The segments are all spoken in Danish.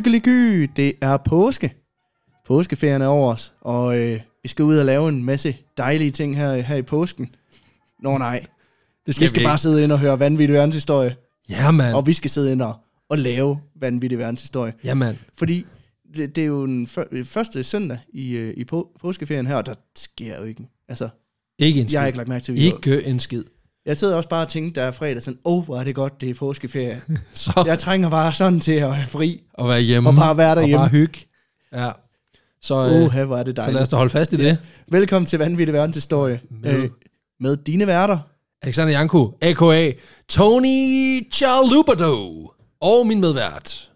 Kykkeliky, det er påske. Påskeferien er over os, og øh, vi skal ud og lave en masse dejlige ting her, her i påsken. Nå nej, Det vi skal vi bare sidde ind og høre vanvittig verdenshistorie, Ja, mand. og vi skal sidde ind og, og lave vanvittig verdenshistorie. Ja, mand. Fordi det, det er jo den før, første søndag i, øh, i på, påskeferien her, og der sker jo ikke. Altså, Ikke en skid. jeg har ikke lagt mærke til, vi Ikke en skid. Jeg sidder også bare og tænker, der er fredag, sådan, åh, oh, hvor er det godt, det er påskeferie. Så Jeg trænger bare sådan til at have fri, at være hjemme. og bare være derhjemme. Og bare hygge. Ja. Så, Åh, øh, hvor er det så lad os dejligt. da holde fast i det. Velkommen til Vanvittig Verdenshistorie. Med- Øh, med dine værter. Alexander Janko, a.k.a. Tony Chalubado. Og min medvært.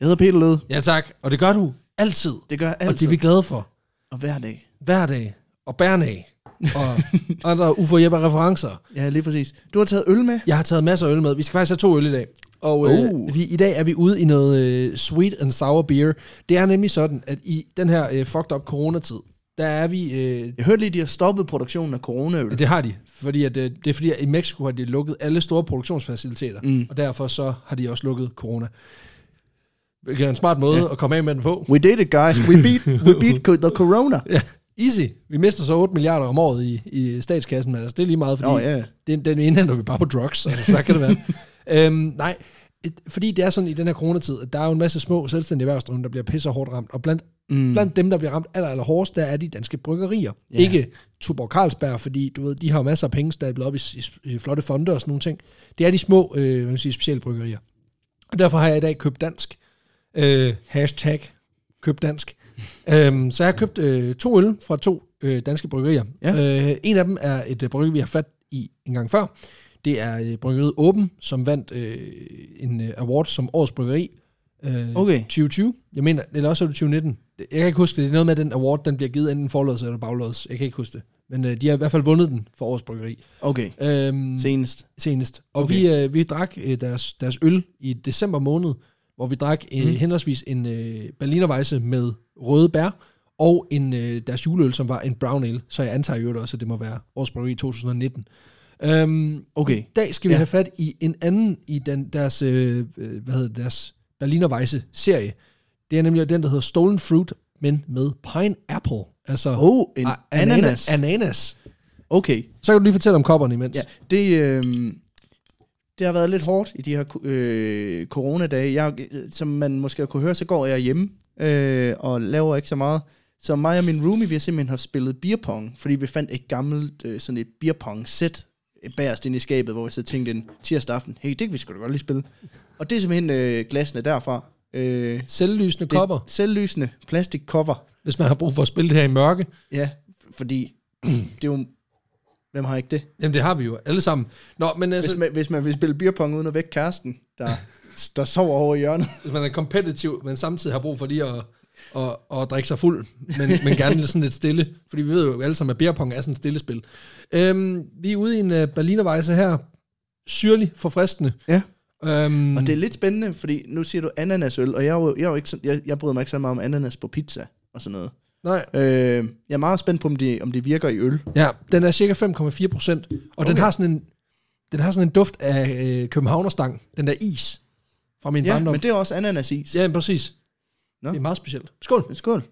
Jeg hedder Peter Lød. Ja, tak. Og det gør du altid. Det gør jeg Og det altid. er vi glade for. Og hver dag. Hver dag. Og bærnag. Og andre uforhjælpere referencer. Ja, lige præcis. Du har taget øl med. Jeg har taget masser af øl med. Vi skal faktisk have to øl i dag. Og øh, Oh. vi, i dag er vi ude i noget øh, sweet and sour beer. Det er nemlig sådan, at i den her øh, fucked up coronatid, der er vi... Øh, Jeg hørte lige, de har stoppet produktionen af coronaøl. det har de, fordi at, øh, det er fordi, at i Mexico har de lukket alle store produktionsfaciliteter, Mm. og derfor så har de også lukket corona. Hvilket er en smart måde Ja. at komme af med den på. We did it, guys. We beat, we beat the corona. Ja, easy. Vi mister så 8 milliarder om året i, i statskassen, men altså, det er lige meget, fordi Nå, ja. den, den indhenter vi bare på drugs, altså, der kan det være. øhm, nej, et, fordi det er sådan i den her coronatid, at der er jo en masse små selvstændige erhvervsdrivende, der bliver pisser hårdt ramt, og blandt, Mm. blandt dem, der bliver ramt aller, aller hårdest, der er de danske bryggerier. Yeah. Ikke Tuborg Carlsberg, fordi du ved, de har masser af penge stablet op i, i, i flotte fonde og sådan nogle ting. Det er de små, øh, hvad man siger, specielle bryggerier. Og derfor har jeg i dag købt dansk. Øh, hashtag køb dansk. Øhm, så jeg har købt øh, to øl fra to øh, danske bryggerier. Ja. Øh, en af dem er et øh, bryggeri, vi har fat i en gang før. Det er øh, bryggeriet Åben, som vandt øh, en øh, award som årets bryggeri øh, Okay. 2020. Jeg mener, eller også er det 2019. Jeg kan ikke huske det. Det er noget med, at den award, den bliver givet enten forlåds eller baglåds. Jeg kan ikke huske det. Men øh, de har i hvert fald vundet den for årets bryggeri. Okay. Øhm, Senest. senest. Og okay. vi, øh, vi drak øh, deres, deres øl i december måned, hvor vi drak øh, Mm. mm. henholdsvis en øh, Berlinerweisse med røde bær, og en øh, deres juleøl, som var en brown ale. Så jeg antager jo også, at det må være årets bryggeri 2019. Øhm, Okay. I dag skal vi Ja. have fat i en anden i den, deres, øh, øh, hvad hedder det, deres Berlinerweisse serie. Det er nemlig den, der hedder Stolen Fruit, men med pineapple. Altså Oh, en a- ananas. ananas. Okay. Så kan du lige fortælle om kopperne imens. Ja, det, øh, det har været lidt hårdt i de her øh, coronadage. Jeg, som man måske kunne høre, så går jeg hjemme øh, og laver ikke så meget. Så mig og min roomie, vi har simpelthen haft spillet beer pong, fordi vi fandt et gammelt øh, sådan et beer pong sæt bagerst inde i skabet, hvor vi så tænkte en tirsdag aften, hey, det kan vi sgu da godt lige spille. Og det er simpelthen øh, glasene derfra. Øh, Selvlysende det er kopper, Selvlysende plastikcover. hvis man har brug for at spille det her i mørke. Ja, fordi det er jo... Hvem har ikke det? Jamen, det har vi jo alle sammen. Nå, men altså, Hvis man, hvis man vil spille beer pong uden at vække kæresten, der, der sover over i hjørnet. hvis man er kompetitiv, men samtidig har brug for lige at, at, at drikke sig fuld, men, men gerne lidt sådan lidt stille. Fordi vi ved jo alle sammen, at beer pong er sådan et stille spil. Øhm, vi er ude i en uh, Berlinerweisse her. Syrlig, forfriskende. Ja. Øhm, Og det er lidt spændende, fordi nu siger du ananasøl, og jeg, er jo, jeg, er jo ikke, jeg, jeg bryder mig ikke så meget om ananas på pizza og sådan noget. Nej, Øh, jeg er meget spændt på, om det, om det virker i øl. ja, den er cirka 5,4 procent, og okay. den har sådan en, den har sådan en duft af øh, københavnerstang, den der is fra min Ja, barndom. men det er også ananasis. Ja, præcis. Nå. Det er meget specielt. Skål. Skål.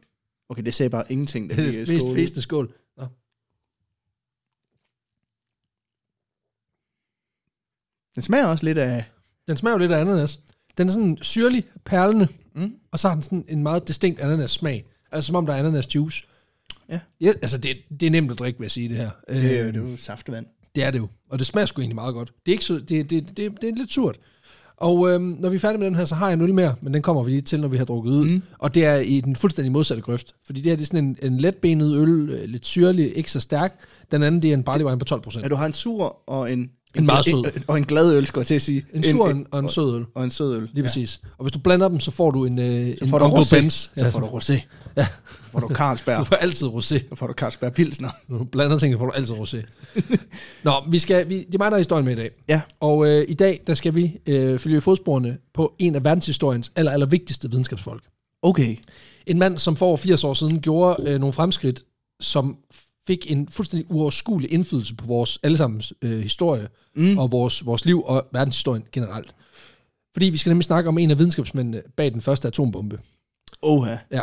Okay, det sagde bare ingenting. Da Det er det mest fæsende skål. Nå. Den smager også lidt af... Den smager jo lidt af ananas. Den er sådan syrlig, perlende, Mm. og så har den sådan en meget distinkt ananas smag. Altså som om der er ananas juice. Ja. ja altså det, det er nemt at drikke, vil jeg sige det her. Det, er jo- Øh, det er jo saftevand. det er det jo. Og det smager sgu egentlig meget godt. Det er, ikke så, det, det, det, det er lidt surt. Og øhm, når vi er færdige med den her, så har jeg en øl mere, men den kommer vi lige til, når vi har drukket ud. Mm. Og det er i den fuldstændig modsatte grøft. Fordi det her det er sådan en, en letbenet øl, øh, lidt syrlig, ikke så stærk. Den anden, det er en barley wine på 12 procent. Ja, du har en sur og en... En meget sød. En, og en glad øl, skulle jeg til at sige. En sur og en, og en sød øl. Og en sød øl. Lige præcis. Og hvis du blander dem, så får du en, øh, en får du Uncle rosé. Benz. Så får du rosé. Ja. Så får du Du Carlsberg. får altid rosé. Så får du Carlsberg Pilsner. Når du blander ting, så får du altid rosé. Nå, vi skal, vi, det er mig, der er historien med i dag. Ja. Og øh, i dag, der skal vi øh, følge fodsporene på en af verdenshistoriens aller, aller vigtigste videnskabsfolk. Okay. En mand, som for over 80 år siden gjorde øh, nogle fremskridt, som fik en fuldstændig uoverskuelig indflydelse på vores allesammens øh, historie Mm. og vores, vores liv og verdenshistorien generelt. Fordi vi skal nemlig snakke om en af videnskabsmændene bag den første atombombe. Oha. Ja.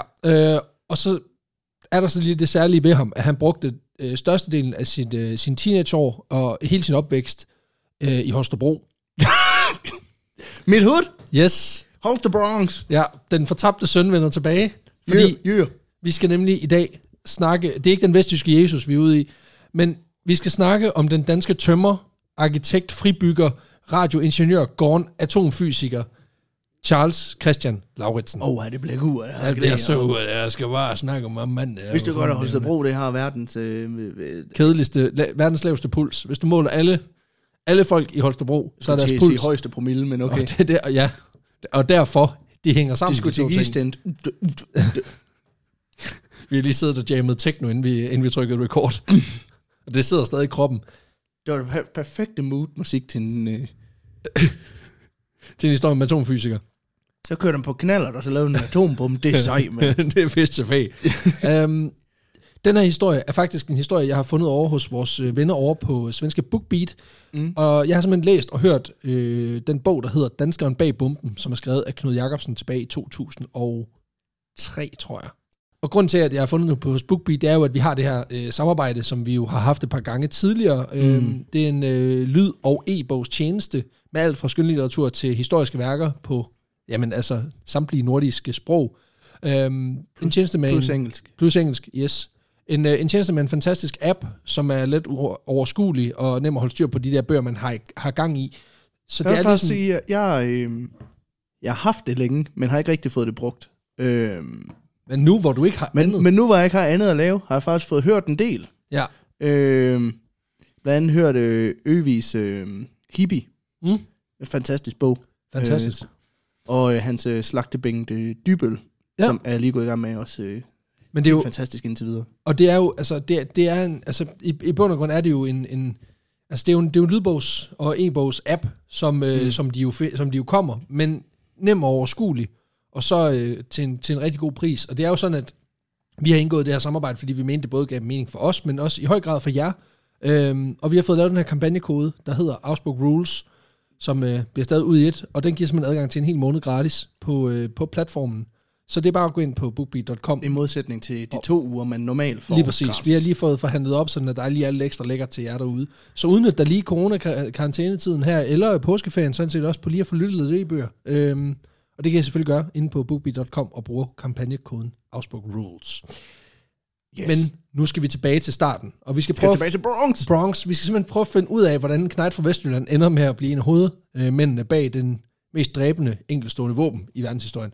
Øh, og så er der så lige det særlige ved ham, at han brugte øh, størstedelen af sit, øh, sin teenageår og hele sin opvækst øh, i Holstebro. Mit hood. Yes. Bronx. Ja, den fortabte søn vender tilbage. Fordi Yeah, yeah. vi skal nemlig i dag snakke, det er ikke den vestjyske Jesus, vi er ude i, men vi skal snakke om den danske tømmer, arkitekt, fribygger, radioingeniør, gården, atomfysiker, Charles Christian Lauritsen. Åh, det bliver god. Ja, det er så ud, jeg skal bare snakke om manden. Hvis du godt at Holstebro, det har verdens... Øh, øh, Kedeligste, la- verdens laveste puls. Hvis du måler alle, alle folk i Holstebro, så er deres puls. sige højeste promille, men okay. Og, det, der, ja, og derfor, de hænger sammen. De skulle til. Vi har lige siddet og jammet techno, inden vi, inden vi trykkede record. og det sidder stadig i kroppen. Det var det per- perfekte mood musik til en... Øh, er en historie med atomfysiker. så kørte den på knaller, og så lavede en atombombe. Det er sej, men... det er fedt til fag. um, den her historie er faktisk en historie, jeg har fundet over hos vores øh, venner over på svenske BookBeat. Mm. Og jeg har simpelthen læst og hørt øh, den bog, der hedder Danskeren bag bomben, som er skrevet af Knud Jacobsen tilbage i 2003, tror jeg. Og grund til, at jeg har fundet det på BookBeat, det er jo, at vi har det her øh, samarbejde, som vi jo har haft et par gange tidligere. Mm. Øhm, det er en øh, lyd- og e-bogs tjeneste med alt fra skønlitteratur til historiske værker på jamen, altså, samtlige nordiske sprog. Øhm, en tjeneste med Plus en, engelsk. Plus engelsk, yes. En, øh, en tjeneste med en fantastisk app, som er let overskuelig og nem at holde styr på de der bøger, man har, har gang i. Så Jeg det er ligesom, sige, jeg, øh, jeg har haft det længe, men har ikke rigtig fået det brugt. Øh, men nu hvor du ikke har andet, men, men nu hvor jeg ikke har andet at lave, har jeg faktisk fået hørt en del. ja, Øh, blandt andet hørt øh, Øvis øh, Hippie. Mm. En fantastisk bog. fantastisk. Øh, og øh, hans øh, slagtebænk øh, Dybøl, Ja. som er lige gået i gang med også. Øh, men det er jo, fantastisk indtil videre. og det er jo, altså, det, det er en, altså, i, i bund og grund er det jo en, en altså, det er jo en, det er jo en lydbogs- og e-bogs app, som, øh, Mm. som, de jo, som de jo kommer, men nem og overskuelig, og så øh, til, en, til en rigtig god pris. Og det er jo sådan, at vi har indgået det her samarbejde, fordi vi mente, det både gav mening for os, men også i høj grad for jer. Øhm, og vi har fået lavet den her kampagnekode, der hedder Ausbook Rules, som øh, bliver stadig ud i et, og den giver simpelthen adgang til en hel måned gratis på, øh, på platformen. Så det er bare at gå ind på bookbeat.com. I modsætning til de to uger, man normalt får. Lige præcis. gratis. Vi har lige fået forhandlet op, sådan at der er lige alt ekstra lækkert til jer derude. Så udnyt der lige corona-karantænetiden her, eller påskeferien, sådan set også på lige at få lyttet lidt e-bøger. Øhm, og det kan I selvfølgelig gøre inde på bookbeat.com og bruge kampagnekoden Ausbook Rules. Yes. Men nu skal vi tilbage til starten, og vi skal skal prøve tilbage til Bronx. Bronx. Vi skal simpelthen prøve at finde ud af, hvordan Knight fra Vestjylland ender med at blive en af hovedmændene bag den mest dræbende enkeltstående våben i verdenshistorien.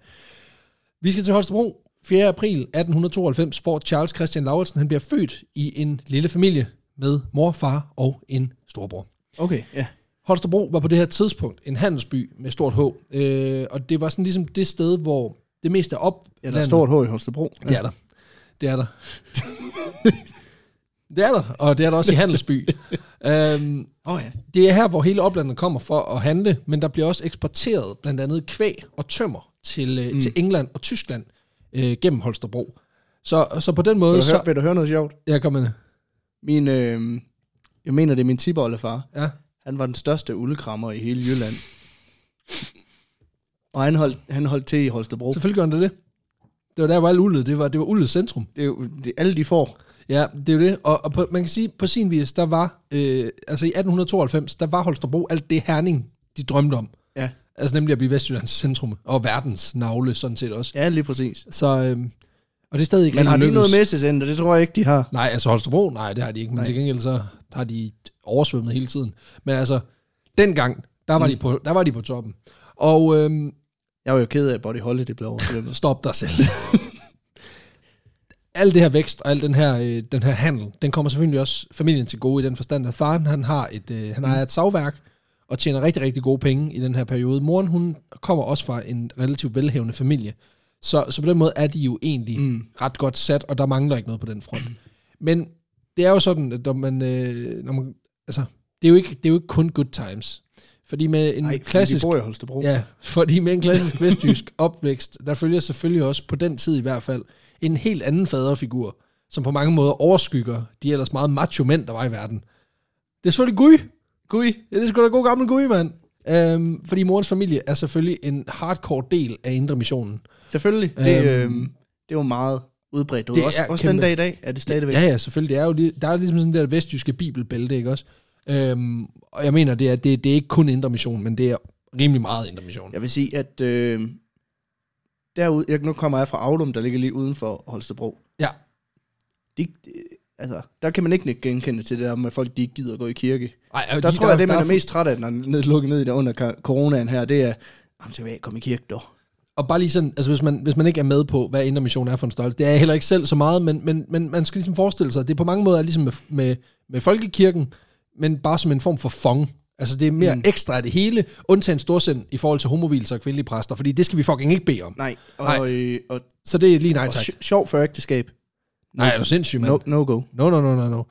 Vi skal til Holstebro. 4. april 1892, hvor Charles Christian Lauritsen han bliver født i en lille familie med mor, far og en storbror. Okay, ja. Holstebro var på det her tidspunkt en handelsby med stort H, øh, og det var sådan ligesom det sted, hvor det meste af op... Ja, der er stort H i Holstebro. Det er der. Det er der. det er der, og det er der også i Handelsby. øhm, oh, ja. det er her, hvor hele oplandet kommer for at handle, men der bliver også eksporteret blandt andet kvæg og tømmer til, øh, mm. til England og Tyskland øh, gennem Holstebro. Så, så på den måde... Vil du, høre, Så, vil du høre noget sjovt? ja, kom med. Min, øh, jeg mener, det er min tiboldefar. Ja. Han var den største uldkrammer i hele Jylland. Og han holdt, han holdt til i Holstebro. Selvfølgelig gør han det det. Det var der, hvor alt uldet, det var, det var uldets centrum. Det er jo det, alle de får. Ja, det er jo det. Og, og på, man kan sige, på sin vis, der var, øh, altså i 1892, der var Holstebro alt det Herning, de drømte om. Ja. Altså nemlig at blive Vestjyllands centrum, og verdens navle sådan set også. Ja, lige præcis. Så, øh, og det er stadig ikke Men har de noget lykkedes. messecenter? Det tror jeg ikke, de har. Nej, altså Holstebro, nej, det har de ikke, men Nej. til gengæld så har de oversvømmet hele tiden. Men altså, dengang, der var, Mm. de, på, der var de på toppen. Og øhm, Jeg var jo ked af, at Body Holly det blev oversvømmet. stop dig selv. al det her vækst og al den her, øh, den her handel, den kommer selvfølgelig også familien til gode i den forstand, at faren han har et, øh, han har et savværk og tjener rigtig, rigtig gode penge i den her periode. Moren, hun kommer også fra en relativt velhævende familie. Så, så på den måde er de jo egentlig Mm. ret godt sat, og der mangler ikke noget på den front. Men det er jo sådan, at når man, øh, når man altså, det er, jo ikke, det er jo ikke kun good times. Fordi med en Nej, klassisk... klassisk de bor i Holstebro. Ja, fordi med en klassisk vestjysk opvækst, der følger selvfølgelig også på den tid i hvert fald en helt anden faderfigur, som på mange måder overskygger de ellers meget macho mænd, der var i verden. Det er selvfølgelig Gui. Gui. Ja, det er sgu da god gammel Gui, mand. Øhm, fordi morens familie er selvfølgelig en hardcore del af Indre Missionen. Selvfølgelig. Det, Øhm. øhm, det er jo meget udbredt. Det er også, er også den kæmpe. dag i dag er det stadigvæk. Ja, ja, selvfølgelig. Det er jo der er ligesom sådan der vestjyske bibelbælte, ikke også? Øhm, og jeg mener, det er, det, det er ikke kun Indre Mission, men det er rimelig meget Indre Mission. Jeg vil sige, at øh, derude, jeg, nu kommer jeg fra Aulum, der ligger lige uden for Holstebro. Ja. De, de, altså, der kan man ikke genkende til det der med, at folk de ikke gider at gå i kirke. Ej, Der, der tror jeg, det man er mest træt af, når man er lukket ned i der under coronaen her, det er, jamen, så vil jeg ikke komme i kirke dog. Og bare lige sådan, altså hvis man, hvis man ikke er med på, hvad Indre Mission er for en størrelse, det er jeg heller ikke selv så meget, men, men, men man skal ligesom forestille sig, at det på mange måder er ligesom med, med, med folkekirken, men bare som en form for fong. Altså det er mere mm. Ekstra af det hele, undtagen storsind i forhold til homovilser og kvindelige præster, fordi det skal vi fucking ikke bede om. Nej, og, Nej. Øh, og, Så det er lige nej og tak. sj- sjov for ægteskab. Nej, er du sindssyg, mand? No, no go. No, no, no, no, no.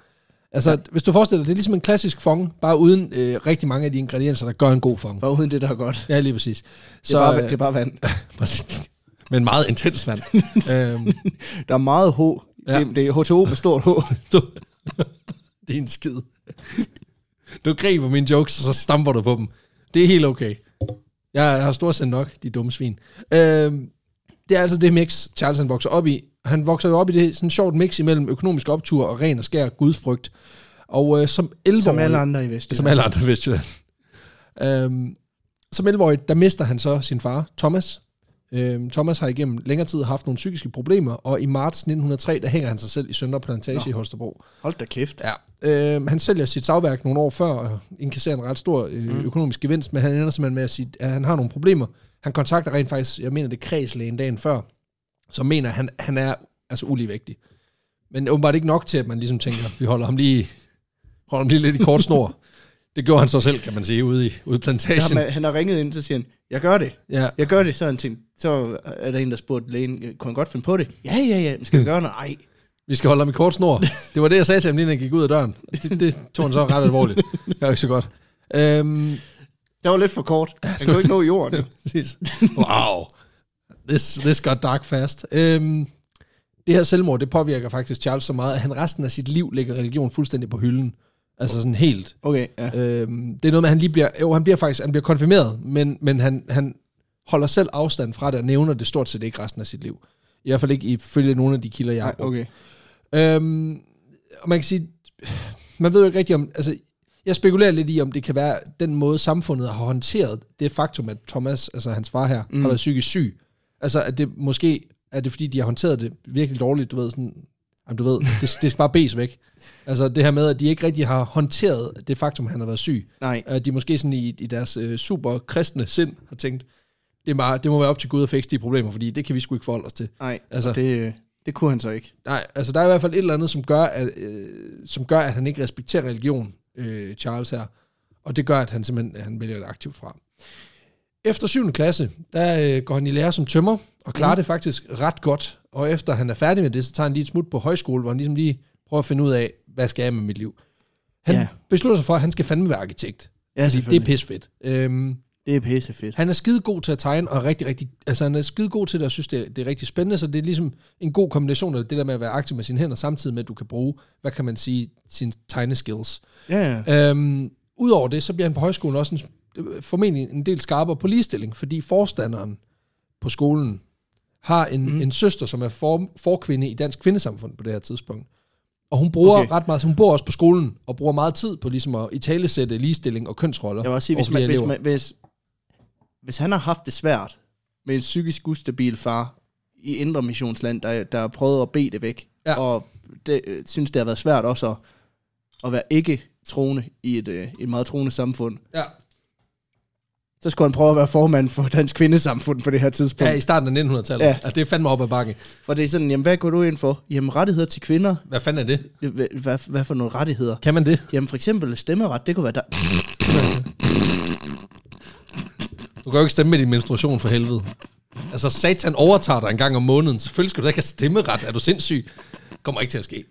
Altså, ja. hvis du forestiller dig, det er ligesom en klassisk fong, bare uden øh, rigtig mange af de ingredienser, der gør en god fong. Bare uden det, der er godt. Ja, lige præcis. Det er, bare, øh, det er bare vand. Men meget intens vand. øhm, Der er meget H. Ja. Det, det er H2O med stort H. du, din skid. Du griber mine jokes, og så stamper du på dem. Det er helt okay. Jeg har stort set nok, de dumme svin. Øhm, det er altså det mix, Charles han vokser op i. Han vokser jo op i det sådan sjovt mix imellem økonomisk optur og ren og skær gudsfrygt. Og øh, som 11 Som alle andre i Vestjylland. Som alle andre i Vestjylland. Øhm, som 11-årig, der mister han så sin far, Thomas. Øhm, Thomas har igennem længere tid haft nogle psykiske problemer, og i marts 1903, der hænger han sig selv i Søndre Plantage Nå. i Holstebro. Hold da kæft. Ja. Øhm, han sælger sit savværk nogle år før, og indkasserer en ret stor øh, Mm. økonomisk gevinst, men han ender simpelthen med at sige, at han har nogle problemer. Han kontakter rent faktisk, jeg mener det kredslægen dagen før, som mener, at han, han er altså uligevægtig. Men åbenbart ikke nok til, at man ligesom tænker, vi holder ham lige, holder ham lige lidt i kort snor. Det gjorde han så selv, kan man sige, ude i, ude i plantagen. man, han har ringet ind, så siger han, jeg gør det. Ja, Jeg gør det. Så, han tænkt, så er der en, der spurgte lægen, kunne han godt finde på det? Ja, ja, ja. Skal vi gøre noget? Ej. vi skal holde ham i kort snor. Det var det, jeg sagde til ham, lige når han gik ud af døren. Det, det tog han så ret alvorligt. Det var ikke så godt. Øhm, Det var lidt for kort. Han kunne ikke nå jorden. Præcis. Wow. This, this got dark fast. Øhm, det her selvmord, det påvirker faktisk Charles så meget, at han resten af sit liv lægger religion fuldstændig på hylden. Altså sådan helt. Okay, ja. Øhm, det er noget med, at han lige bliver, jo, han bliver faktisk, han bliver konfirmeret, men, men han, han holder selv afstand fra det og nævner det stort set ikke resten af sit liv. I hvert fald ikke ifølge nogle af de kilder, jeg har brugt. okay. Øhm, og man kan sige, man ved jo ikke rigtigt om, altså, jeg spekulerer lidt i, om det kan være den måde, samfundet har håndteret det faktum, at Thomas, altså hans far her. Mm. har været psykisk syg. Altså, at det måske er det, fordi de har håndteret det virkelig dårligt, du ved, sådan, jamen, du ved, det, det skal bare bes væk. Altså, det her med, at de ikke rigtig har håndteret det faktum, at han har været syg. Nej. At de måske sådan i, i deres øh, super kristne sind har tænkt, det, er bare, det må være op til Gud at fikse de problemer, fordi det kan vi sgu ikke forholde os til. Nej, Altså- det, det kunne han så ikke. Nej, altså der er i hvert fald et eller andet, som gør, at, øh, som gør, at han ikke respekterer religion, øh, Charles her. Og det gør, at han simpelthen han vælger det aktivt fra. Efter 7. klasse, der øh, går han i lære som tømmer, og klarer mm. Det faktisk ret godt. Og efter han er færdig med det, så tager han lige et smut på højskole, hvor han ligesom lige prøver at finde ud af, hvad skal jeg med mit liv. Han ja. Beslutter sig for, at han skal fandme være arkitekt. Ja, Fordi det er pisfedt. Øhm, Det er pisse fedt. han er skide god til at tegne, og rigtig, rigtig, altså han er skide god til det, og synes, det er, det er rigtig spændende, så det er ligesom en god kombination af det der med at være aktiv med sine hænder, samtidig med, at du kan bruge, hvad kan man sige, sine tegneskills. Ja, ja. Øhm, Udover det, så bliver han på højskolen også en, formentlig en del skarpere på ligestilling, fordi forstanderen på skolen har en, mm. En søster, som er for, forkvinde i dansk kvindesamfund på det her tidspunkt. Og hun bruger okay. Ret meget, hun bor også på skolen, og bruger meget tid på ligesom at italesætte ligestilling og kønsroller. Jeg vil også sige, hvis, man, hvis, man, hvis, hvis han har haft det svært med en psykisk ustabil far i Indre Missionsland, der, der har prøvet at bede det væk, Ja. og det, øh, synes, det har været svært også at, at være ikke troende i et, øh, et meget troende samfund, Ja. Så skulle han prøve at være formand for Dansk Kvindesamfund på det her tidspunkt. ja, i starten af 1900-tallet. Ja. Altså, det er fandme op ad bakke. For det er sådan, jamen hvad går du ind for? Jamen rettigheder til kvinder. Hvad fanden er det? Hvad, hvad, hvad for nogle rettigheder? Kan man det? Jamen for eksempel stemmeret, det kunne være der. Du kan jo ikke stemme med din menstruation for helvede. Altså, satan overtager dig en gang om måneden. Selvfølgelig skal du da ikke have stemmeret. Er du sindssyg? Kommer ikke til at ske.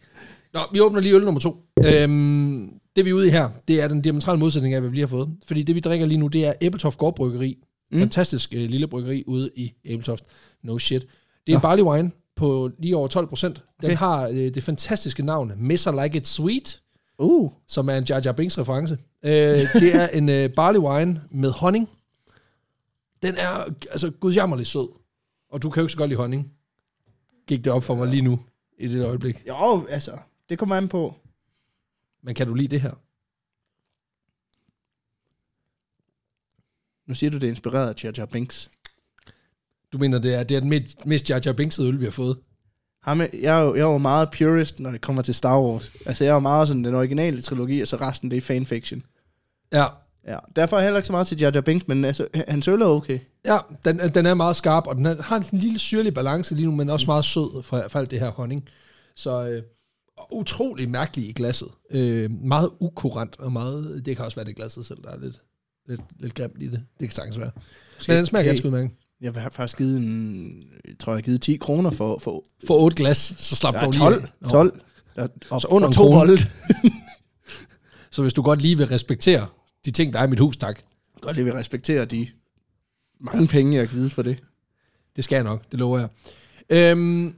Nå, vi åbner lige øl nummer to. Øhm, det vi er ude i her, det er den diametrale modsætning af, hvad vi lige har fået. Fordi det vi drikker lige nu, det er Æbeltoft Gård Bryggeri. Mm. Fantastisk øh, lille bryggeri ude i Æbeltoft. No shit. Det er Nå. en barley wine på lige over 12 procent. Den Okay. har øh, det fantastiske navn Miss I Like It Sweet Uh, som er en Jar Jar Binks reference. Øh, det er en øh, barley wine med honning. Den er altså gudsjammerligt sød. Og du kan jo ikke så godt lide honning. Gik det op for mig lige nu, i det øjeblik. Jo, altså, det kommer an på. Men kan du lide det her? Nu siger du, det er inspireret af Jar Jar Binks. Du mener, det er, det er den mest, mest Jar Jar Binksede øl, vi har fået? Ham, jeg, er jo, jeg er jo meget purist, når det kommer til Star Wars. Altså, jeg er jo meget sådan den originale trilogi, og så resten, det er fanfiction. Ja. Ja, derfor er jeg heller ikke så meget til Jar Jar Binks, men altså, hans øl er okay. Ja, den, den er meget skarp, og den har en lille syrlig balance lige nu, men også meget sød fra, fra alt det her honning. Så øh, utrolig mærkelig i glasset. Øh, meget ukurant, og meget, det kan også være det glasset selv, der er lidt, lidt, lidt grimt i det. Det kan sagtens være. Men den smager Hey, ganske udmærket. Jeg har faktisk givet en, jeg tror, jeg har givet 10 kroner for, for For otte glas, så slap dog lige 12. af. 12. Der, og, Så under og en to bold. Så hvis du godt lige vil respektere de ting, der er i mit hus, tak. Godt lige vil respektere de mange penge, jeg har givet for det. Det skal jeg nok, det lover jeg. Øhm,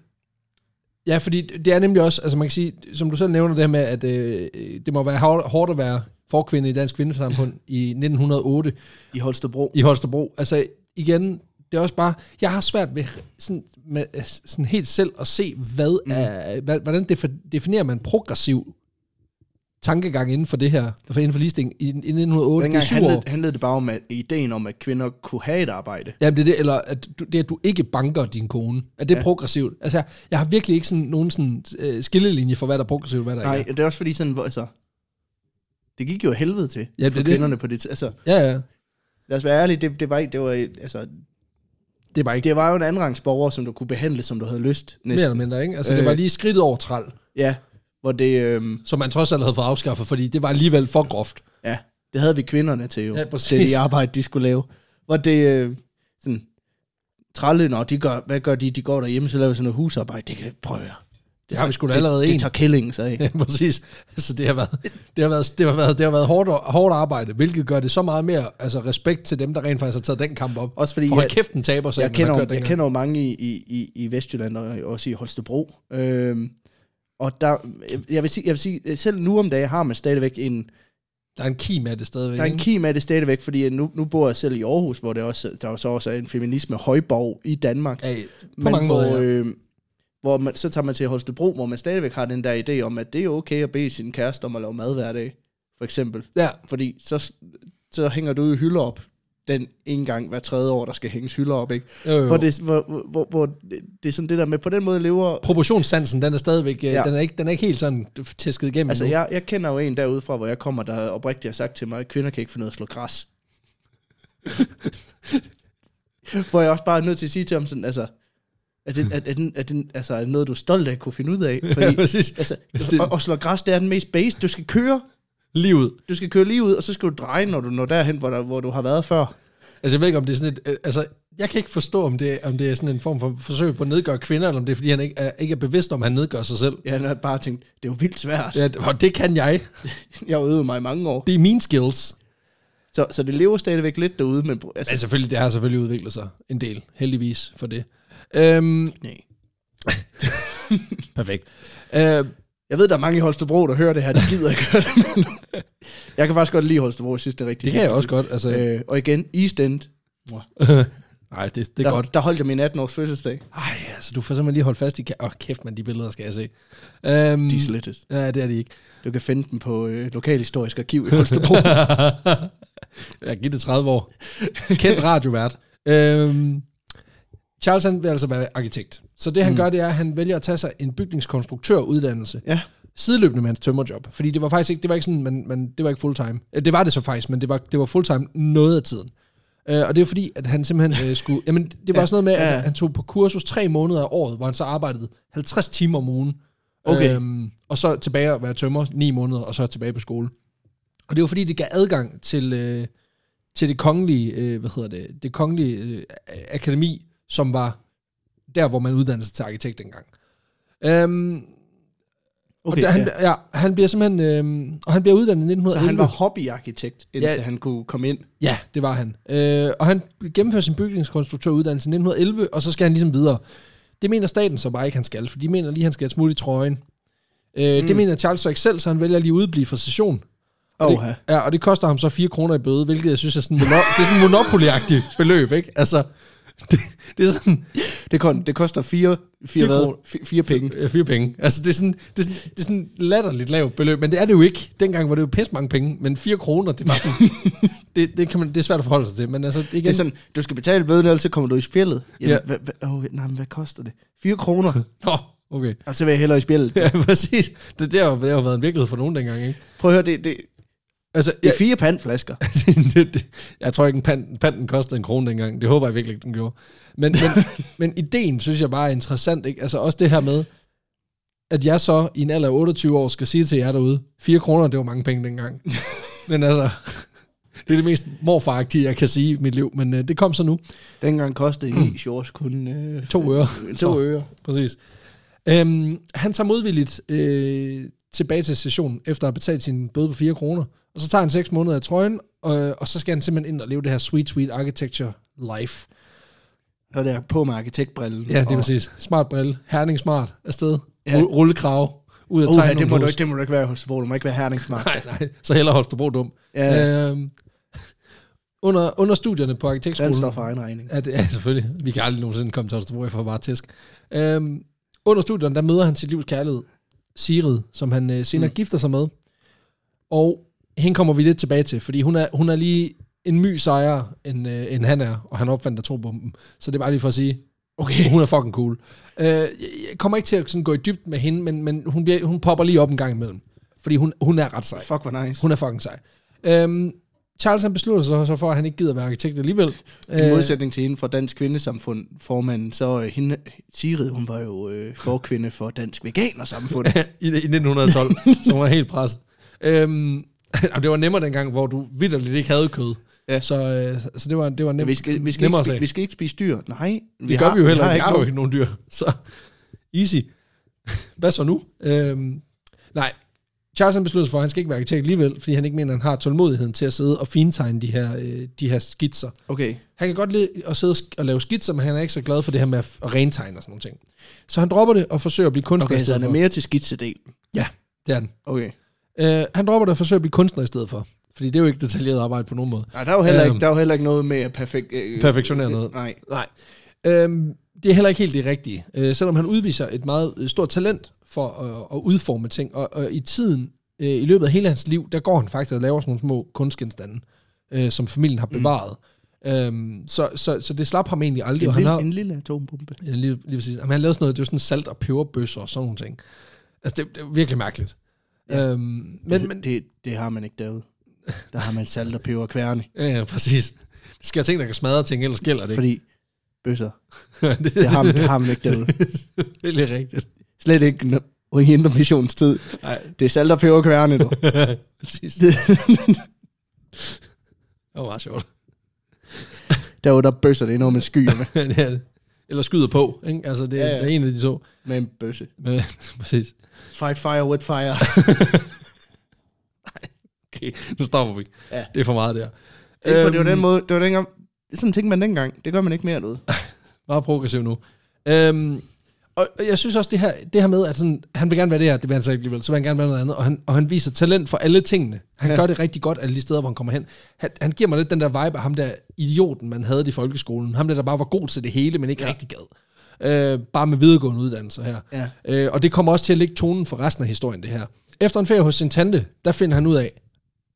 ja, fordi det er nemlig også, altså man kan sige, som du selv nævner det her med, at øh, det må være hårdt, at være forkvinde i dansk kvindesamfund i 1908 I Holstebro. i Holstebro. Altså igen, det er også bare, jeg har svært ved sådan, med, sådan helt selv at se, hvad mm. er, hvordan defi- definerer man progressiv tankegang inden for det her, for inden for ligestilling i, i 1908, det er Dengang år. handlede, handlede det bare om at, ideen om, at kvinder kunne have et arbejde. Jamen det er det, eller at du, det, at du ikke banker din kone. Er det ja. Ja. progressivt? Altså, jeg, jeg har virkelig ikke sådan nogen sådan, øh, skillelinje for, hvad der er progressivt, og hvad der Nej, ikke er. det er også fordi sådan, hvor, altså, det gik jo helvede til Ja, det for er det. kvinderne på det. Altså, Ja, ja. lad os være ærlige, det, det var ikke, det var, altså, Det er bare ikke det var jo en andenrangsborger, som du kunne behandle, som du havde lyst. mere eller Næsten. mindre, ikke? Altså, øh. det var Øh. lige skridtet over træl, Ja, hvor det, øhm, som man trods alt havde fået afskaffet, fordi det var alligevel for groft. ja, det havde vi kvinderne til jo. Ja, det præcis. er de arbejde, de skulle lave. Hvor det, øh, sådan, trælle, når de gør, hvad gør de? De går derhjemme, så laver sådan noget husarbejde. Det kan prøve jeg. Det har vi sgu da allerede det, en. det tager killingen sig af. Ja, præcis. Altså, det har været, det har været, det har været, det har været hårdt, hårdt arbejde, hvilket gør det så meget mere altså, respekt til dem, der rent faktisk har taget den kamp op. Også fordi For jeg, kæft, en taber sig, jeg, kender, jeg kender jo mange i, i, i, i Vestjylland og også i Holstebro. Øhm, og der, jeg vil, sige, jeg vil sige, selv nu om dagen har man stadigvæk en, Der er en kim af det stadigvæk. der er en kim af det stadigvæk, fordi nu, nu bor jeg selv i Aarhus, hvor det også, der så også er en feminisme højborg i Danmark. Ja, på men mange hvor, måder, ja. øh, hvor man, så tager man til Holstebro, hvor man stadigvæk har den der idé om, at det er okay at bede sin kæreste om at lave mad hver dag, for eksempel. Ja, Fordi så, så hænger du jo hylder op, den en gang hver tredje år, der skal hænges hylder op, ikke? jo, jo. Hvor, det, hvor, hvor, hvor det, det er sådan det der med, på den måde lever... proportionssansen, den er stadigvæk, ja. Ja. den, er ikke, den er ikke helt sådan tæsket igennem Altså, jeg, jeg kender jo en derude fra, hvor jeg kommer, der oprigtigt har sagt til mig, at kvinder kan ikke finde ud af at slå græs. hvor jeg også bare er nødt til at sige til ham sådan, altså, er det, er, er, den, er, den, altså, er det noget, du er stolt af at kunne finde ud af? Ja, Fordi, præcis. altså, det- at, at slå græs, det er den mest base. Du skal køre, Livet. du skal køre lige ud, og så skal du dreje, når du når derhen, hvor, der, hvor du har været før. Altså, jeg ved ikke, om det er sådan et... øh, Altså, jeg kan ikke forstå, om det, om det er sådan en form for forsøg på at nedgøre kvinder, eller om det er, fordi han ikke er, ikke er bevidst om, at han nedgør sig selv. Jeg har bare tænkt, det er jo vildt svært. Ja, og det kan jeg. Jeg har øvet mig i mange år. Det er mine skills. Så, så det lever stadigvæk lidt derude, men altså, Men selvfølgelig, det har selvfølgelig udviklet sig en del, heldigvis for det. Øhm, nej. perfekt. Øh, Jeg ved, der er mange i Holstebro, der hører det her. De gider ikke høre det, men jeg kan faktisk godt lide Holstebro. Jeg synes, det er rigtig det kan jeg også godt. Altså, øh, og igen, East End. nej, det, det er der, godt. der holdt jeg min 18-års fødselsdag. Ej, altså, du får simpelthen lige holdt fast i... Åh, oh, kæft, man, de billeder skal jeg se. Øhm, De er. Ja, det er de ikke. Du kan finde dem på øh, Lokalhistorisk Arkiv i Holstebro. jeg giver det 30 år. Kendt radiovært. Øhm, Charles han vil altså være arkitekt. Så det han mm. gør, det er, at han vælger at tage sig en bygningskonstruktøruddannelse. ja. Sideløbende med hans tømmerjob. Fordi det var faktisk ikke, det var ikke sådan, men, men det var ikke fulltime. Øh, Det var det så faktisk, men det var, det var fulltime noget af tiden. Øh, og det er fordi, at han simpelthen øh, skulle... Jamen, det var Ja, ja, sådan noget med, at ja. han tog på kursus tre måneder af året, hvor han så arbejdede 50 timer om ugen. Okay. Øhm, og så tilbage at være tømmer ni måneder, og så tilbage på skole. Og det var fordi, det gav adgang til, øh, til det kongelige, øh, hvad hedder det, det kongelige øh, akademi, som var der, hvor man uddannede sig til arkitekt dengang. Øhm, Okay, og der, han, ja. ja. han bliver simpelthen, øhm, og han bliver uddannet i Så 1911. han var hobbyarkitekt, indtil Ja. han kunne komme ind. Ja, det var han. Øh, og han gennemfører sin bygningskonstruktøruddannelse i 1911, og så skal han ligesom videre. Det mener staten så bare ikke, han skal, for de mener lige, han skal have et smut i trøjen. Øh, mm. Det mener Charles så ikke selv, så han vælger lige at udblive fra session. Og det, ja, og det koster ham så 4 kroner i bøde, hvilket jeg synes er sådan, mono- det er sådan monopoly beløb, ikke? Altså, det, det er sådan Det, kon, det koster fire, fire, Fire hvad? Fire, fire penge. øh, fire penge. Altså, det er sådan, det er sådan, det er sådan latterligt lavt beløb, men det er det jo ikke. Dengang var det jo pisse mange penge, men 4 kroner, det er bare sådan, det, det, kan man, det er svært at forholde sig til, men altså, igen, Det er sådan, du skal betale bøden, ellers så kommer du i spjældet. Jamen, Ja. ja. hvad, hvad, oh, nej, men hvad koster det? 4 kroner. Nå, okay. Og så vil jeg hellere i spjældet. Ja, præcis. Det, det, har, det har jo været en virkelighed for nogen dengang, ikke? Prøv at høre, det, det, Altså, det er fire pandflasker. det, det, jeg tror ikke, en pand, panden kostede en krone dengang. Det håber jeg virkelig ikke, den gjorde. Men, men, men ideen synes jeg bare er interessant. Ikke? Altså også det her med, at jeg så i en alder af 28 år skal sige til jer derude, 4 kroner, det var mange penge dengang. men altså, det er det mest morfaragtige, jeg kan sige i mit liv. Men øh, det kom så nu. Dengang kostede en shorts kun... Øh, To øre. To øre. Præcis. Øhm, han tager modvilligt øh, tilbage til stationen, efter at have betalt sin bøde på 4 kroner. Og så tager han 6 måneder af trøjen, og, og så skal han simpelthen ind og leve det her sweet, sweet architecture life. Og der på med arkitektbrillen. Ja, det er og, præcis. Smart brille. Herning smart. Afsted. Ja. Ja. Rullekrav. Ud at Uh, tegne det, må du ikke, det må du ikke være hos Du må ikke være herningsmart. Nej, nej. Så heller Holstebro dum. Ja, Øhm, under, under studierne på arkitektskolen... den står for egen regning. Ja, det, ja, selvfølgelig. Vi kan aldrig nogensinde komme til Holstebro, jeg får bare tæsk. Øhm, under studierne, der møder han sit livs kærlighed, Sigrid, som han øh, senere mm. Gifter sig med. Og hende kommer vi lidt tilbage til, fordi hun er, hun er lige en my sejere, end, øh, end han er, og han opfandt atombomben. Så det er bare lige for at sige, okay. hun er fucking cool. Øh, jeg jeg kommer ikke til at sådan gå i dybden med hende, men, men hun, bliver, hun popper lige op en gang imellem. Fordi hun, hun er ret sej. Fuck, hvor nice. Hun er fucking sej. Øhm, Charles han beslutter sig så for, at han ikke gider være arkitekt alligevel. I modsætning til hende fra Dansk Kvindesamfund, formanden, så øh, hende, Sigrid, hun var jo øh, forkvinde for Dansk Veganersamfund. i, i 1912, så hun var helt presset. Øhm, det var nemmere dengang, hvor du vidderligt ikke havde kød. Ja. Så, øh, så det var, det var nemt, vi, skal, vi, skal nemmere ikke, spi- vi skal ikke spise dyr. Nej, Det gør vi jo heller har ikke. Vi har jo ikke nogen dyr. Så easy. Hvad så nu? Øhm, nej, Charles han beslutter sig for, at han skal ikke være arkitekt alligevel, fordi han ikke mener, at han har tålmodigheden til at sidde og fintegne de her, øh, de her skitser. Okay, Han kan godt lide at sidde og lave skitser, men han er ikke så glad for det her med at rentegne og sådan nogle ting. Så han dropper det og forsøger at blive kunstner i okay så stedet han er for. mere til skitsedel. Ja, det er den. Okay. Uh, han dropper det og forsøger at blive kunstner i stedet for. Fordi det er jo ikke detaljeret arbejde på nogen måde. Nej, der er jo heller, Øhm. ikke, der er jo heller ikke noget med at perfekt, øh, Perfektionere noget. Nej. Nej. Øhm, det er heller ikke helt det rigtige. Øh, selvom han udviser et meget øh, stort talent for at, at udforme ting. Og, og i tiden, øh, i løbet af hele hans liv, der går han faktisk og laver sådan nogle små kunstgenstande, øh, som familien har bevaret. Mm. Øhm, så, så, så det slap ham egentlig aldrig. En, og han lille, har, en lille atombombe. Ja, lige, lige præcis. Jamen, han lavede sådan noget, det var sådan salt og peberbøsser og sådan nogle ting. Altså, det, det er virkelig mærkeligt. Ja. Øhm, men, det, men, det, det har man ikke derude. Der har man salt og peber og kværne. ja, ja, præcis. Det skal have ting, der kan smadre ting, ellers gælder det Fordi bøsser, det, har, man- det har man ikke derude. det er rigtigt. Slet ikke i indre missionstid. Nej, Det er salt og peber kværne, du. præcis. Det- var meget sjovt. Derude der bøsser, det noget med skyer med, det er det. Eller skyder på, ikke? Altså, det, Ja, ja, det er en af de to. med en bøsse. Præcis. Fight fire with fire. Okay, nu stopper vi. Ja. Det er for meget der. Det, øhm, det var den Øhm, måde, det var dengang, sådan tænkte man dengang. Det gør man ikke mere derude. Meget progressiv nu. Øhm, og og jeg synes også, det her, det her med, at sådan, han vil gerne være det her, det vil han så ikke alligevel, så vil han gerne være noget andet, og han, og han viser talent for alle tingene. Han Ja. gør det rigtig godt alle de steder, hvor han kommer hen. Han, han giver mig lidt den der vibe af ham der idioten, man havde i folkeskolen. Ham der, der bare var god til det hele, men ikke ja. rigtig gad. Øh, bare med videregående uddannelser her. Ja. Øh, og det kommer også til at lægge tonen for resten af historien, det her. Efter en ferie hos sin tante, der finder han ud af,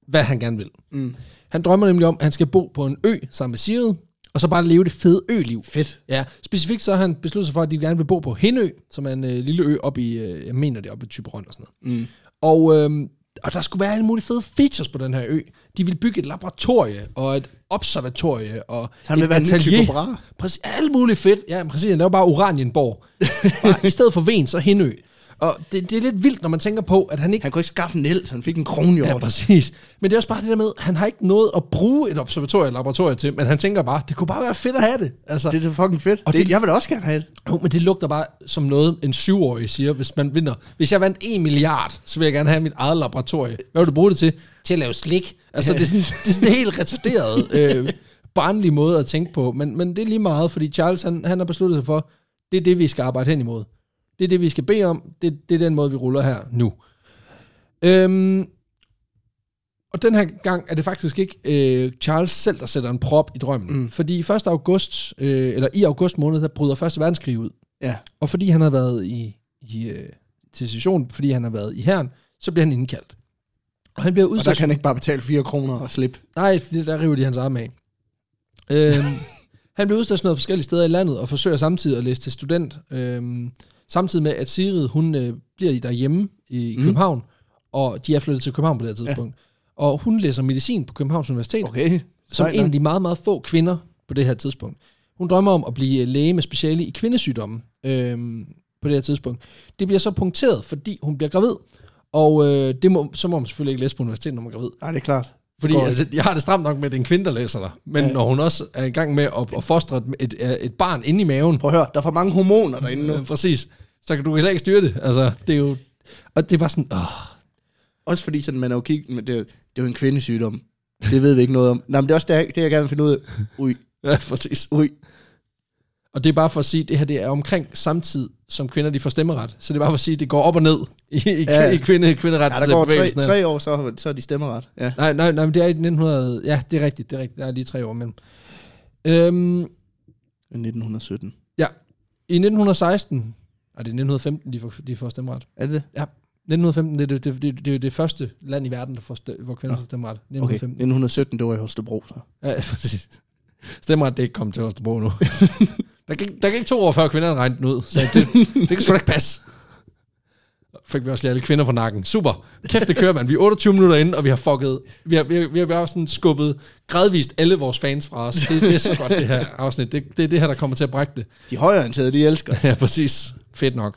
hvad han gerne vil. Mm. Han drømmer nemlig om, at han skal bo på en ø sammen med Sigrid, og så bare leve det fede ø-liv. Fedt. Ja, specifikt så har han besluttet sig for, at de gerne vil bo på Hindø, som er en øh, lille ø op i, øh, jeg mener det oppe i Typerøn og sådan noget. Mm. Og, øh, og der skulle være alle mulige fede features på den her ø. De vil bygge et laboratorie og et observatorie og Så han vil et være Brahe. Præcis, alt muligt fedt. Ja, præcis. Han laver bare Oranienborg. bare, I stedet for Ven, så Hindø. Og det, det er lidt vildt, når man tænker på, at han ikke Han kunne ikke skaffe en el, så han fik en kronhjort. Ja, præcis. Men det er også bare det der med, han har ikke noget at bruge et observatorium eller laboratorium til, men han tænker bare, det kunne bare være fedt at have det. Altså, Det er da fucking fedt. Og det, det- jeg vil da også gerne have det. jo, men det lugter bare som noget, en syvårig siger, hvis man vinder. Hvis jeg vandt en milliard, så vil jeg gerne have mit eget laboratorium. Hvad vil du bruge det til? Til at lave slik. Altså, det er sådan, det er sådan en helt retarderet, øh, barnlig måde at tænke på. Men, men det er lige meget, fordi Charles, han, han har besluttet sig for, det er det, vi skal arbejde hen imod. Det er det, vi skal bede om. Det, det er den måde, vi ruller her nu. Øhm, Og den her gang er det faktisk ikke øh, Charles selv, der sætter en prop i drømmen. Mm. Fordi i 1. august, øh, eller i august måned, der bryder 1. verdenskrig ud. Ja. Og fordi han har været i, i øh, til session, fordi han har været i herren, så bliver han indkaldt. Og han bliver Og der udsat... kan han ikke bare betale 4 kroner og slippe. Nej, fordi der river de hans arme af. Øhm, han bliver udstationeret forskellige steder i landet, og forsøger samtidig at læse til student. Øhm, samtidig med, at Sigrid, hun øh, bliver derhjemme i Mm. København, og de er flyttet til København på det her tidspunkt. Ja. Og hun læser medicin på Københavns Universitet, okay. Som en af de meget, meget få kvinder på det her tidspunkt. Hun drømmer om at blive læge med speciale i kvindesygdomme øhm, på det her tidspunkt. Det bliver så punkteret, fordi hun bliver gravid. Og øh, det må, så må man selvfølgelig ikke læse på universitetet, når man er gravid. Nej, det er klart. Fordi Går altså, jeg har det stramt nok med, at det er en kvinde, der læser der. Men Ja. når hun også er i gang med at, at fostre et, et, et barn inde i maven, Prøv at høre, der er for mange hormoner derinde nu. præcis, så kan du slet ikke styre det. Altså, det er jo... Og det er bare sådan, åh, Også fordi sådan, man er jo kig, men det, er, jo- det er jo en kvindesygdom. Det ved vi ikke noget om. Nej, men det er også det, det jeg gerne vil finde ud af. Ui, ja, præcis. ui. Og det er bare for at sige, at det her det er omkring samtid, som kvinder de får stemmeret. Så det er bare for at sige, at det går op og ned i, i, Ja. ja. i kvinde, kvinderets Ja, der går tre, tre år, så, så er de stemmeret. Ja. Nej, nej, nej, men det er i 1900... Ja, det er rigtigt, det er rigtigt. Der er lige tre år imellem. Øhm, 1917. ja, i 1916... Nej, det er 1915, de får, de får stemmeret. Er det det? 1915, det er det, det, det, det, er det første land i verden, der får hvor kvinder får stemmeret. Okay, 1915. 1917, det var i Holstebro, så. Ja, præcis. Stemmeret, det er ikke kommet til Østerbro nu. der, gik, der gik to år før kvinderne regnede ud, så det, det kan sgu da ikke passe. Fik vi også lige alle kvinder på nakken. Super. Kæft, det kører, mand. Vi er 28 minutter inde, og vi har fucket... Vi har, vi har, vi har sådan skubbet gradvist alle vores fans fra os. Det, det er så godt, det her afsnit. Det, det er det her, der kommer til at brække det. De højreorienterede, de elsker os. Ja, præcis. Fedt nok.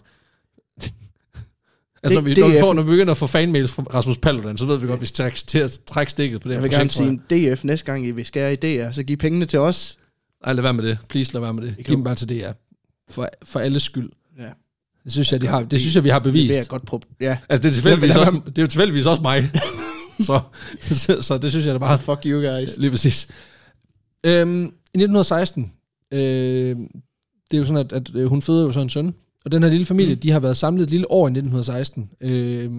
Altså, Det- når, vi, det når, vi er- får, når vi begynder at få fanmails fra Rasmus Paludan, så ved vi godt, at vi skal til at trække stikket på det Jeg her vil gerne sige, DF næste gang, I vil skære i DR, så giv pengene til os. Ej, lad være med det. Please, lad være med det. Giv dem bare til DR. For, for alles skyld. Ja. Det synes jeg, de har, det synes jeg, vi har Det bevist. vil jeg godt prøve. Ja. Altså, det er, tilfældigvis også, det er jo tilfældigvis også mig. så, så, så, det synes jeg da bare, Fuck you guys. lige præcis. Øhm, I 1916, øh, det er jo sådan, at, at øh, hun føder jo så en søn, og den her lille familie, mm. de har været samlet et lille år i 1916. Øh,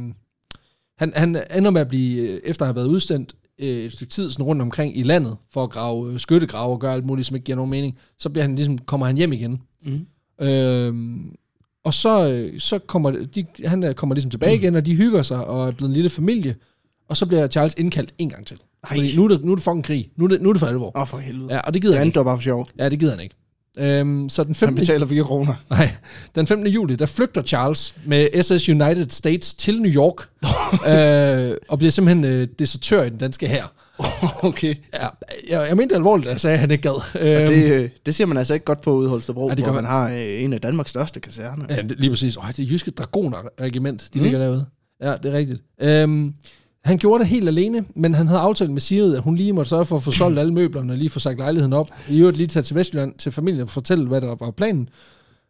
han, han ender med at blive, øh, efter at have været udsendt øh, et stykke tid sådan rundt omkring i landet, for at grave øh, skyttegrave og gøre alt muligt, som ikke giver nogen mening, så bliver han ligesom, kommer han hjem igen. Mm. Øhm, og så, øh, så kommer de, han øh, kommer ligesom tilbage igen, og de hygger sig, og er blevet en lille familie. Og så bliver Charles indkaldt en gang til. Ej. Fordi nu er, det, nu er det fucking krig. Nu er det, nu er det for alvor. Åh, oh, for helvede. Ja, og det gider Det han ikke. bare for sjov. Ja, det gider han ikke. Øhm, så den Han 15. betaler 4 kroner. Nej, den 15. juli, der flygter Charles med SS United States til New York, øh, og bliver simpelthen øh, desertør i den danske her. okay. Ja, jeg, jeg mente alvorligt, da jeg sagde, at han ikke gad. Øhm, Det, øh, det ser man altså ikke godt på ude Holstebro, Ja, det hvor man man. har øh, en af Danmarks største kaserner. Ja, det, lige præcis. Øj, det er Jyske Dragoner-regiment, de mm. ligger derude. Ja, det er rigtigt. Øhm, han gjorde det helt alene, men han havde aftalt med Sigrid, at hun lige måtte sørge for at få solgt alle møblerne, og lige få sagt lejligheden op. I øvrigt lige tage til Vestjylland til familien og fortælle, hvad der var planen.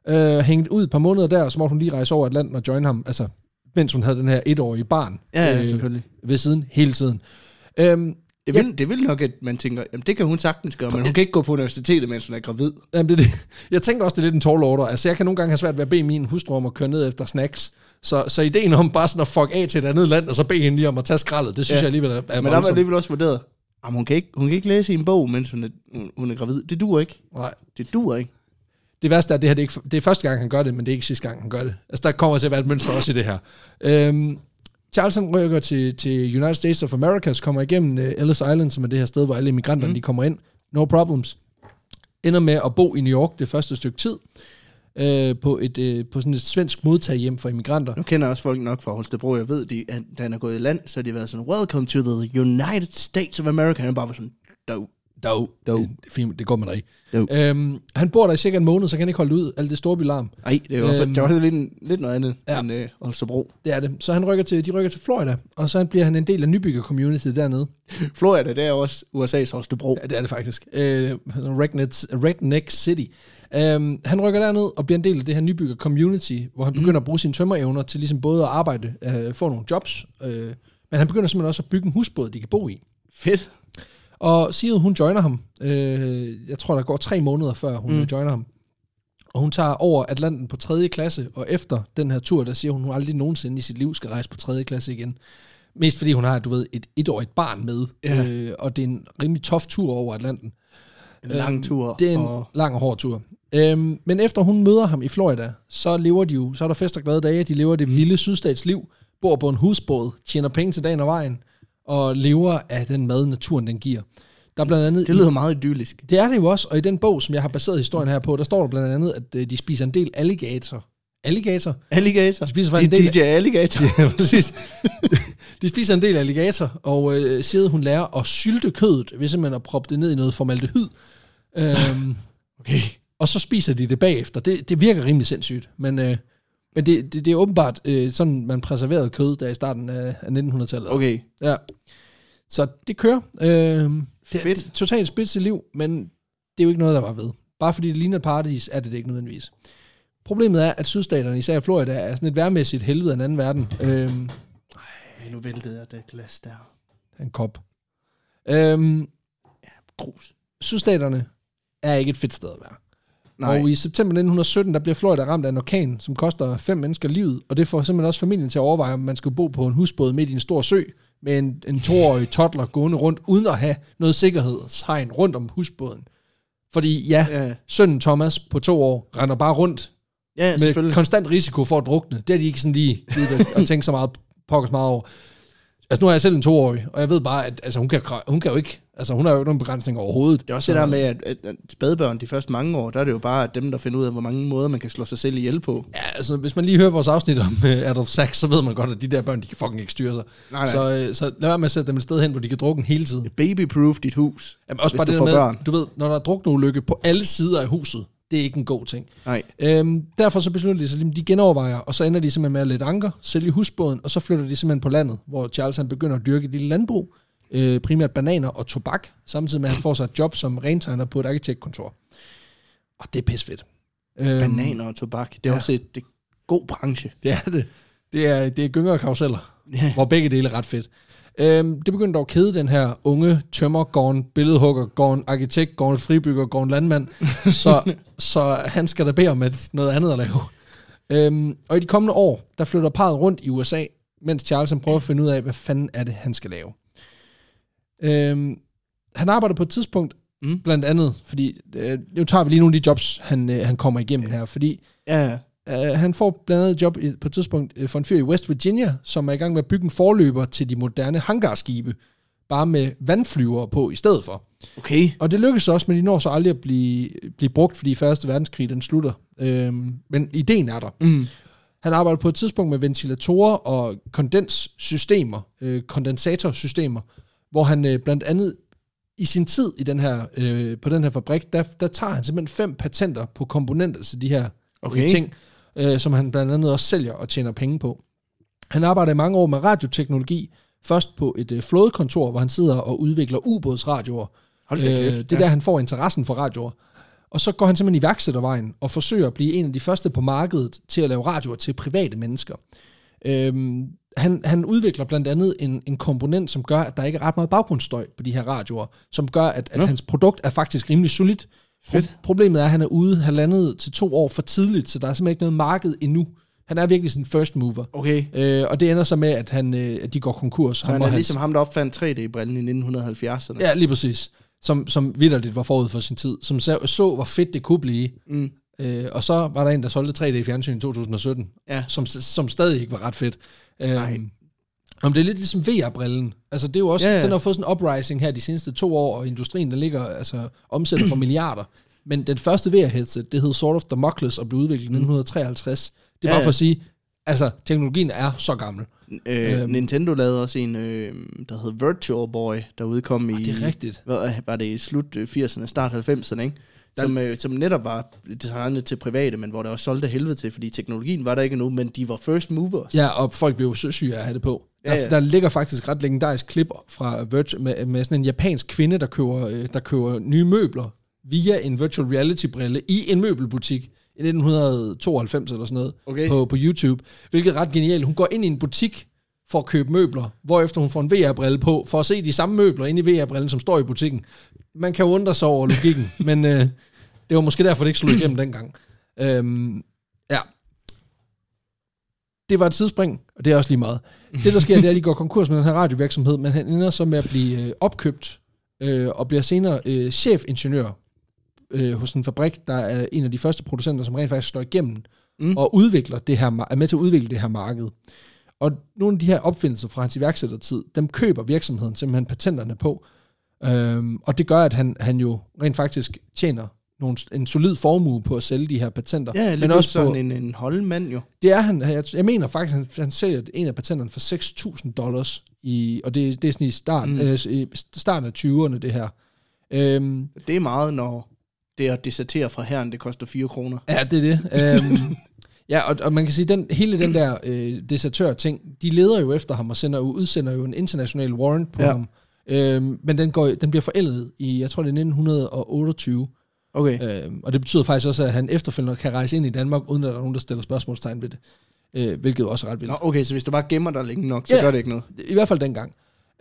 Øh, hængt ud et par måneder der, og så måtte hun lige rejse over Atlanten og join ham, altså mens hun havde den her etårige barn Ja, ja, øh, selvfølgelig. ved siden, hele tiden. Øhm, Det vil, det vil nok, at man tænker, jamen det kan hun sagtens gøre, men hun kan ikke gå på universitetet, mens hun er gravid. Jamen, det, det. Jeg tænker også, det er lidt en tall order. Altså, jeg kan nogle gange have svært ved at bede min hustru om at køre ned efter snacks. Så, så ideen om bare sådan at fuck af til et andet land, og så bede hende lige om at tage skraldet, det synes Ja. jeg alligevel er, er Men der var alligevel også vurderet, jamen hun kan, ikke, hun kan ikke læse i en bog, mens hun er, hun- er gravid. Det duer ikke. Nej. Det duer ikke. Det værste er, at det her det er, ikke, det er første gang, han gør det, men det er ikke sidste gang, han gør det. Altså, der kommer til at være et mønster også i det her. Øhm, Charles han rykker til, til United States of America, kommer igennem uh, Ellis Island, som er det her sted, hvor alle immigranterne Mm. mm. de kommer ind. No problems. Ender med at bo i New York det første stykke tid, øh, på, et, øh, på sådan et svensk modtaghjem for immigranter. Nu kender også folk nok fra Holstebro, jeg ved, de, at da han er gået i land, så har de været sådan, welcome to the United States of America. Han er bare var sådan, dog. Dog. Dog. Det, er fint, det går med dig. Dog. Øhm, han bor der i cirka en måned, så kan han ikke holde ud alt det store larm. Ej, det var, Øhm. øhm, det var lidt, en- lidt noget andet Ja. end øh, Holstebro. Det er det. Så han rykker til, de rykker til Florida, og så bliver han en del af nybygger-community dernede. Florida, det er også USA's Holstebro. Ja, det er det faktisk. Øh, Redneck, Redneck City. Um, han rykker derned og bliver en del af det her nybygger-community, hvor han begynder at bruge sine tømmerevner til ligesom både at arbejde, øh, få nogle jobs, øh, men han begynder simpelthen også at bygge en husbåd, de kan bo i. Fedt. Og Sigrid, hun joiner ham. Øh, jeg tror, der går tre måneder, før hun Mm. mm. joiner ham. Og hun tager over Atlanten på tredje klasse, og efter den her tur, der siger hun, hun aldrig nogensinde i sit liv skal rejse på tredje klasse igen. Mest fordi hun har, du ved, et etårigt barn med, Ja. øh, og det er en rimelig tof tur over Atlanten. En lang Øhm, tur. Det er en og, lang og hård tur. Øhm, men efter hun møder ham i Florida, så lever de jo, så er der fest og glade dage, de lever det vilde sydstatsliv, bor på en husbåd, tjener penge til dagen og vejen, og lever af den mad, naturen den giver. Der er blandt andet... det lyder meget idyllisk. Det er det jo også, og i den bog, som jeg har baseret historien her på, der står der blandt andet, at øh, de spiser en del alligator. Alligator? Alligator. De spiser en del DJ Alligator. Ja, præcis. De spiser en del alligator, og øh, siger, hun lærer at sylte kødet, ved simpelthen at proppe det ned i noget formaldehyd. Øhm, Okay. og så spiser de det bagefter. Det, det virker rimelig sindssygt, men, øh, men det, det, det er åbenbart øh, sådan, man præserverede kød der i starten af, af 1900-tallet. Okay. Ja. Så det kører. Øh, det, Fedt. Det, totalt spids i liv, men det er jo ikke noget, der var ved. Bare fordi det ligner et paradis, er det det ikke nødvendigvis. Problemet er, at sydstaterne, især Florida, er sådan et værmæssigt helvede af en anden verden. Øh, Ej, nu væltede jeg det glas der. en kop. Øhm, Grus. sydstaterne er ikke et fedt sted at være. Nej. Og i september 1917, der bliver Florida ramt af en orkan, som koster fem mennesker livet, og det får simpelthen også familien til at overveje, om man skal bo på en husbåd midt i en stor sø, med en, en toårig toddler gående rundt, uden at have noget sikkerhedshegn rundt om husbåden. Fordi ja, Ja, sønnen Thomas på to år render bare rundt ja med konstant risiko for at drukne. Det er de ikke sådan lige at tænke så meget pokkers meget over. Altså nu er jeg selv en toårig, og jeg ved bare, at altså, hun, kan, hun kan jo ikke, altså hun har jo ikke nogen begrænsning overhovedet. Det er også det der med, at, at, at spædbørn de første mange år, der er det jo bare dem, der finder ud af, hvor mange måder man kan slå sig selv ihjel på. Ja, altså hvis man lige hører vores afsnit om uh, Adolf Sachs, så ved man godt, at de der børn, de kan fucking ikke styre sig. Nej, nej. Så, øh, så lad være med at sætte dem et sted hen, hvor de kan drukke hele tiden. Babyproof dit hus. Jamen, også bare det der med, børn. du ved, når der er drukneulykke på alle sider af huset, det er ikke en god ting. Nej. Øhm, derfor så beslutter de sig, at de genovervejer, og så ender de simpelthen med at lette anker, sælge husbåden, og så flytter de simpelthen på landet, hvor Charles han begynder at dyrke et lille landbrug, øh, primært bananer og tobak, samtidig med at han får sig et job som rentegner på et arkitektkontor. Og det er pisfedt. Øhm, Bananer og tobak. Det er ja. også et det, god branche. Det er det. Det er, det er gynger og karuseller, Ja. hvor begge dele er ret fedt. Øhm, det begyndte dog at kede den her unge tømmer, gården billedhugger, gården arkitekt, gården fribygger, gården landmand. så, så han skal da bede om et, noget andet at lave. Øhm, og i de kommende år, der flytter parret rundt i USA, mens Charles han prøver at finde ud af, hvad fanden er det, han skal lave. Øhm, han arbejder på et tidspunkt, Mm. blandt andet, fordi, øh, nu tager vi lige nogle af de jobs, han, øh, han kommer igennem her, fordi Ja, Uh, han får blandt andet et job i, på et tidspunkt uh, for en fyr i West Virginia, som er i gang med at bygge en forløber til de moderne hangarskibe, bare med vandflyver på i stedet for. okay. Og det lykkes også, men de når så aldrig at blive, blive brugt, fordi Første Verdenskrig den slutter. Øhm, men ideen er der. Mm. Han arbejder på et tidspunkt med ventilatorer og kondenssystemer, øh, kondensatorsystemer, hvor han øh, blandt andet i sin tid i den her, øh, på den her fabrik, der, der tager han simpelthen fem patenter på komponenter til de her Okay. okay. ting, øh, som han blandt andet også sælger og tjener penge på. Han arbejder i mange år med radioteknologi, først på et øh, flådekontor, hvor han sidder og udvikler ubådsradioer. Hold da Øh, kæft. det er der, han får interessen for radioer. Og så går han simpelthen i værksættervejen og forsøger at blive en af de første på markedet til at lave radioer til private mennesker. Øhm, han, han udvikler blandt andet en, en komponent, som gør, at der ikke er ret meget baggrundsstøj på de her radioer, som gør, at, at Nå. hans produkt er faktisk rimelig solidt. Fedt. Problemet er, at han er ude halvandet til to år for tidligt, så der er simpelthen ikke noget marked endnu. Han er virkelig sådan en first mover. Okay. Øh, og det ender så med, at, han, øh, at de går konkurs. Så han og er hans- ligesom ham, der opfandt 3D-brillen i 1970'erne. Ja, lige præcis. Som, som vidderligt var forud for sin tid. Som så, så hvor fedt det kunne blive. Mm. Øh, og så var der en, der solgte 3D i fjernsyn i 2017, Ja. som, som stadig ikke var ret fedt. Nej. Øh, om det er lidt ligesom VR-brillen. Altså det er jo også, Ja, ja, den har fået sådan en uprising her de seneste to år, og industrien, der ligger, altså omsætter for milliarder. Men den første VR-headset, det hed Sword of Damocles og blev udviklet i 1953. Det er Ja, bare for at sige, altså teknologien er så gammel. Øh, Øhm. Nintendo lavede også en, øh, der hed Virtual Boy, der udkom i... Det er rigtigt. Hvad, var det i slut øh, 80'erne, start 90'erne, ikke? Som, øh, som netop var designet til private, men hvor der også solgte helvede til, fordi teknologien var der ikke endnu, men de var first movers. Ja, og folk blev søsyge af at have det på. Ja, Der, ja. der ligger faktisk ret legendarisk klip fra Virtu- med, med sådan en japansk kvinde, der køber, øh, der køber nye møbler via en virtual reality-brille i en møbelbutik i 1992 eller sådan noget Okay. på, på YouTube, hvilket er ret genialt. Hun går ind i en butik for at købe møbler, hvorefter hun får en VR-brille på, for at se de samme møbler inde i VR-brillen, som står i butikken. Man kan undre sig over logikken, men øh, det var måske derfor, det ikke slog igennem dengang. Øhm, ja. det var et sidespring, og det er også lige meget. Det, der sker, det er, at de går konkurs med den her radiovirksomhed, men han ender så med at blive øh, opkøbt, øh, og bliver senere øh, chefingeniør øh, hos en fabrik, der er en af de første producenter, som rent faktisk slår igennem Mm. og udvikler det her, er med til at udvikle det her marked. Og nogle af de her opfindelser fra hans iværksættertid, dem køber virksomheden simpelthen patenterne på. Øhm, og det gør, at han, han jo rent faktisk tjener nogle, en solid formue på at sælge de her patenter. Ja, men også sådan på, en, en holdmand jo. det er han, jeg, jeg mener faktisk, han, han sælger en af patenterne for 6.000 dollars, i, og det, det er sådan i start, mm. Øh, i starten af 20'erne, det her. Øhm, Det er meget, når det at desertere fra herren, det koster 4 kroner. Ja, det er det. Øhm, ja, og, og man kan sige, den hele den der øh, desertør-ting, de leder jo efter ham og sender jo, udsender jo en international warrant på. Ja. ham. Øhm, men den, går, den bliver forældet i, jeg tror det er 1928. Okay. Øhm, og det betyder faktisk også, at han efterfølgende kan rejse ind i Danmark, uden at der er nogen, der stiller spørgsmålstegn ved det. Øh, hvilket også er ret vildt. Nå, okay, så hvis du bare gemmer dig længe nok, så Ja. gør det ikke noget. I hvert fald dengang.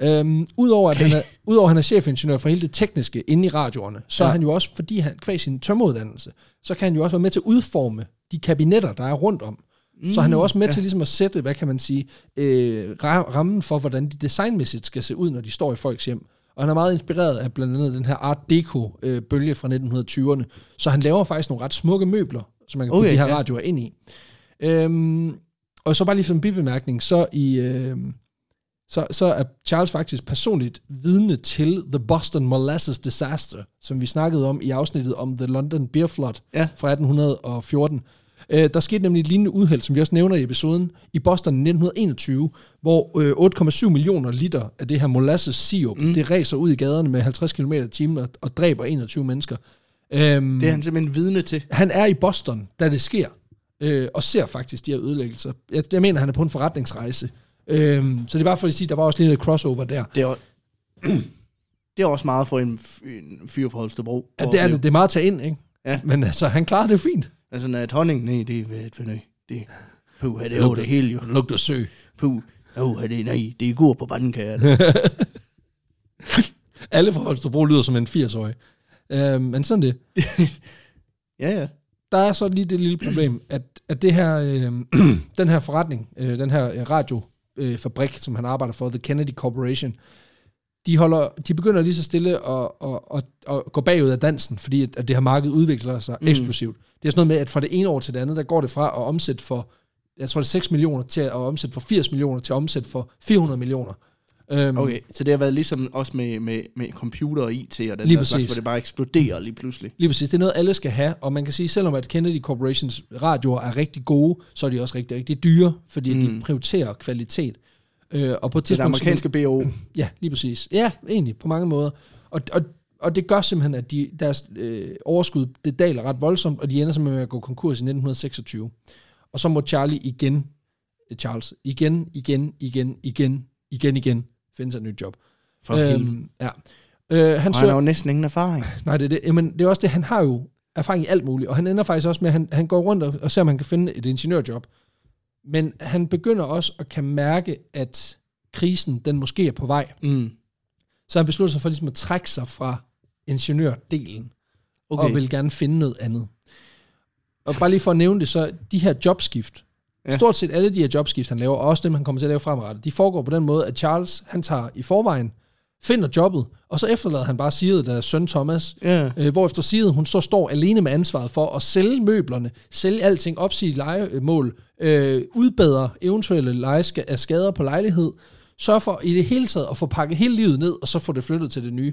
Øhm, Udover at, Okay. han er, udover han er chefingeniør for hele det tekniske inde i radioerne, så ja. er han jo også, fordi han kvæg sin tømmeruddannelse, så kan han jo også være med til at udforme de kabinetter, der er rundt om. Mm, så han er jo også med ja. til ligesom at sætte, hvad kan man sige, øh, ra- rammen for, hvordan de designmæssigt skal se ud, når de står i folks hjem. Og han er meget inspireret af blandt andet den her Art Deco-bølge fra 1920'erne. Så han laver faktisk nogle ret smukke møbler, som man kan okay, putte de her ja. radioer ind i. Øhm, og så bare lige som en bibemærkning, så i... Øh, så, så er Charles faktisk personligt vidne til The Boston Molasses Disaster, som vi snakkede om i afsnittet om The London Beer Flood Ja. fra 1814. Øh, der skete nemlig et lignende uheld, som vi også nævner i episoden, i Boston i 1921, hvor øh, 8,7 millioner liter af det her molasses sirup, mm. Det ræser ud i gaderne med 50 km i timen og, og dræber 21 mennesker. Øhm, Det er han simpelthen vidne til. han er i Boston, da det sker, øh, og ser faktisk de her ødelæggelser. Jeg, jeg mener, han er på en forretningsrejse. Øhm, så det er bare for at sige, der var også lige noget crossover der. Det er, det er også meget for en, en fyr fra Holstebro. Ja, det er det. Det er meget at tage ind, ikke? Ja. Men altså, han klarer det fint. Altså, når honning, nej, det er ved et nøj. Det puh, det er jo det hele jo. Lugter sø. Puh, oh, det nej, det er gur på bandkager. Alle fra Holstebro lyder som en 80-årig. Øhm, men sådan det. ja, ja. Der er så lige det lille problem, at, at det her, øh, den her forretning, øh, den her øh, radiofabrik, øh, fabrik, som han arbejder for, The Kennedy Corporation, de, holder, de begynder lige så stille at, at, at, at gå bagud af dansen, fordi at, at det her marked udvikler sig mm. Eksplosivt. Det er sådan noget med, at fra det ene år til det andet, der går det fra at omsætte for, jeg tror det er 6 millioner, til at omsætte for 80 millioner, til at omsætte for 400 millioner. Um, Okay, så det har været ligesom også med, med, med computer og IT og den Lige der slags, præcis. hvor det bare eksploderer lige pludselig. Lige præcis, det er noget, alle skal have, og man kan sige, selvom at Kennedy Corporations radioer er rigtig gode, så er de også rigtig, rigtig dyre, fordi mm. de prioriterer kvalitet. Øh, og på et Det tidspunkt... amerikanske BO. Ja, lige præcis. Ja, egentlig, på mange måder. Og, og, og det gør simpelthen, at de, deres øh, overskud, det daler ret voldsomt, og de ender simpelthen med at gå konkurs i 1926. Og så må Charlie igen, øh, Charles, igen, igen, igen, igen, igen, igen, finde sig et nyt job. For øhm, ja. Øh, han og han søger, har jo næsten ingen erfaring. Nej, det er det. Jamen, det er også det, han har jo erfaring i alt muligt, og han ender faktisk også med, at han, han går rundt og, og ser, om han kan finde et ingeniørjob. Men han begynder også at kan mærke, at krisen, den måske er på vej. Mm. Så han beslutter sig for ligesom at trække sig fra ingeniørdelen, okay. Og vil gerne finde noget andet. Og bare lige for at nævne det, så de her jobskift. Ja. stort set alle de her jobskift, han laver, og også dem, han kommer til at lave fremadrettet, de foregår på den måde, at Charles, han tager i forvejen, finder jobbet, og så efterlader han bare Sigrid, deres søn Thomas, Ja. øh, hvorefter Sigrid, hun så står alene med ansvaret for at sælge møblerne, sælge alting, opsige lejemål, øh, udbedre eventuelle lejeska- af skader på lejlighed, sørge for i det hele taget at få pakket hele livet ned, og så få det flyttet til det nye.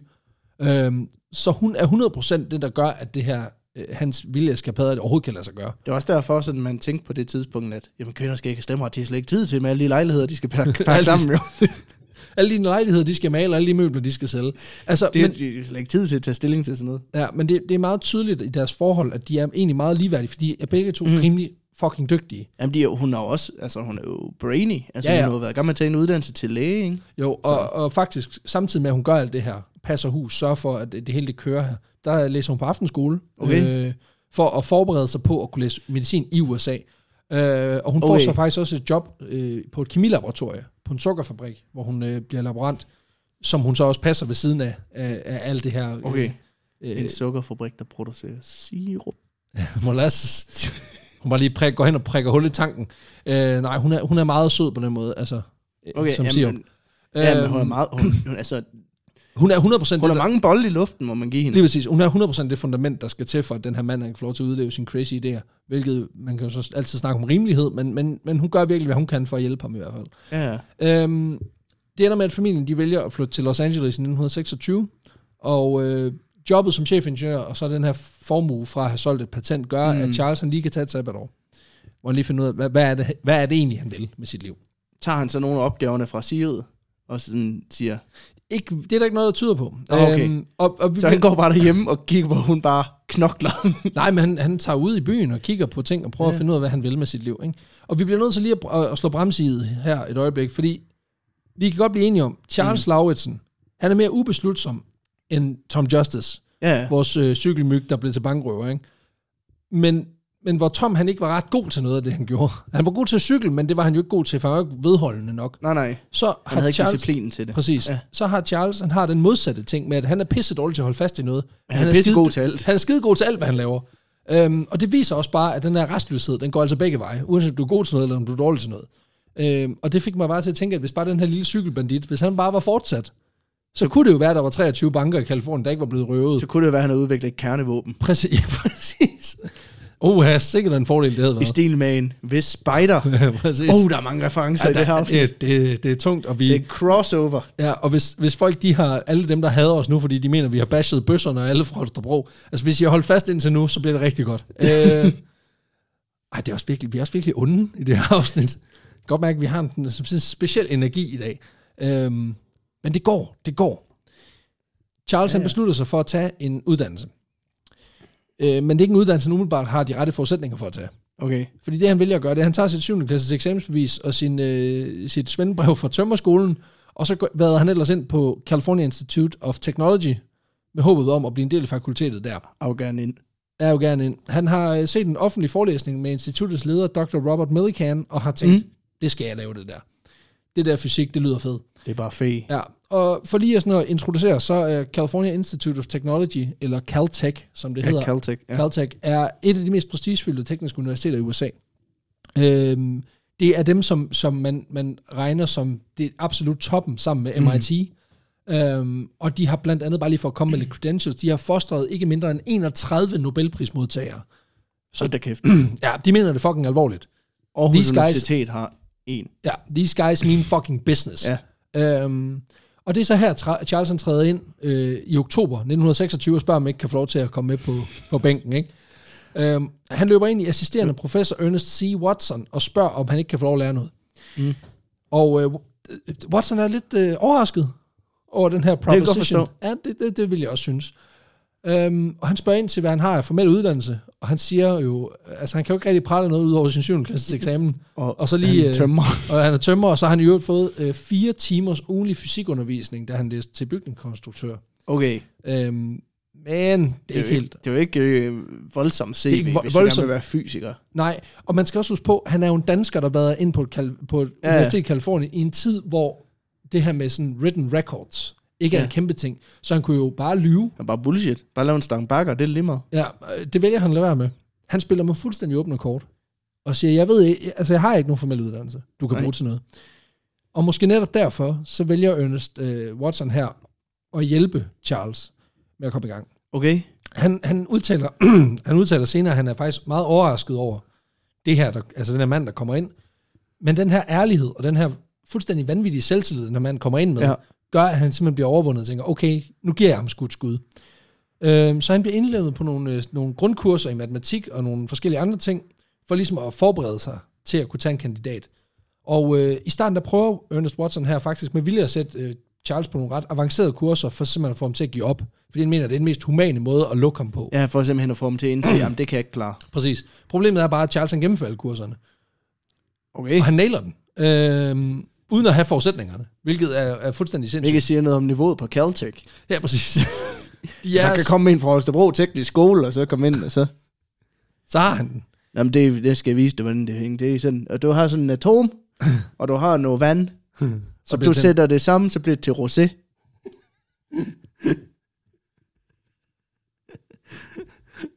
Øhm, så hun er 100% det, der gør, at det her, øh, hans viljeskapader, det overhovedet kan lade sig gøre. Det er også derfor, at man tænkte på det tidspunkt, at jamen, kvinder skal ikke have stemmeret, de har slet ikke tid til med alle de lejligheder, de skal pakke, pakke sammen. Jo. Alle dine lejligheder, de skal male, og alle de møbler, de skal sælge. Altså, Det men, er, de har slet ikke tid til at tage stilling til sådan noget. ja, men det, det er meget tydeligt i deres forhold, at de er egentlig meget ligeværdige, fordi er begge to mm. Rimelig fucking dygtige. Jamen, de er, jo- hun er jo også, altså hun er jo brainy. Altså, Ja, ja, hun har været i gang med at tage en uddannelse til læge, ikke? Jo, og, og faktisk samtidig med, at hun gør alt det her, passer hus, sørger for, at det hele det kører her, der læser hun på aftenskole, Okay. øh, for at forberede sig på at kunne læse medicin i USA. Øh, og hun får Okay. så faktisk også et job øh, på et kemilaboratorie, på en sukkerfabrik, hvor hun øh, bliver laborant, som hun så også passer ved siden af, af, af alt det her. Okay. Øh, En sukkerfabrik, der producerer sirup. molasses. Hun bare lige prik, går hen og prikker hul i tanken. Øh, nej, hun er, hun er meget sød på den måde, altså, okay, Okay, som jamen, men- Ja, men hun er Øhm, meget... Hun, hun, altså, hun er 100% hun det, har der- mange bolde i luften, må man give hende. Lige præcis. Hun er 100% det fundament, der skal til for, at den her mand kan få lov til at udleve sine crazy idéer. Hvilket, man kan jo så altid snakke om rimelighed, men, men, men hun gør virkelig, hvad hun kan for at hjælpe ham i hvert fald. Ja, Øhm, det ender med, at familien de vælger at flytte til Los Angeles i 1926, og øh, jobbet som chefingeniør, og så den her formue fra at have solgt et patent, gør, mm. At Charles han lige kan tage et sabbatår. Hvor han lige finder ud af, hvad, hvad, er det, hvad er det egentlig, han vil med sit liv. tager han så nogle af opgaverne fra Sigrid, og sådan siger, Ikke, det er der ikke noget, der tyder på. Okay. Øhm, og, og vi så han går bare derhjemme og kigger, hvor hun bare knokler. Nej, men han, han tager ud i byen og kigger på ting og prøver ja. Ja. at finde ud af, hvad han vil med sit liv. Ikke? Og vi bliver nødt til lige at, at, at slå bremse i her et øjeblik, fordi vi kan godt blive enige om, Charles mm. Lauritsen, han er mere ubeslutsom end Tom Justice, ja, vores øh, cykelmyg, der blev til bankrøver. Ikke? Men, men hvor Tom han ikke var ret god til noget af det, han gjorde. Han var god til at cykle, men det var han jo ikke god til, for han var ikke vedholdende nok. nej, nej. Så Han har havde ikke Charles, disciplinen til det. Præcis. Ja. Så har Charles, han har den modsatte ting med, at han er pisse dårlig til at holde fast i noget. Men han er pisse god til alt. Han er skide god til alt, hvad han laver. Øhm, og det viser også bare, at den her restløshed, den går altså begge veje, uanset om du er god til noget, eller om du er dårlig til noget. Øhm, og det fik mig bare til at tænke, at hvis bare den her lille cykelbandit, hvis han bare var fortsat, så kunne det jo være, at der var 23 banker i Kalifornien, der ikke var blevet røvet. Så kunne det være, at han havde udviklet et kernevåben. Præcis. Ja, præcis. Oh, ja, sikkert en fordel, det havde I været. stil med en vis spider. Åh, oh, der er mange referencer ja, i det her afsnit. det, det, det er tungt, og vi... Det er crossover. Ja, og hvis, hvis folk, de har, alle dem, der hader os nu, fordi de mener, vi har bashet bøsserne og alle fra Holstebro, altså hvis I har holdt fast indtil nu, så bliver det rigtig godt. øh, ej, det er også virkelig, vi er også virkelig onde i det her afsnit. Godt mærke, at vi har en, en, en speciel energi i dag. Øhm, men det går, det går. Charles ja, Ja, han beslutter sig for at tage en uddannelse. Øh, men det er ikke en uddannelse, han umiddelbart har de rette forudsætninger for at tage. Okay. Fordi det, han vælger at gøre, det er, at han tager sit 7. klasses eksamensbevis og sin, øh, sit svendebrev fra tømmerskolen, og så vader han ellers ind på California Institute of Technology, med håbet om at blive en del af fakultetet der. Afgørende ind. Er jo gerne ind. Han har øh, set en offentlig forelæsning med instituttets leder, Dr. Robert Millikan, og har tænkt, mm. Det skal jeg lave det der. Det der fysik, det lyder fedt. Det er bare fed. Ja, og for lige at, sådan at introducere, så er California Institute of Technology, eller Caltech, som det hedder, Ja, Caltech. Ja. Caltech er et af de mest prestigefyldte tekniske universiteter i USA. Øhm, det er dem, som, som man, man regner som det absolut toppen sammen med MIT. Mm. Øhm, og de har blandt andet, bare lige for at komme med lidt credentials, de har fostret ikke mindre end 31 Nobelprismodtagere. Så da kæft. Ja, de mener det fucking alvorligt. Aarhus These guys- Universitet har en. Ja, these guys mean fucking business. Ja. Øhm, og det er så her, han træder ind øh, i oktober 1926 og spørger, om ikke kan få lov til at komme med på, på bænken. Ikke? Øhm, han løber ind i assisterende professor Ernest C. Watson og spørger, om han ikke kan få lov at lære noget. Mm. Og øh, Watson er lidt øh, overrasket over den her jeg godt proposition. forstå. Ja, det, det, det vil jeg også synes. Øhm, og han spørger ind til, hvad han har af formel uddannelse, og han siger jo, altså han kan jo ikke rigtig prale noget ud over sin 7. klasses eksamen, Og, og så lige, han øh, tømmer. og han er tømmer, og så har han i øvrigt fået øh, fire timers ugenlig fysikundervisning, da han læste til bygningskonstruktør. Okay. Øhm, men det er, det er ikke helt... Det er jo ikke øh, voldsomt CV, Det er ikke vo- hvis du gerne voldsomt. vil være fysiker. Nej, og man skal også huske på, han er jo en dansker, der har været ind på et, kal- på et ja. universitet i Kalifornien i en tid, hvor det her med sådan written records ikke ja. er en kæmpe ting. Så han kunne jo bare lyve. Er bare bullshit. Bare lave en stang bakker, det er lige meget. Ja, øh, det vælger han at lade være med. Han spiller med fuldstændig åbne kort. Og siger, jeg ved ikke, altså jeg har ikke nogen formel uddannelse, du kan Nej. bruge til noget. Og måske netop derfor, så vælger Ernest øh, Watson her at hjælpe Charles med at komme i gang. Okay. Han, han, udtaler, han udtaler senere, at han er faktisk meget overrasket over det her, der, altså den her mand, der kommer ind. Men den her ærlighed og den her fuldstændig vanvittige selvtillid, den her mand kommer ind med, ja. Gør, at han simpelthen bliver overvundet og tænker, okay, nu giver jeg ham skud skud. Øhm, så han bliver indlemmet på nogle, øh, nogle grundkurser i matematik og nogle forskellige andre ting, for ligesom at forberede sig til at kunne tage en kandidat. Og øh, i starten der prøver Ernest Watson her faktisk med vilje at sætte øh, Charles på nogle ret avancerede kurser, for simpelthen at få ham til at give op. Fordi han mener, det er den mest humane måde at lukke ham på. Ja, for simpelthen at få dem til at indse, jamen det kan jeg ikke klare. Præcis. Problemet er bare, at Charles han gennemfører alle kurserne. Okay. Og han nailer den. Øhm, uden at have forudsætningerne. Hvilket er, er fuldstændig sindssygt. Hvilket siger noget om niveauet på Caltech. Ja, præcis. De er, så kan komme ind fra Holstebro Teknisk Skole, og så komme ind, og så... så har han den. Jamen, det, det skal jeg vise dig, hvordan det hænger. Det er sådan, og du har sådan en atom, og du har noget vand, Så og bliver du det sætter det sammen, så bliver det til rosé.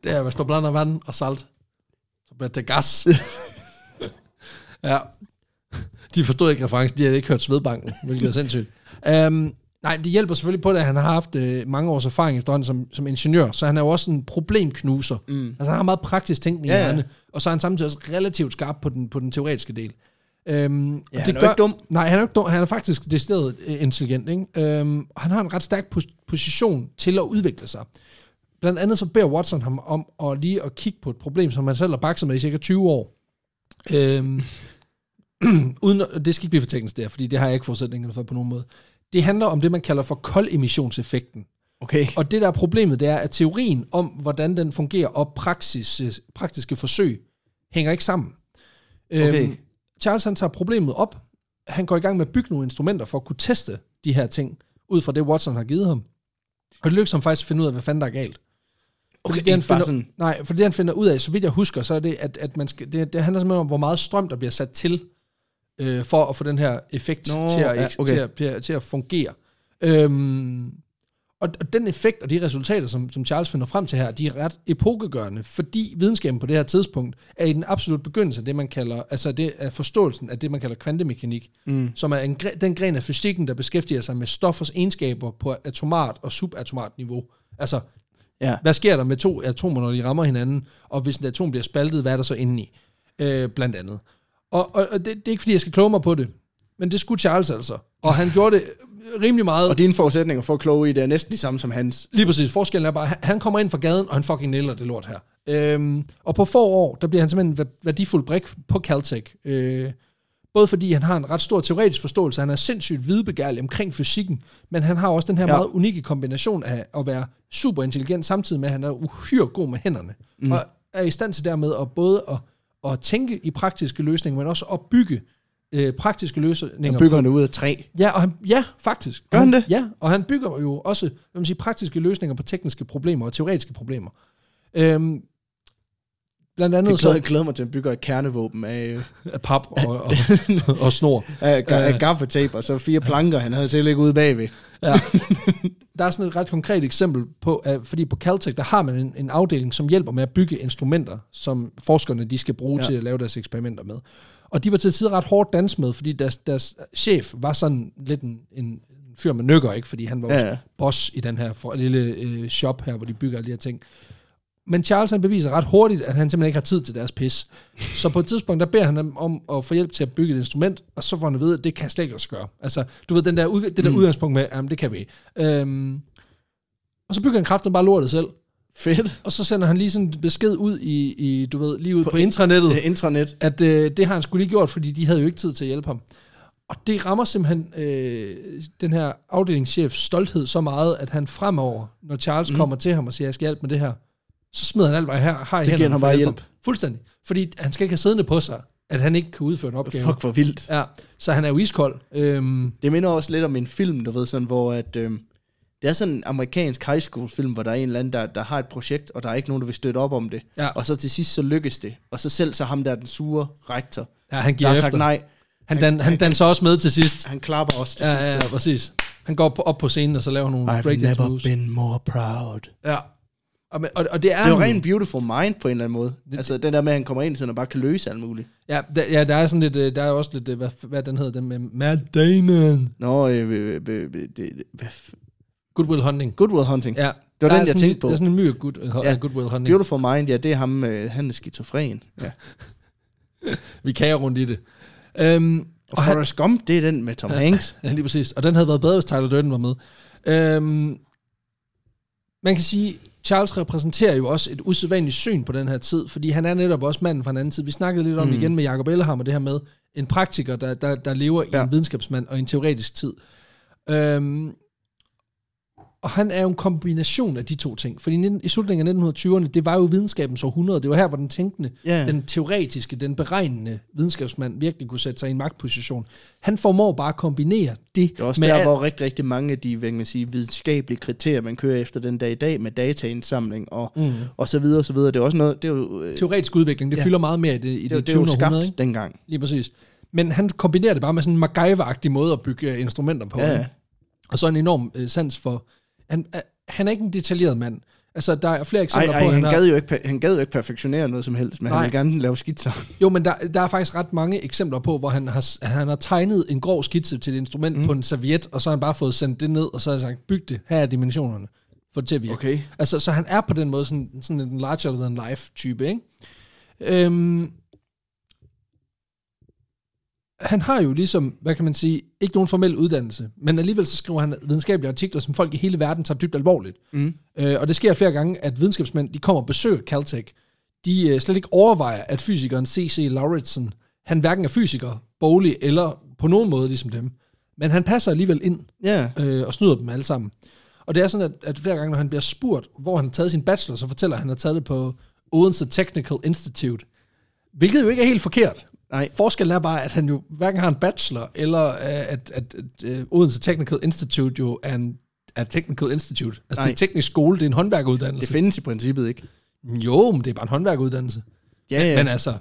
Det er, hvis du blander vand og salt, så Roberta Gas. ja. De forstod ikke referencen, de havde ikke hørt Svedbanken, hvilket er sindssygt. Um, nej, det hjælper selvfølgelig på det, at han har haft uh, mange års erfaring efterhånden som, som ingeniør, så han er jo også en problemknuser. Mm. Altså han har meget praktisk tænkning Ja, i ja. hjernen, og så er han samtidig også relativt skarp på den, på den teoretiske del. Um, Ja, han er jo ikke dum. Nej, han er ikke dum. Han er faktisk decideret øh, intelligent. Ikke? Um, han har en ret stærk pos- position til at udvikle sig. Blandt andet så beder Watson ham om at lige at kigge på et problem, som han selv har bakset med i cirka 20 år. Øhm, uden det skal ikke blive for teknisk der, fordi det har jeg ikke forudsætningerne for på nogen måde. Det handler om det, man kalder for koldemissionseffekten. Okay. Og det der er problemet, det er, at teorien om, hvordan den fungerer, og praksis, praktiske forsøg, hænger ikke sammen. Okay. Øhm, Charles han tager problemet op. Han går i gang med at bygge nogle instrumenter for at kunne teste de her ting, ud fra det Watson har givet ham. Og det lykkes ham faktisk at finde ud af, hvad fanden der er galt. Okay, det, han finder, sådan- Nej, for det han finder ud af, så vidt jeg husker, så er det, at, at man skal, det, det handler simpelthen om, hvor meget strøm, der bliver sat til, øh, for at få den her effekt Nå, til, at, ja, okay. til, at, til, at, til at fungere. Øhm, og, og den effekt og de resultater, som, som Charles finder frem til her, de er ret epokegørende, fordi videnskaben på det her tidspunkt er i den absolut begyndelse af det, man kalder, altså det er forståelsen af det, man kalder kvantemekanik, mm. som er en, den gren af fysikken, der beskæftiger sig med stoffers egenskaber på atomart og subatomart niveau. Altså, Ja. hvad sker der med to atomer, når de rammer hinanden, og hvis et atom bliver spaltet, hvad er der så indeni? Øh, blandt andet. Og, og, og det, det er ikke, fordi jeg skal kloge mig på det, men det skulle Charles altså. Og han gjorde det rimelig meget. Og dine forudsætninger for at kloge i det er næsten de samme som hans. Lige præcis. Forskellen er bare, han- han kommer ind fra gaden, og han fucking nailer det lort her. Øhm, og på få år, der bliver han simpelthen en væ- værdifuld brik på Caltech. Øh, både fordi han har en ret stor teoretisk forståelse, han er sindssygt videbegærlig omkring fysikken, men han har også den her ja. meget unikke kombination af at være super intelligent, samtidig med, at han er uhyre god med hænderne. Mm. Og er i stand til dermed at både at, at tænke i praktiske løsninger, men også at bygge øh, praktiske løsninger. Og bygger det ud af træ. Ja, og han, ja, faktisk. Gør Og han det? Ja, og han bygger jo også hvad man siger, praktiske løsninger på tekniske problemer og teoretiske problemer. Øhm, blandt Jeg andet glæder, så glæder mig til at bygge et kernevåben af, af pap og, og, og snor. af, af gaffetape, og så fire planker, han havde til at ligge ude bagved. Ja. Der er sådan et ret konkret eksempel på, at, fordi på Caltech, der har man en, en afdeling, som hjælper med at bygge instrumenter, som forskerne de skal bruge Ja. til at lave deres eksperimenter med. Og de var til tider ret hårdt dans med, fordi deres, deres chef var sådan lidt en, en fyr med nykker, ikke? Fordi han var ja. ja. boss i den her for, lille øh, shop her, hvor de bygger alle de her ting. Men Charles han beviser ret hurtigt, at han simpelthen ikke har tid til deres pis. Så på et tidspunkt, der beder han dem om at få hjælp til at bygge et instrument, og så får han at vide, at det kan slet ikke lade sig gøre. Altså, du ved, den der, ud, det der mm. udgangspunkt med, jamen det kan vi ikke. Øhm, og så bygger han kraften bare lortet selv. Fedt. Og så sender han lige sådan en besked ud i, i du ved, lige ud på, på intranettet, er intranet. at øh, det har han skulle lige gjort, fordi de havde jo ikke tid til at hjælpe ham. Og det rammer simpelthen øh, den her afdelingschefs stolthed så meget, at han fremover, når Charles mm. kommer til ham og siger, jeg skal hjælpe med det her, så smider han alt, hvad jeg har, har i Så giver hænderne han for bare hjælp. Fuldstændig. Fordi han skal ikke have siddende på sig, at han ikke kan udføre en opgave. Fuck, hvor vildt. Ja, så han er jo iskold. Øhm, Det minder også lidt om en film, du ved, sådan, hvor at, øhm, det er sådan en amerikansk high school film, hvor der er en eller anden, der, der har et projekt, og der er ikke nogen, der vil støtte op om det. Ja. Og så til sidst, så lykkes det. Og så selv så ham der, den sure rektor, ja, han der giver har efter. sagt nej. Han, dan, han danser også med til sidst. Han klapper også til Ja, sidst. ja, ja, præcis. Han går op, på scenen, og så laver nogle I've breakdance never moves. been more proud. Ja. Og, men- og, og det er... Det er jo en- rent beautiful mind på en eller anden måde. Det- Altså den der med, at han kommer ind, så han bare kan løse alt muligt. Ja, der, ja, der er sådan lidt, øh, der er også lidt, øh, hvad, hvad den hedder, den med Matt Damon. Nå, øh, øh, øh, øh, det, hvad Good Will Hunting. Good Will Hunting. Ja. Det var der den, jeg tænkte lidt- på. Der er sådan en myg good, uh, Ja. good Will Hunting. Beautiful Mind, ja, det er ham, øh, han er skizofren. Ja. Vi kager rundt i det. Øhm, Og, Og han- Forrest Gump, det er den med Tom Hanks. ja, lige præcis. Og den havde været bedre, hvis Tyler Durden var med. Øhm, man kan sige, Charles repræsenterer jo også et usædvanligt syn på den her tid, fordi han er netop også manden fra en anden tid. Vi snakkede lidt om Mm. igen med Jacob Ellehammer, det her med en praktiker, der, der, der lever. Ja. i en videnskabsmand og en teoretisk tid. Øhm, og han er jo en kombination af de to ting. Fordi i i slutningen af 1920'erne, det var jo videnskabens århundrede. Det var her, hvor den tænkende, Ja. den teoretiske, den beregnende videnskabsmand virkelig kunne sætte sig i en magtposition. Han formår bare at kombinere det, Det er også med der, hvor rigtig, rigtig mange af de hvad man sige, videnskabelige kriterier, man kører efter den dag i dag, med dataindsamling og, Mm. og så videre og så videre. Det er også noget, det er jo, øh, teoretisk udvikling, det Ja. fylder meget mere i det, i det, det, det, det er jo 20. skabt århundrede. Dengang. Lige præcis. Men han kombinerer det bare med sådan en MacGyver-agtig måde at bygge instrumenter på. Ja, ikke? Og så en enorm øh, sans for... Han, er- han er ikke en detaljeret mand. Altså, der er flere Ej, eksempler ej, på, at han, han har... gad jo ikke, han gad jo ikke perfektionere noget som helst, men Nej. han vil gerne lave skitser. Jo, men der, der er faktisk ret mange eksempler på, hvor han har, han har tegnet en grov skitse til et instrument mm. på en serviet, og så har han bare fået sendt det ned, og så har han sagt, byg det, her er dimensionerne, få det til at virke. Okay. Altså, så han er på den måde sådan, sådan en larger than life type, ikke? Øhm, han har jo ligesom, hvad kan man sige, ikke nogen formel uddannelse, men alligevel så skriver han videnskabelige artikler, som folk i hele verden tager dybt alvorligt. Mm. Øh, og det sker flere gange, at videnskabsmænd, de kommer og besøger Caltech, de øh, slet ikke overvejer, at fysikeren C.C. Lauritsen, han hverken er fysiker, boglig eller på nogen måde ligesom dem, men han passer alligevel ind Ja. øh, og snyder dem alle sammen. Og det er sådan, at, at flere gange, når han bliver spurgt, hvor han har taget sin bachelor, så fortæller han, at han har taget det på Odense Technical Institute. Hvilket jo ikke er helt forkert. Nej. Forskellen er bare, at han jo hverken har en bachelor, eller øh, at, at, at uh, Odense Technical Institute jo er en er Technical Institute. Altså det er Nej. teknisk skole, det er en Det håndværkeruddannelse. findes i princippet ikke. Jo, men det er bare en håndværkeruddannelse. Ja, ja. Men altså,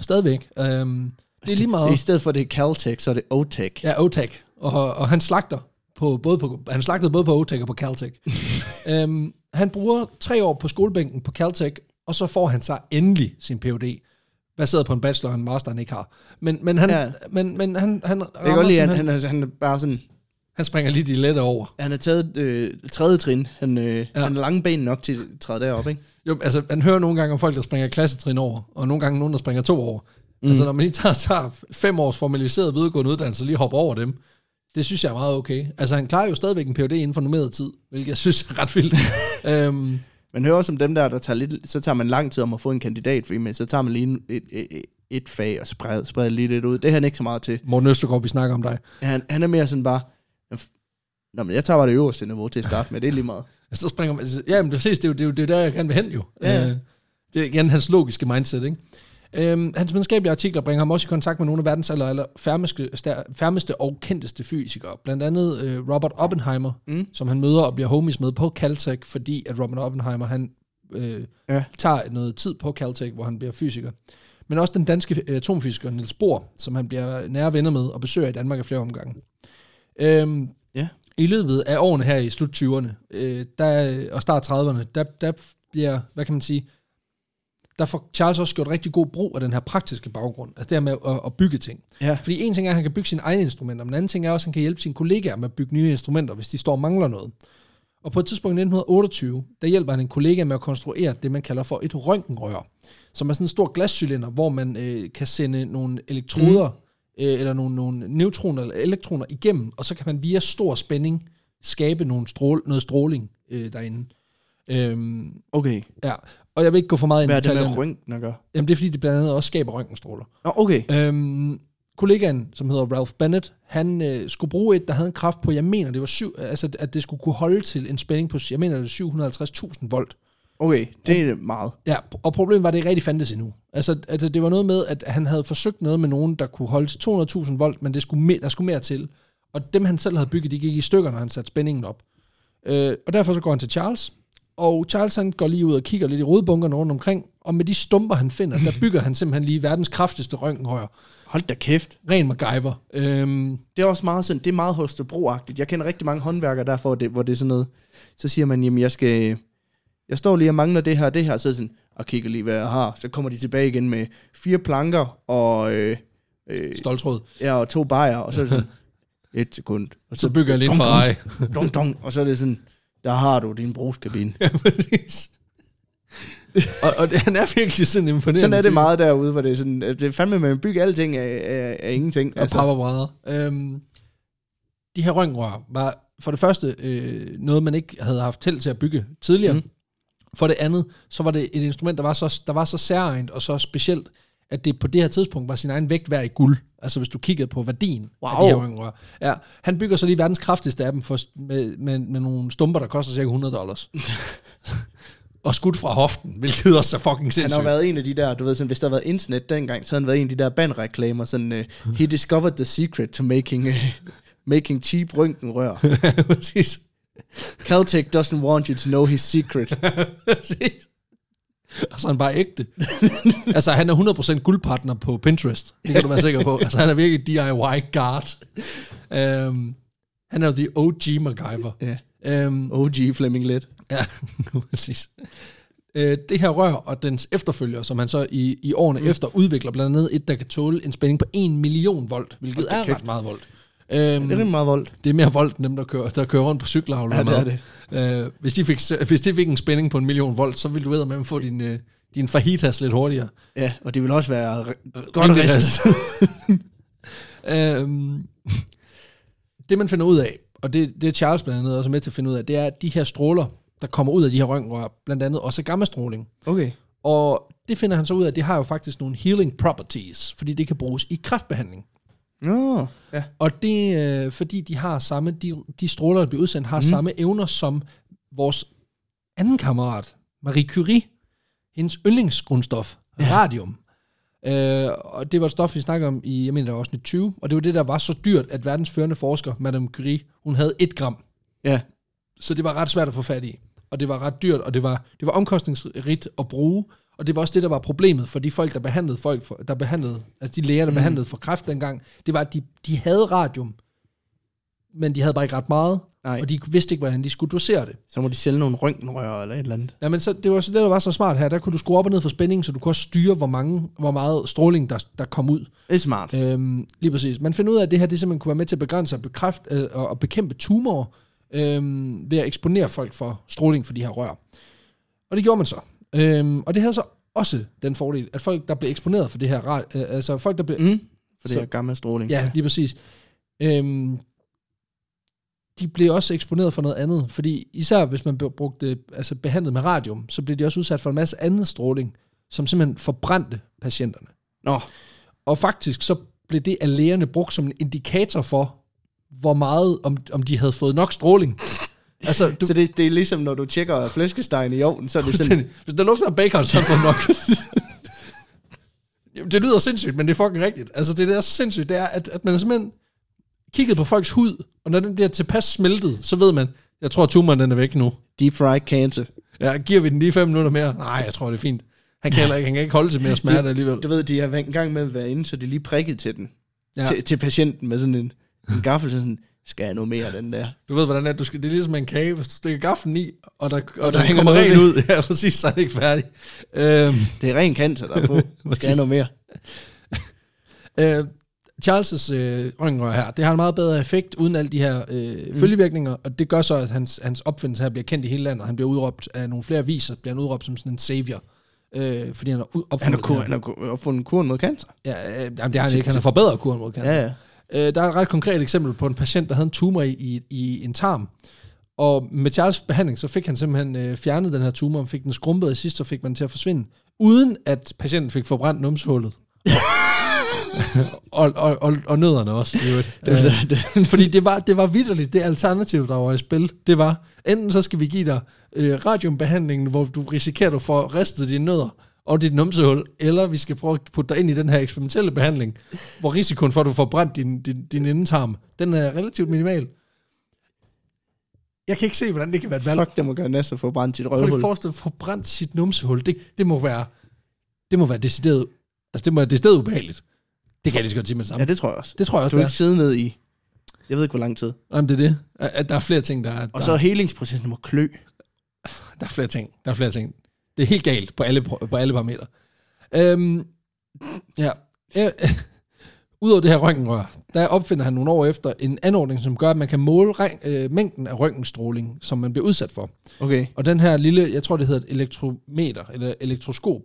stadigvæk. Øhm, det er lige meget... I stedet for det er Caltech, så er det OTech. Ja, OTEC. Og, og han slagter på, både på, han slagtede både på OTEC og på Caltech. øhm, han bruger tre år på skolebænken på Caltech, og så får han sig endelig sin Ph.D., baseret på en bachelor og en master, han ikke har. Men, men han, Ja. men, men han, han, Jeg kan godt lide, at han, han, er, han er bare sådan... han springer lige de lette over. Han har taget øh, tredje trin. Han, øh, ja. han har lange ben nok til at træde derop, ikke? Jo, altså, man hører nogle gange om folk, der springer klassetrin over, og nogle gange nogen, der springer to over. Mm. Altså, når man lige tager, tager fem års formaliseret videregående uddannelse, og lige hopper over dem, det synes jeg er meget okay. Altså, han klarer jo stadigvæk en PhD inden for normeret tid, hvilket jeg synes er ret vildt. øhm, Man hører også om dem der, der tager lidt, så tager man lang tid om at få en kandidat, fordi men så tager man lige et, et, et, fag og spreder, spreder lige lidt ud. Det er han ikke så meget til. Morten Østergaard, vi snakker om dig. Han, han er mere sådan bare, Nå, men jeg tager bare det øverste niveau til at starte med, det er lige meget. Så springer man... Altså, ja, men præcis, det er jo, det er jo, det er jo der, jeg gerne vil hen jo. Ja. Øh, det er igen hans logiske mindset, ikke? Øhm, hans videnskabelige artikler bringer ham også i kontakt med nogle af verdens aller, aller færmeste, færmeste og kendteste fysikere. Blandt andet øh, Robert Oppenheimer, Mm. som han møder og bliver homies med på Caltech, fordi at Robert Oppenheimer, han øh, Ja. tager noget tid på Caltech, hvor han bliver fysiker. Men også den danske øh, atomfysiker Niels Bohr, som han bliver nære venner med og besøger i Danmark i flere omgange. Øhm, Ja. I løbet af årene her i slut 20'erne øh, der, og start 30'erne, der, der bliver, hvad kan man sige, der får Charles også gjort rigtig god brug af den her praktiske baggrund, altså det her med at, at bygge ting. Ja. Fordi en ting er, at han kan bygge sine egne instrumenter, men en anden ting er også, at han kan hjælpe sine kollegaer med at bygge nye instrumenter, hvis de står og mangler noget. Og på et tidspunkt i 1928, der hjælper han en kollega med at konstruere det, man kalder for et røntgenrør, som er sådan en stor glascylinder, hvor man øh, kan sende nogle elektroder, mm. øh, eller nogle, nogle neutroner eller elektroner igennem, og så kan man via stor spænding skabe nogle strål, noget stråling øh, derinde. Øhm, Okay. ja, og jeg vil ikke gå for meget ind i Hvad er det detaljerne. med røntgen at gøre? Jamen det er fordi, det blandt andet også skaber røntgenstråler. Nå, okay. Øhm, kollegaen, som hedder Ralph Bennett, han øh, skulle bruge et, der havde en kraft på, jeg mener, det var syv, altså, at det skulle kunne holde til en spænding på, jeg mener, det var 750.000 volt. Okay, det er meget. Ja, og problemet var, at det ikke rigtig fandtes endnu. Altså, altså, det var noget med, at han havde forsøgt noget med nogen, der kunne holde til 200.000 volt, men det skulle mere, der skulle mere til. Og dem, han selv havde bygget, de gik i stykker, når han satte spændingen op. Øh, og derfor så går han til Charles, og Charles han går lige ud og kigger lidt i rodbunkerne rundt omkring, og med de stumper, han finder, der bygger han simpelthen lige verdens kraftigste røntgenrør. Hold da kæft. Ren MacGyver. Øhm, Det er også meget sådan, det er meget Holstebro-agtigt. Jeg kender rigtig mange håndværkere derfor, det, hvor det er sådan noget. Så siger man, jamen jeg skal, jeg står lige og mangler det her og det her, så sådan, og kigger lige, hvad jeg har. Så kommer de tilbage igen med fire planker og, øh, øh, stoltråd. ja, og to bajer, og så er det sådan, et sekund. Og Så bygger jeg lidt dong, for ej. dong, dong, og så er det sådan, der har du din brugskabine. ja, præcis. og, og det, han er virkelig sådan imponerende. Sådan er det meget derude, hvor det er sådan, det er fandme, man bygger alting af, af, af ingenting. Og altså. papperbrædder. Øhm, de her røntgenrør var for det første øh, noget, man ikke havde haft held til at bygge tidligere. Mm. For det andet, så var det et instrument, der var så, der var så særligt og så specielt, at det på det her tidspunkt var sin egen vægt værd i guld. Altså hvis du kiggede på værdien wow. af de her røntgenrør. Ja, han bygger så lige verdens kraftigste af dem for, med, med, med nogle stumper, der koster cirka 100 dollars. og skudt fra hoften, hvilket også er fucking Han sindssygt. har været en af de der, du ved, sådan, hvis der havde været internet dengang, så havde han været en af de der bandreklamer, sådan, uh, he discovered the secret to making, uh, making cheap røntgenrør. Præcis. Caltech doesn't want you to know his secret. Præcis. Og så er han bare ægte. altså, han er 100% guldpartner på Pinterest. Det kan du være sikker på. Altså, han er virkelig DIY guard. Um, han er jo the OG MacGyver. Ja. Øhm, OG Flemming Let. Ja, præcis. Øh, det her rør og dens efterfølger, som han så i, i årene mm. efter udvikler, blandt andet et, der kan tåle en spænding på 1 million volt, hvilket er kæft. ret meget volt. Ja, det er Øhm, meget voldt. det er mere volt end dem, der kører, der kører rundt på cykler. Ja, det er det. Øh, hvis, de fik, hvis de fik en spænding på en million volt, så ville du ved, at man få din, øh, din fajitas lidt hurtigere. Ja, og det vil også være r- godt ristet. øhm, det man finder ud af, og det, det er Charles blandt andet også med til at finde ud af, det er, at de her stråler, der kommer ud af de her røntgenrør, blandt andet også gammastråling. Okay. Og det finder han så ud af, at det har jo faktisk nogle healing properties, fordi det kan bruges i kræftbehandling. Nå, ja. Og det er øh, fordi, de har samme, de, de stråler, der bliver udsendt, har mm. samme evner som vores anden kammerat, Marie Curie, hendes yndlingsgrundstof, ja. radium. Øh, og det var et stof, vi snakkede om i, jeg mener, det var afsnit 20, og det var det, der var så dyrt, at verdens førende forsker, Madame Curie, hun havde et gram. Ja. Så det var ret svært at få fat i. Og det var ret dyrt, og det var, det var omkostningsrigt at bruge. Og det var også det, der var problemet for de folk, der behandlede folk, for, der behandlede, altså de læger, der mm. behandlede for kræft dengang. Det var, at de, de havde radium, men de havde bare ikke ret meget, Nej. og de vidste ikke, hvordan de skulle dosere det. Så må de sælge nogle røntgenrør eller et eller andet. Ja, men så, det var så det, der var så smart her. Der kunne du skrue op og ned for spændingen, så du kunne også styre, hvor, mange, hvor meget stråling, der, der kom ud. Det er smart. Øhm, lige præcis. Man finder ud af, at det her det simpelthen kunne være med til at begrænse og, bekræfte, øh, og, bekæmpe tumorer øhm, ved at eksponere folk for stråling for de her rør. Og det gjorde man så. Øhm, og det havde så også den fordel, at folk, der blev eksponeret for det her, øh, altså folk, der blev... Mm. For det Så- er gamma stråling. Ja, lige præcis. Øhm, de blev også eksponeret for noget andet, fordi især hvis man brugte, altså behandlet med radium, så blev de også udsat for en masse anden stråling, som simpelthen forbrændte patienterne. Nå, Og faktisk så blev det af lægerne brugt som en indikator for, hvor meget, om, om de havde fået nok stråling. Altså, du, så det, det er ligesom, når du tjekker flæskestegen i ovnen, så er det sådan. Hvis der lugter af bacon, så er det nok. Jamen, det lyder sindssygt, men det er fucking rigtigt. Altså, det der er så sindssygt, det er, at, at man er simpelthen kigget på folks hud, og når den bliver tilpas smeltet, så ved man, jeg tror, at tumoren den er væk nu. deep fried cancer. Ja, giver vi den lige fem minutter mere? Nej, jeg tror, det er fint. Han kan, ikke, han kan ikke holde til mere smerte alligevel. Du ved, de har været en gang med at være inde, så de lige prikket til den. Ja. Til, til patienten med sådan en, en gaffel, så sådan, skal jeg noget mere den der? Du ved, hvordan det er. Du skal, det er ligesom en kage, hvis du stikker gaflen i, og der, og der der, der hænger kommer ren ud. Ja, præcis, så er det ikke færdig. Øhm, Det er ren cancer, der er på. skal jeg noget mere? øh, Charles' øh, røntgenrør her, det har en meget bedre effekt, uden alle de her øh, mm. følgevirkninger, og det gør så, at hans, hans opfindelse her bliver kendt i hele landet. Han bliver udråbt af nogle flere aviser, bliver han udråbt som sådan en savior, øh, fordi han har ud- Han opfundet har, kur, han har opfundet kuren mod cancer. Ja, øh, jamen, det har han ikke. Han har forbedret kuren mod cancer. Ja, ja. Øh, der er et ret konkret eksempel på en patient, der havde en tumor i, i, i en tarm. Og med Charles' behandling, så fik han simpelthen øh, fjernet den her tumor, fik den skrumpet, og sidst så fik man den til at forsvinde, uden at patienten fik forbrændt numshullet. og, og, og, og nødderne også. i øvrigt. Det, Øh, det, det, fordi det var, det var vidderligt, det alternativ, der var i spil. Det var, enten så skal vi give dig øh, radiumbehandlingen, hvor du risikerer, at du får ristet dine nødder og dit numsehul, eller vi skal prøve at putte dig ind i den her eksperimentelle behandling, hvor risikoen for, at du får brændt din, din, din endetarm, den er relativt minimal. Jeg kan ikke se, hvordan det kan være et valg. fuck, det må gøre næsten for brændt sit Prøv lige at røvhul. forestille dig at få brændt sit numsehul. Det, det må være, det må være decideret, altså det må være decideret ubehageligt. Det kan jeg lige så godt sige med det samme. Ja, det tror jeg også. det tror jeg Du også, vil det ikke sidde ned i, jeg ved ikke, hvor lang tid. er. Jamen, det er det. At, at der er flere ting, der er... Og der, så helingsprocessen må klø. Der er flere ting. Der er flere ting. Det er helt galt på alle, på alle parametre. Øhm, ja. Øh, Udover det her røntgenrør, der opfinder han nogle år efter en anordning, som gør, at man kan måle øh, mængden af røntgenstråling, som man bliver udsat for. Okay. Og den her lille, jeg tror det hedder et elektrometer, eller elektroskop,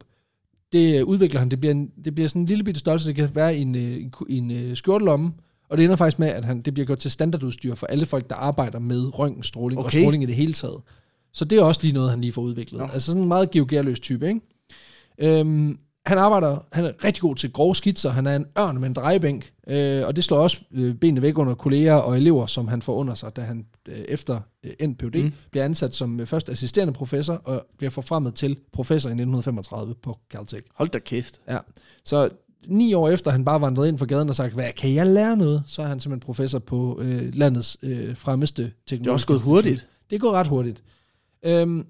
det øh, udvikler han, det bliver, en, det bliver sådan en lille bitte størrelse, det kan være i en, øh, en, en øh, skjortelomme, og det ender faktisk med, at han, det bliver gjort til standardudstyr for alle folk, der arbejder med røntgenstråling okay. og stråling i det hele taget. Så det er også lige noget, han lige får udviklet. Nå. Altså sådan en meget geogerløs type, ikke? Øhm, han arbejder, han er rigtig god til grove skitser, han er en ørn med en drejebænk, øh, og det slår også øh, benene væk under kolleger og elever, som han får under sig, da han øh, efter øh, endt PhD mm. Bliver ansat som øh, først assisterende professor, og bliver forfremmet til professor i 1935 på Caltech. Hold da kæft. Ja. Så ni år efter han bare vandrede ind fra gaden og sagt, hvad, kan jeg lære noget? Så er han simpelthen professor på øh, landets øh, fremmeste teknologiske Det er også gået hurtigt. Det er gået ret hurtigt. Øhm,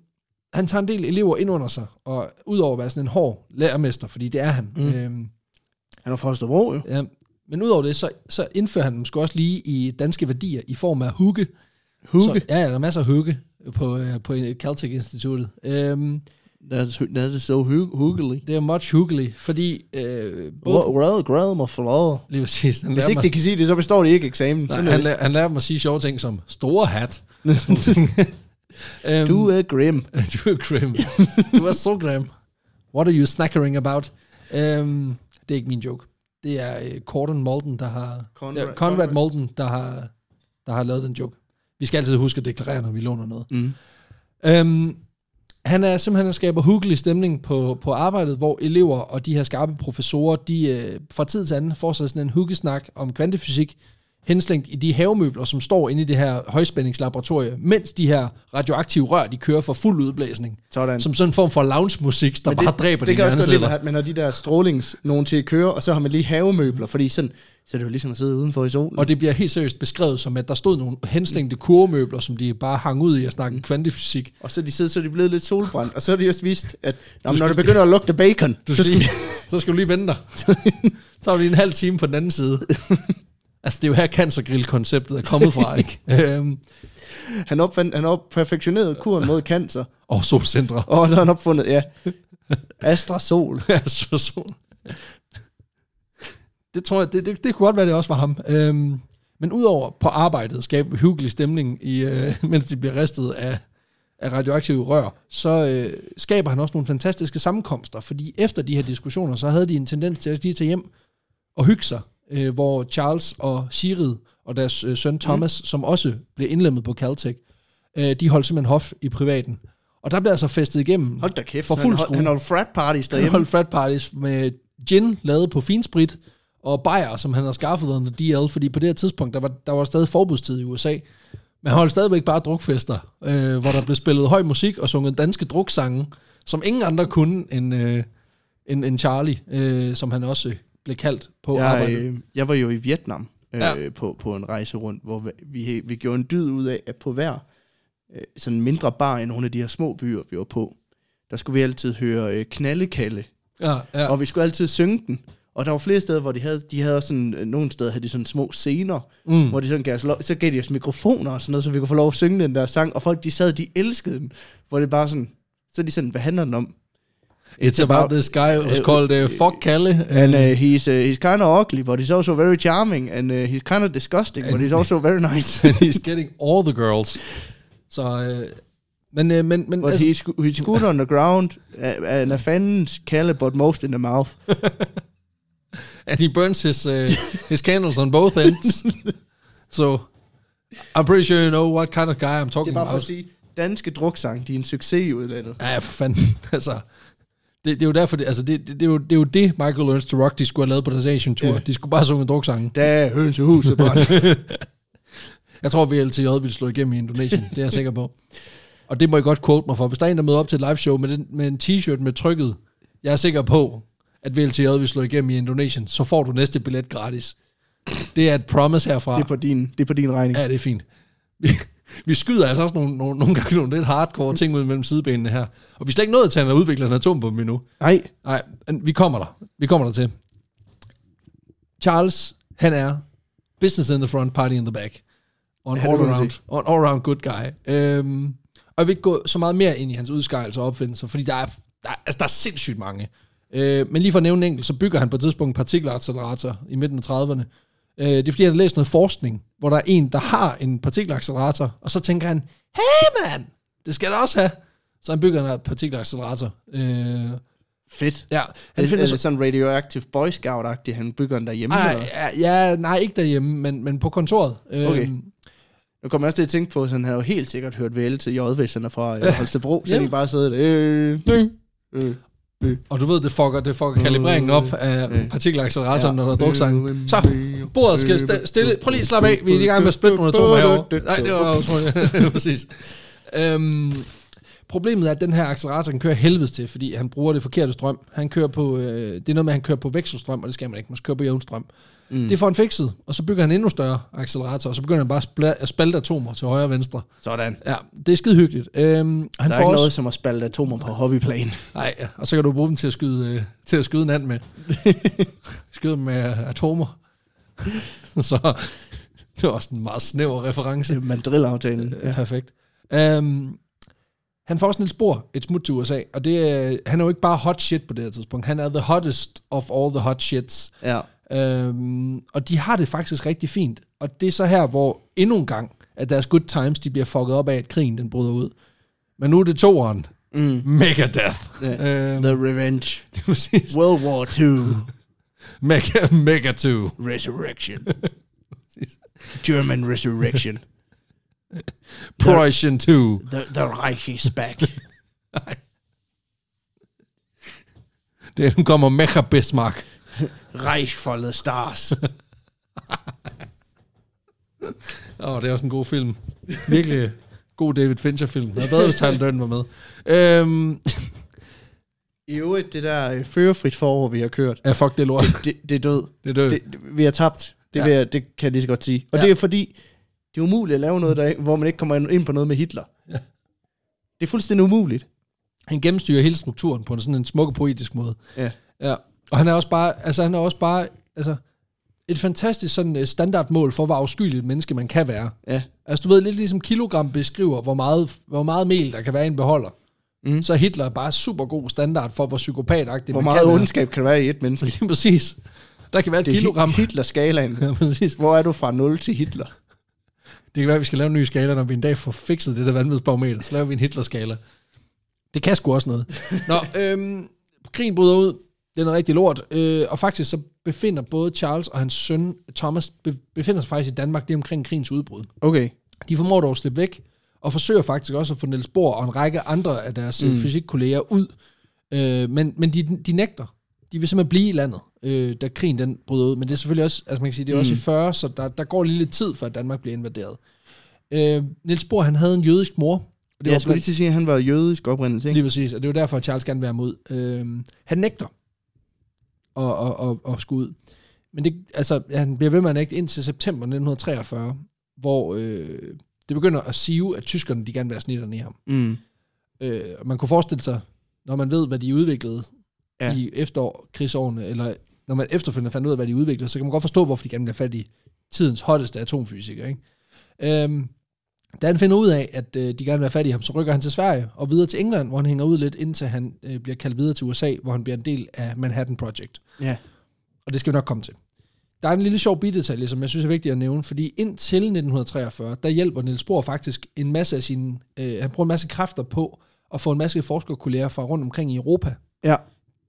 han tager en del elever ind under sig, og udover at være sådan en hård lærermester, fordi det er han. Mm. Øhm, Han har forstået bro, jo. ja, men udover det, så, så indfører han dem sgu også lige i danske værdier i form af hugge. Hugge. Så, ja, ja, der er masser af hugge på, øh, på Caltech-instituttet. Øhm, that is so hu- huggely. det er much huggely, fordi øh, både, Grad, mig for lige præcis, han Hvis ikke mig, de kan sige det, så består de ikke eksamen. nej, han, lærer, han lærer dem at sige sjove ting som store hat. øhm, du er grim. du er grim. Du er så grim. What are you snackering about? Øhm, det er ikke min joke. Det er øh, Gordon Malden, der har... Conrad- ja, Conrad Conrad. Malden, der har, der har lavet den joke. Vi skal altid huske at deklarere, når vi låner noget. Mm. Øhm, han er simpelthen at skaber hyggelig stemning på, på arbejdet, hvor elever og de her skarpe professorer, de øh, fra tid til anden får sig sådan en hyggesnak om kvantefysik, henslængt i de havemøbler, som står inde i det her højspændingslaboratorie, mens de her radioaktive rør, de kører for fuld udblæsning. Sådan. Som sådan en form for lounge-musik, der Men bare dræber det dine kan også godt lide, at man har de der strålings nogen til at køre, og så har man lige havemøbler, fordi sådan, så er det jo ligesom at sidde udenfor i solen. Og det bliver helt seriøst beskrevet som, at der stod nogle henslængte kurvemøbler, som de bare hang ud i at snakke kvantefysik. Og så er de siddet, så er de blevet lidt solbrændt, og så er de også vist, at nå, men når det begynder at lugte bacon, Du så skal lige, så skal du lige vente dig. så har lige en halv time på den anden side. Altså, det er jo her cancergrill-konceptet er kommet fra, ikke? øhm, han opfandt, han op perfektioneret kuren mod cancer, og solcentre. og der har han opfundet, ja, Astra Sol. Ja, så sol. Det tror jeg, det, det, det kunne godt være, det også var ham. Øhm, men udover på arbejdet skabe hyggelig stemning, i, øh, mens de bliver ristet af, af radioaktive rør, så øh, skaber han også nogle fantastiske sammenkomster, fordi efter de her diskussioner, så havde de en tendens til at lige tage hjem og hygge sig, øh, hvor Charles og Sigrid og deres øh, søn Thomas, mm. som også blev indlemmet på Caltech, øh, de holdt simpelthen hof i privaten. Og der blev altså festet igennem Hold da kæft, For fuld han, han holdt frat parties han derhjemme. holdt frat parties med gin lavet på finsprit, og bajer, som han har skaffet under DL, fordi på det her tidspunkt, der var, der var stadig forbudstid i USA. Men han holdt stadigvæk bare drukfester, øh, hvor der blev spillet høj musik og sunget danske druksange, som ingen andre kunne end, øh, end, end Charlie, øh, som han også blev kaldt på Jeg, arbejdet. øh, jeg var jo i Vietnam øh, Ja. på, på en rejse rundt, hvor vi, vi gjorde en dyd ud af, at på hver øh, sådan mindre bar i nogle af de her små byer, vi var på, der skulle vi altid høre øh, knaldekalle, Ja, ja. og vi skulle altid synge den. Og der var flere steder, hvor de havde, de havde sådan, øh, nogle steder havde de sådan små scener, Mm. hvor de sådan gav os lov, så gav de os mikrofoner og sådan noget, så vi kunne få lov at synge den der sang, og folk de sad, de elskede den, hvor det bare sådan, så de sådan, hvad handler den om? It's about this guy who's uh, called uh, Fuck Kalle. And uh, he's uh, he's kind of ugly, but he's also very charming, and uh, he's kind of disgusting, but he's also very nice. and he's getting all the girls. Så, øh, men, øh, men, men but altså, he's he's good on the ground, uh, and a fandens Kalle, but most in the mouth. and he burns his uh, his candles on both ends. so I'm pretty sure you know what kind of guy I'm Det talking er bare for about. at sige, danske druksang, de er en succes i udlandet. Ja, for fanden. altså, det, det, er jo derfor, det, altså, det, det, det, er jo, det er jo det, Michael Learns to Rock, de skulle have lavet på deres Asian-tur. Ja. De skulle bare synge druksange. Der er hønsehuset, brand. Jeg tror, VLTJ vil slå igennem i Indonesien. det er jeg sikker på. Og det må I godt quote mig for. Hvis der er en, der møder op til et live show med, den, med en t-shirt med trykket, jeg er sikker på, at VLTJ vil slå igennem i Indonesien, så får du næste billet gratis. Det er et promise herfra. det, er på din, det er på din regning. Ja, det er fint. Vi, skyder altså også nogle, nogle, nogle gange nogle lidt hardcore ting ud mellem sidebenene her. Og vi er slet ikke nået til at udvikle en atombombe endnu. Nej, Nej, vi kommer der. Vi kommer der til. Charles, han er business in the front, party in the back. Og en all-around, sige. og en all-around good guy. Øhm, og jeg vil ikke gå så meget mere ind i hans udskejelser og opfindelser, fordi der er, der, er- altså, der er sindssygt mange. Øh, men lige for at nævne en enkelt, så bygger han på et tidspunkt en partikelaccelerator i midten af 30'erne. Øh, det er fordi, han har læst noget forskning, hvor der er en, der har en partikelaccelerator, og så tænker han, hey man, det skal jeg da også have. Så han bygger en partikelaccelerator. Øh, fedt. ja, Han er, finder er det sådan radioactive boy scout-agtig, han bygger den derhjemme? Nej, ja, ja, nej, ikke derhjemme, men, men på kontoret. Okay. Øhm, Jeg kommer også til at tænke på, at han har jo helt sikkert hørt VL til J, hvis han er fra øh, Holstebro, så Ja. de bare sidder der. Øh, øh, og du ved, det fucker, det fucker kalibreringen op af Øh. partikelacceleratoren, når der er druksange. Øh, Så, bordet skal sta- stille. Prøv lige at slappe af. Vi er i gang med at splitte nogle atomer herovre. Nej, det var utroligt. Præcis. Øhm, problemet er, at den her accelerator kan køre helvedes til, fordi han bruger det forkerte strøm. Han kører på, øh, det er noget med, at han kører på vekselstrøm, og det skal man ikke. Man skal køre på jævnstrøm. Mm. Mm. Det får han fikset, og så bygger han en endnu større accelerator, og så begynder han bare at spalte atomer til højre og venstre. Sådan. Ja, det er skide hyggeligt. Øhm, han Der er får ikke også, noget som at spalte atomer på hobbyplan. Nej, ja, og så kan du bruge dem til at skyde, øh, til at skyde en and med. skyde dem med atomer. så Det var også en meget snæver reference. Mandrill-aftalen. Ja. Perfekt. Um, han får også Niels Bohr et smut til USA, og det han er jo ikke bare hot shit på det her tidspunkt. Han er the hottest of all the hot shits. Ja. Um, og de har det faktisk rigtig fint. Og det er så her, hvor endnu en gang, at deres good times, de bliver fucket op af, at krigen den bryder ud. Men nu er det toeren. Mm. Megadeth. Ja. Um, The Revenge. World War II. Mega, mega 2. Resurrection. German Resurrection. Prussian 2. The, the Reich is back. Det nu kommer Mega Bismarck. Reich for the stars. Åh, oh, det er også en god film. Virkelig god David Fincher-film. Det er bedre, hvis Tyler Durden var med. Øhm, I øvrigt, det der øh, førerfrit forår, vi har kørt, ja, fuck det lort. det, det er død. Det er død. Det, det, vi har tabt. Det, Ja. jeg, det kan jeg lige så godt sige. Og Ja. det er fordi, det er umuligt at lave noget, der, hvor man ikke kommer ind på noget med Hitler. Ja. Det er fuldstændig umuligt. Han gennemstyrer hele strukturen på en sådan en smuk poetisk måde. Ja. Ja. Og han er også bare, altså han er også bare, altså et fantastisk sådan øh, standardmål for, hvor afskyelig et menneske man kan være. Ja. Altså du ved, lidt ligesom kilogram beskriver, hvor meget, hvor meget mel der kan være i en beholder. Mm. Så er Hitler bare super god standard for, hvor psykopatagtig Hvor man meget kan være. ondskab kan der være i et menneske? Lige præcis. Der kan være et Det er kilogram. Hi- Hitler-skalaen. Ja, præcis. Hvor er du fra 0 til Hitler? Det kan være, at vi skal lave en ny skala, når vi en dag får fikset det der vanvidsbarometer. Så laver vi en Hitler-skala. Det kan sgu også noget. Nå, øhm, krigen bryder ud. Det er noget rigtig lort. Øh, og faktisk så befinder både Charles og hans søn Thomas, be, befinder sig faktisk i Danmark lige omkring krigens udbrud. Okay. De formår dog at slippe væk, og forsøger faktisk også at få Niels Bohr og en række andre af deres mm. Mm. fysikkolleger ud. Øh, men men de, de nægter. De vil simpelthen blive i landet, øh, da krigen den bryder ud. Men det er selvfølgelig også, altså man kan sige, det er mm. også i Mm. 40, så der, der går lige lidt tid, før Danmark bliver invaderet. Øh, Niels Bohr, han havde en jødisk mor. Og Det jeg skulle lige til at sige, at han var jødisk oprindelse, ikke? Lige præcis, og det er jo derfor, at Charles gerne vil være mod. Øh, han nægter at, at, at, at skulle ud. Men det, altså, han bliver ved med at nægte indtil september 1943, hvor øh, det begynder at sive, at tyskerne de gerne vil have snitterne i ham. Mm. Øh, og man kunne forestille sig, når man ved, hvad de udviklede ja. I efterkrigsårene, eller når man efterfølgende fandt ud af, hvad de udviklede, så kan man godt forstå, hvorfor de gerne vil have fat i tidens hotteste atomfysiker. Ikke? Øhm, da han finder ud af, at øh, de gerne vil have fat i ham, så rykker han til Sverige og videre til England, hvor han hænger ud lidt, indtil han øh, bliver kaldt videre til USA, hvor han bliver en del af Manhattan Project. Ja. Og det skal vi nok komme til. Der er en lille sjov bidetalje, som jeg synes er vigtigt at nævne, fordi indtil 1943, der hjælper Niels Bohr faktisk en masse af sine, øh, han bruger en masse kræfter på at få en masse forskerkolleger fra rundt omkring i Europa. Ja.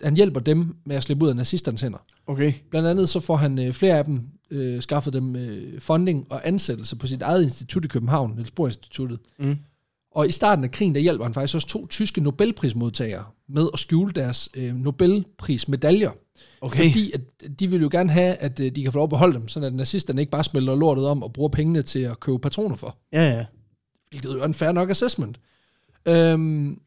Han hjælper dem med at slippe ud af nazisternes hænder. Okay. Blandt andet så får han øh, flere af dem, øh, skaffet dem øh, funding og ansættelse på sit eget institut i København, Niels Bohr Instituttet. Mm. Og i starten af krigen, der hjælper han faktisk også to tyske Nobelprismodtagere med at skjule deres øh, Nobelprismedaljer. Okay. Fordi at de vil jo gerne have, at øh, de kan få lov at beholde dem, sådan at nazisterne ikke bare smelter lortet om og bruger pengene til at købe patroner for. Ja, ja. Hvilket jo er en fair nok assessment. Øhm,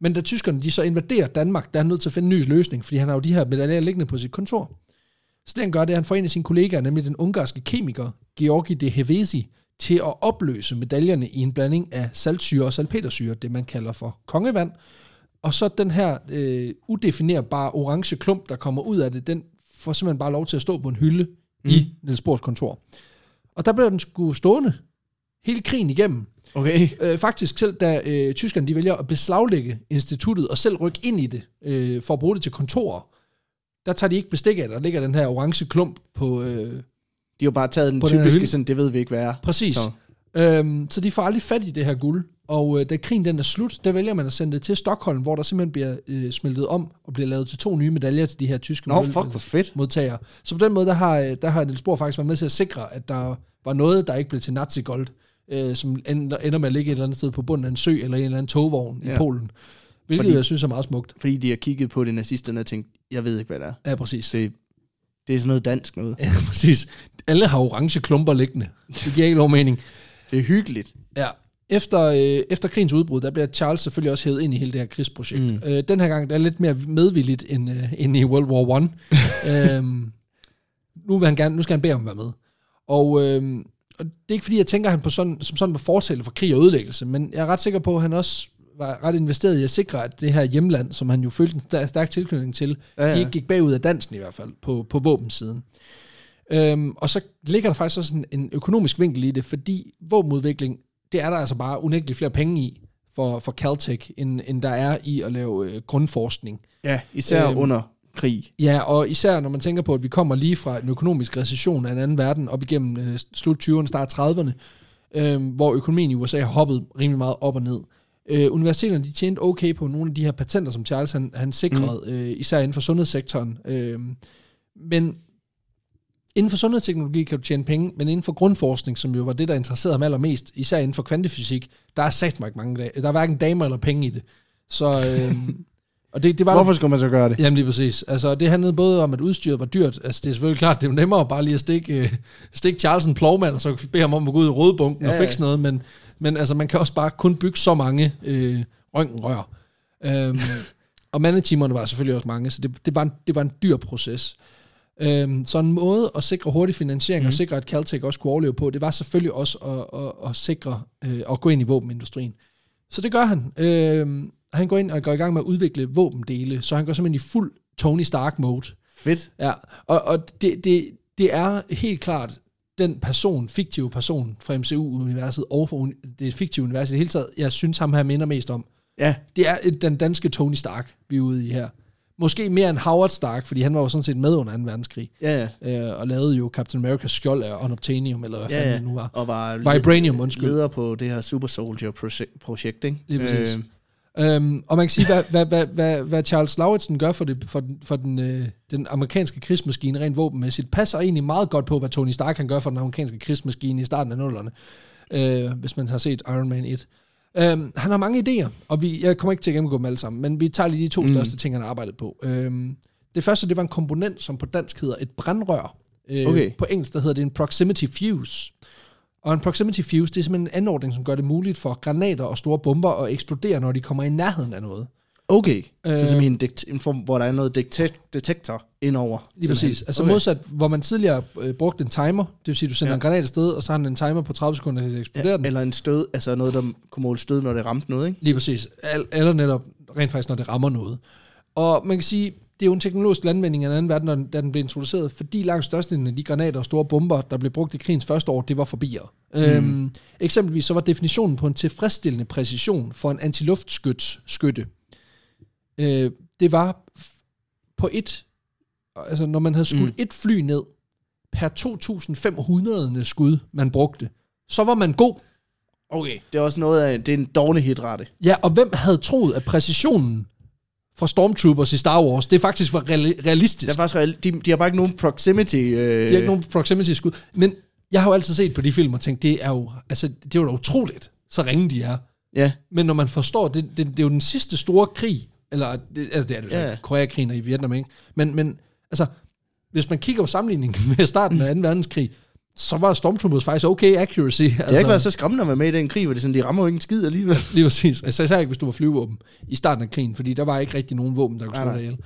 men da tyskerne de så invaderer Danmark, der er han nødt til at finde en ny løsning, fordi han har jo de her medaljer liggende på sit kontor. Så det han gør, det er, at han får en af sine kollegaer, nemlig den ungarske kemiker, Georgi de Hevesi, til at opløse medaljerne i en blanding af saltsyre og salpetersyre, det man kalder for kongevand. Og så den her øh, udefinerbare orange klump, der kommer ud af det, den får simpelthen bare lov til at stå på en hylde mm. i Niels Bohrs kontor. Og der bliver den sgu stående hele krigen igennem. Okay. Øh, faktisk selv da øh, tyskerne de vælger at beslaglægge instituttet og selv rykke ind i det øh, for at bruge det til kontorer, der tager de ikke bestik af. Der ligger den her orange klump på... Øh, De har bare taget den På den typiske, hylde. sådan, det ved vi ikke, hvad er. præcis. Så. Øhm, så de får aldrig fat i det her guld. Og øh, da krigen den er slut, der vælger man at sende det til Stockholm, hvor der simpelthen bliver øh, smeltet om og bliver lavet til to nye medaljer til de her tyske Nå, fuck, hvor fedt. modtagere. Så på den måde, der har, øh, der har Niels Bohr faktisk været med til at sikre, at der var noget, der ikke blev til nazi-gold, øh, som ender, ender med at ligge et eller andet sted på bunden af en sø eller en eller anden togvogn ja. i. Polen. Hvilket Fordi- jeg synes er meget smukt. Fordi de har kigget på det nazisterne og tænkt, jeg ved ikke, hvad det er. Ja, præcis. Det, det er sådan noget dansk noget. Ja, præcis. Alle har orange klumper liggende. Det giver ikke nogen mening. Det er hyggeligt. Ja. Efter, øh, efter krigens udbrud, der bliver Charles selvfølgelig også hævet ind i hele det her krigsprojekt. Mm. Øh, den her gang, der er lidt mere medvilligt end, øh, end i World War One. øhm, nu, vil han gerne, nu skal han bede om at være med. Og, øhm, og det er ikke fordi, jeg tænker, at han på sådan, som sådan var fortæller for krig og ødelæggelse, men jeg er ret sikker på, at han også var ret investeret i at sikre, at det her hjemland, som han jo følte en stær- stærk tilknytning til, ja, Ja, de ikke gik bagud af dansen i hvert fald, på, på våbensiden. Øhm, og så ligger der faktisk også en, en økonomisk vinkel i det, fordi våbenudvikling, det er der altså bare unægteligt flere penge i for, for Caltech, end, end der er i at lave øh, grundforskning. Ja, især øhm, under krig. Ja, og især når man tænker på, at vi kommer lige fra en økonomisk recession af en anden verden, op igennem øh, slut 20'erne, start 30'erne, øh, hvor økonomien i USA har hoppet rimelig meget op og ned. Øh, universiteterne de tjente okay på nogle af de her patenter, som Charles han, han sikrede, mm. øh, især inden for sundhedssektoren. Øh, men inden for sundhedsteknologi kan du tjene penge, men inden for grundforskning, som jo var det, der interesserede ham allermest, især inden for kvantefysik, der er sagt mig ikke mange dage. Der er hverken damer eller penge i det. Så, øh, og det, det var Hvorfor skulle man så gøre det? Jamen lige præcis. Altså, det handlede både om, at udstyret var dyrt. Altså, det er selvfølgelig klart, det er nemmere bare lige at stikke, øh, stikke Charles en plovmand, og så bede ham om at gå ud i rådebunken ja, Ja, og fikse noget. Men, men altså, man kan også bare kun bygge så mange øh, røntgenrør. Øhm, og mandetimerne var selvfølgelig også mange, så det, det, var, en, det var en dyr proces. Øhm, så en måde at sikre hurtig finansiering mm. og sikre, at Caltech også kunne overleve på, det var selvfølgelig også at, at, at sikre øh, at gå ind i våbenindustrien. Så det gør han. Øhm, han går ind og går i gang med at udvikle våbendele, så han går simpelthen i fuld Tony Stark-mode. Fedt. Ja, og, og det, det, det er helt klart den person, fiktive person fra MCU-universet og fra det fiktive univers i det hele taget, jeg synes ham her minder mest om. Ja, Det er den danske Tony Stark, vi er ude i her. Måske mere end Howard Stark, fordi han var jo sådan set med under 2. verdenskrig, ja, ja. øh, og lavede jo Captain America's skjold af Unobtainium, eller hvad ja, fanden ja. det nu var. Og var Vibranium, undskyld. leder på det her Super Soldier projekt, projekt ikke? Lige præcis. Øh, Øhm, og man kan sige, hvad, hvad, hvad, hvad, hvad Charles Lauritsen gør for, det, for, den, for den, øh, den amerikanske krigsmaskine rent våbenmæssigt, passer egentlig meget godt på, hvad Tony Stark kan gøre for den amerikanske krigsmaskine i starten af nullerne, øh, hvis man har set Iron Man 1. Øhm, han har mange idéer, og vi, jeg kommer ikke til at gennemgå dem alle sammen, men vi tager lige de to mm. største ting, han har arbejdet på. Øhm, det første, det var en komponent, som på dansk hedder et brandrør. Øh, Okay. På engelsk, der hedder det en proximity fuse. Og en proximity fuse, det er simpelthen en anordning, som gør det muligt for granater og store bomber at eksplodere, når de kommer i nærheden af noget. Okay, øh, så simpelthen en, dekt- en form, hvor der er noget detek- detektor indover. Lige præcis. Altså okay. modsat, hvor man tidligere øh, brugte en timer, det vil sige, du sender ja. Ja. en granat afsted, og så har den en timer på 30 sekunder til at eksplodere ja, den. Eller en stød, altså noget, der kunne måle stød, når det ramte noget, ikke? Lige præcis. Al- Eller netop rent faktisk, når det rammer noget. Og man kan sige, det er jo en teknologisk landvinding af en anden verden, den- da den blev introduceret, fordi langt størstedelen af de granater og store bomber, der blev brugt i krigens første år, det var forbier. Mm. Øhm, eksempelvis så var definitionen på en tilfredsstillende præcision for en antiluftskytte. Øh, det var på et, altså når man havde skudt. Mm. et fly ned per 2.500 skud, man brugte, så var man god. Okay. Det er også noget af, det er en dårlig hitrate. Ja, og hvem havde troet, at præcisionen fra Stormtroopers i Star Wars, det faktisk var reali- realistisk? Det er faktisk reelt, de, de har bare ikke nogen proximity. Øh, Det er ikke nogen proximity-skud. Men jeg har jo altid set på de film og tænkt, det er jo, altså, det er jo da utroligt, så ringe de er. Ja, Men når man forstår, det, det, det er jo den sidste store krig, eller det, altså det er det jo så Ja. ikke, Koreakrigen og i Vietnam, ikke? Men, men altså, hvis man kigger på sammenligningen med starten af 2. verdenskrig, så var Stormtroopers faktisk okay accuracy. Altså, det har ikke været så skræmmende at være med i den krig, hvor det sådan, de rammer jo ikke en skid alligevel. Lige præcis. Altså især ikke, hvis du var flyvåben i starten af krigen, fordi der var ikke rigtig nogen våben, der kunne slå dig ihjel.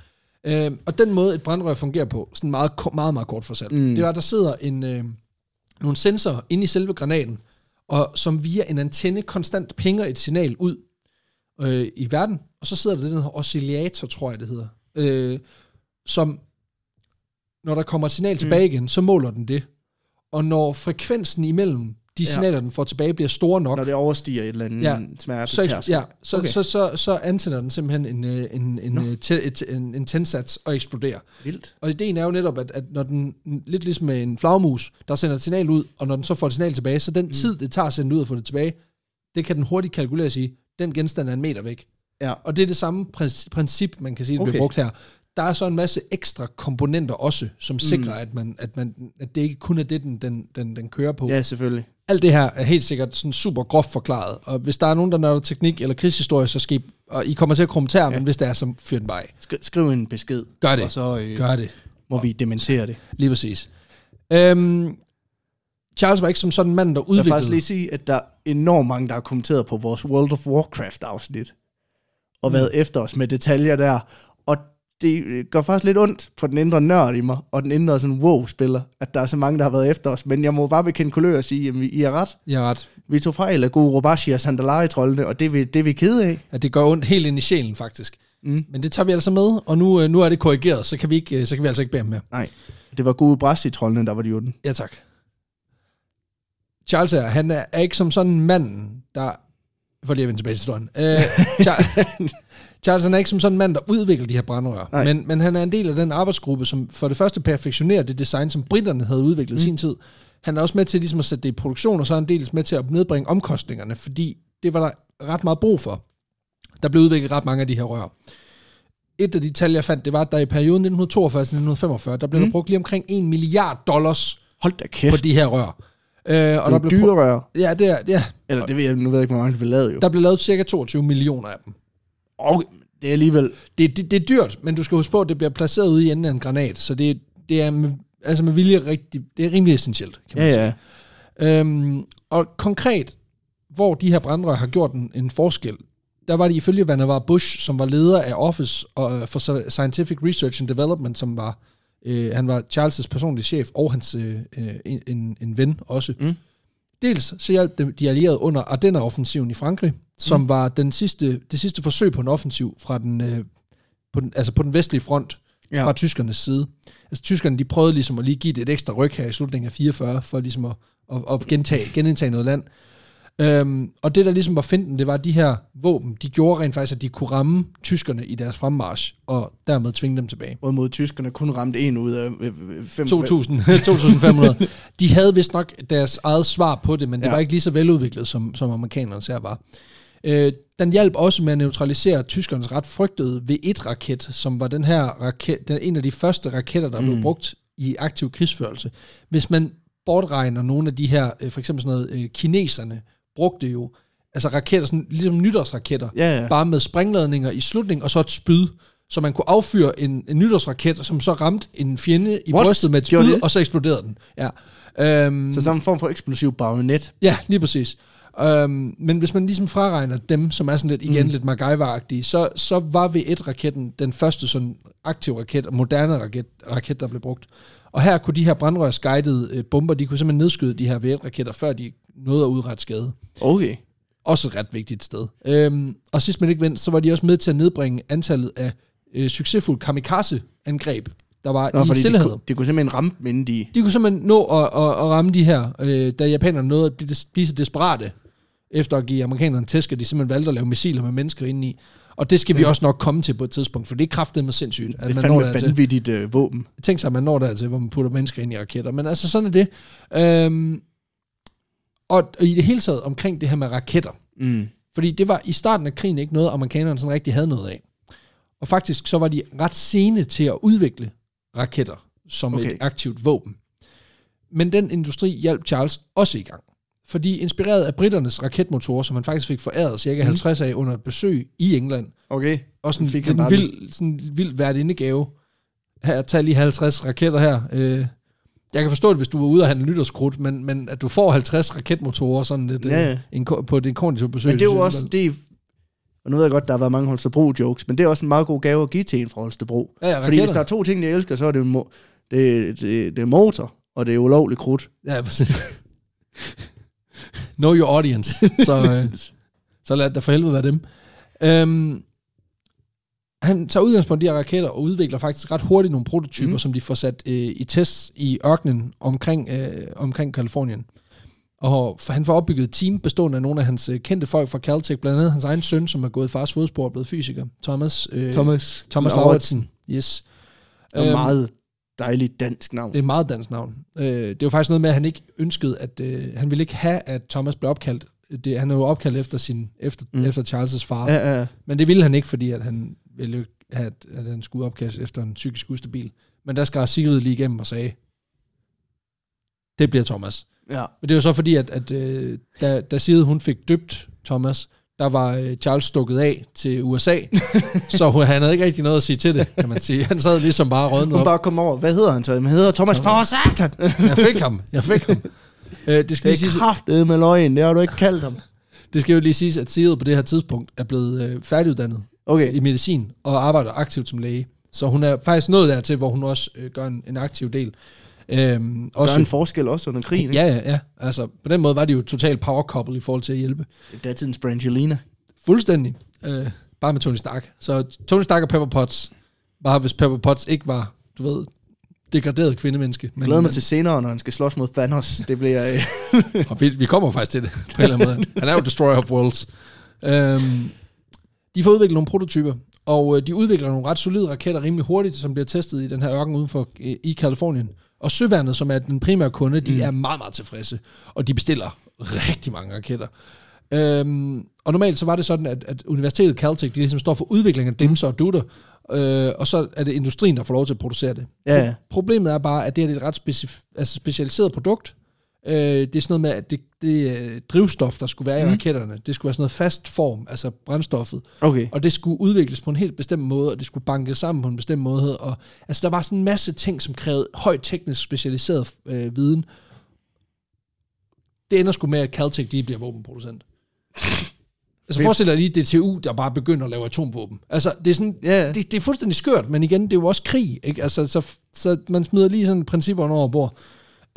Øh, og den måde, et brandrør fungerer på, sådan meget, meget, meget kort fortalt, mm. Mm. det er, at der sidder en, øh, nogle sensorer inde i selve granaten, og som via en antenne konstant pinger et signal ud øh, i verden, og så sidder der den her oscillator, tror jeg det hedder, øh, som når der kommer et signal tilbage igen, så måler den det. Og når frekvensen imellem de Ja. signaler, den får tilbage, bliver store nok, Når det overstiger et eller andet Ja. ja. smerte så, ja, så, okay. Så, så, så antænder den simpelthen en, øh, en, en, Nå. øh, te, et, en, en tændsats og eksploderer. Vildt. Og ideen er jo netop, at, at når den, lidt ligesom med en flagmus, der sender et signal ud, og når den så får et signal tilbage, så den mm. tid, det tager at sende det ud og få det tilbage, det kan den hurtigt kalkulere og sige, den genstand er en meter væk. Ja. Og det er det samme princi- princip, man kan sige, okay. Okay. bliver brugt her. Der er så en masse ekstra komponenter også, som sikrer, at, man, at, man, at det ikke kun er det, den, den, den, den kører på. ja, selvfølgelig. Alt det her er helt sikkert sådan super groft forklaret, og hvis der er nogen, der nørder teknik eller krigshistorie, så skal I, og I kommer til at kommentere, ja. men hvis det er, så fyr den bare. Sk- skriv en besked. Gør det. Og så øh, Gør det. må vi dementere det. Lige præcis. Øhm, Charles var ikke som sådan en mand, der Jeg vil udviklede... faktisk lige sige, at der er enormt mange, der har kommenteret på vores World of Warcraft-afsnit. Og Mm. været efter os med detaljer der. Det øh, gør faktisk lidt ondt på den indre nørd i mig, og den indre sådan wow-spiller, at der er så mange, der har været efter os. Men jeg må bare bekende kulør og sige, at I er ret. Jeg er ret. Vi tog fejl af gode Robashi og Sandalari-trollene, og det er vi, det er vi kede af. At det gør ondt helt ind i sjælen, faktisk. Mm. Men det tager vi altså med, og nu, øh, nu er det korrigeret, så kan vi, ikke, øh, så kan vi altså ikke bære mere. Nej, det var gode bræs i trollene, der var de onde. Ja, tak. Charles her, han er, er ikke som sådan en mand, der... For lige at vende tilbage til historien. Øh, Charles, Charles han er ikke som sådan en mand, der udvikler de her brandrør. Nej. Men, men han er en del af den arbejdsgruppe, som for det første perfektionerer det design, som britterne havde udviklet mm. i sin tid. Han er også med til ligesom at sætte det i produktion, og så er han dels med til at nedbringe omkostningerne, fordi det var der ret meget brug for. Der blev udviklet ret mange af de her rør. Et af de tal, jeg fandt, det var, at der i perioden 1942-1945, der blev mm. der brugt lige omkring 1 milliard dollars Hold da på kæft. de her rør. Øh, og det der er blev dyre rør. Ja, det er, ja. Eller det ved jeg, nu ved jeg ikke, hvor mange det blev lavet jo. Der blev lavet cirka 22 millioner af dem. Okay, det er alligevel... Det, det, det er dyrt, men du skal huske på, at det bliver placeret ude i enden af en granat, så det, det er med, altså med vilje rigtig, det er rimelig essentielt, kan man Ja, sige. ja. Øhm, og konkret, hvor de her brandrør har gjort en, en forskel, der var det ifølge Vannevar Bush, som var leder af Office øh, for Scientific Research and Development, som var, øh, han var Charles' personlige chef, og hans øh, øh, en, en ven også. Mm. Dels så hjalp de- de allierede under Ardenner-offensiven i Frankrig, som mm. var den sidste, det sidste forsøg på en offensiv fra den, øh, på den, altså på den vestlige front. Ja. fra tyskernes side. Altså tyskerne, de prøvede ligesom at lige give det et ekstra ryg her i slutningen af 44, for ligesom at, at, at gentage, genindtage noget land. Øhm, og det, der ligesom var finden, det var, at de her våben, de gjorde rent faktisk, at de kunne ramme tyskerne i deres fremmarsch, og dermed tvinge dem tilbage. Både mod tyskerne kun ramte en ud af øh, øh, fem... 2000, 2500. De havde vist nok deres eget svar på det, men det ja. Var ikke lige så veludviklet, som, som amerikanerne her var. Øh, den hjalp også med at neutralisere tyskernes ret frygtede V1-raket, som var den her raket, den, en af de første raketter, der mm. blev brugt i aktiv krigsførelse. Hvis man bortregner nogle af de her, øh, for eksempel sådan noget, øh, kineserne brugte jo, altså raketter, sådan, ligesom nytårsraketter, Ja, ja. bare med springladninger i slutningen, og så et spyd, så man kunne affyre en, en nytårsraket, som så ramte en fjende i What? brystet med et spyd, og så eksploderede den. Ja. Øhm, Så samme form for eksplosiv bajonet. Ja, lige præcis. Øhm, men hvis man ligesom fraregner dem, som er sådan lidt, igen, mm. lidt MacGyver-agtige, så, så var V1-raketten den første sådan aktiv raket, og moderne raket, raket, der blev brugt. Og her kunne de her brandrørsguidede øh, bomber, de kunne simpelthen nedskyde de her V1-raketter, før de nåede at udrette skade. Okay. Også et ret vigtigt sted. Øhm, og sidst men ikke mindst, så var de også med til at nedbringe antallet af øh, succesfulde kamikaze-angreb, der var Nå, i de, Stillehavet. kunne, de kunne simpelthen ramme dem, inden de... De kunne simpelthen nå at, at, at ramme de her, øh, da japanerne nåede at blive, blive så desperate, efter at give amerikanerne tæsk, at de simpelthen valgte at lave missiler med mennesker indeni. Og det skal vi også nok komme til på et tidspunkt, for det er kraftedeme sindssygt, at Det man når dertil. vanvittigt øh, våben. Tænk sig, at man når dertil, hvor man putter mennesker ind i raketter. Men altså, sådan er det. Øhm, og, og i det hele taget omkring det her med raketter, Mm. fordi det var i starten af krigen ikke noget, amerikanerne sådan rigtig havde noget af. Og faktisk så var de ret sene til at udvikle raketter som okay. Et aktivt våben. Men den industri hjalp Charles også i gang. Fordi inspireret af britternes raketmotorer, som han faktisk fik foræret cirka Mhm. 50 af under et besøg i England, Okay. og sådan Fik en vild, sådan vild værtindegave. Her, tag lige 50 raketter her. Øh, jeg kan forstå det, hvis du var ude og handle nytårskrudt, men, men at du får 50 raketmotorer sådan lidt, Ja, ja, ja. En, på det konditorbesøg. Men det er jo også... Det og nu ved jeg godt, der har været mange Holstebro-jokes, men det er også en meget god gave at give til en fra Holstebro. Ja, ja, Fordi hvis der er to ting, jeg elsker, så er det, mo- det, det, det er motor, og det er ulovlig krudt. Ja, præcis. know your audience. Så, øh, så lad det for helvede være dem. Øhm, han tager udgangspunkt i de her raketter og udvikler faktisk ret hurtigt nogle prototyper, mm. Som de får sat øh, i tests i ørkenen omkring, øh, omkring Kalifornien. Og for han får opbygget et team bestående af nogle af hans øh, kendte folk fra Caltech, blandt andet hans egen søn, som er gået i fars fodspor og blevet fysiker, Thomas, øh, Thomas, Thomas Lauritsen. Yes. Det er Øhm, meget dejligt dansk navn. det er et meget dansk navn. Øh, det var faktisk noget med, at han ikke ønskede, at øh, han ville ikke have, at Thomas blev opkaldt. Det, han er jo opkaldt efter, sin, efter, mm. Efter Charles' far. Ja, ja, ja. Men det ville han ikke, fordi at han ville have, at, at han skulle opkaldes efter en psykisk ustabil. Men der skar Sigrid lige igennem og sagde, det bliver Thomas. ja. Men det var så fordi, at, at øh, da, da Sigrid hun fik døbt Thomas, der var øh, Charles stukket af til USA, så hun, han havde ikke rigtig noget at sige til det, kan man sige. Han sad ligesom bare rådnet Hun op. bare kom over. Hvad hedder han så? Han hedder Thomas, Thomas. for satan! Jeg fik ham. Jeg fik ham. Øh, det, skal Det er kraftet med løgn, det har du ikke kaldt ham. det skal jo lige siges, at Sigrid på det her tidspunkt er blevet øh, færdiguddannet Okay, i medicin og arbejder aktivt som læge. Så hun er faktisk nået dertil, hvor hun også øh, gør en, en aktiv del. Øhm, der er en forskel også under krigen, ikke? Ja, ja, ja. Altså, på den måde var det jo totalt power couple i forhold til at hjælpe. Datidens Brangelina. Fuldstændig. Øh, bare med Tony Stark. Så Tony Stark og Pepper Potts, bare hvis Pepper Potts ikke var, du ved, degraderet kvindemenneske. Jeg glæder mig til senere, når han skal slås mod Thanos. Det bliver... Øh, Og vi, vi kommer faktisk til det, på en eller anden måde. Han er jo Destroyer of Worlds. Øhm, de får udviklet nogle prototyper, og øh, de udvikler nogle ret solide raketter rimelig hurtigt, som bliver testet i den her ørken udenfor øh, i Kalifornien. Og Søværnet, som er den primære kunde, de mm. er meget, meget tilfredse, og de bestiller rigtig mange raketter. Øhm, og normalt så var det sådan, at, at Universitetet Caltech, de ligesom står for udvikling af dimser og dutter, øh, og så er det industrien, der får lov til at producere det. Ja, ja. Problemet er bare, at det her er et ret specif- altså specialiseret produkt. Øh, det er sådan noget med, at det, det drivstof, der skulle være i Mhm. raketterne, det skulle være sådan noget fast form, altså brændstoffet. okay. Og det skulle udvikles på en helt bestemt måde, og det skulle bankes sammen på en bestemt måde. Og, altså, der var sådan en masse ting, som krævede højt teknisk specialiseret øh, viden. Det ender sgu med, at Caltech de bliver våbenproducent. Altså forestil dig lige DTU, der bare begynder at lave atomvåben. Altså, det er sådan, Ja, det, det er fuldstændig skørt, men igen, det er jo også krig, ikke? Altså, så, så man smider lige sådan principperne over bord.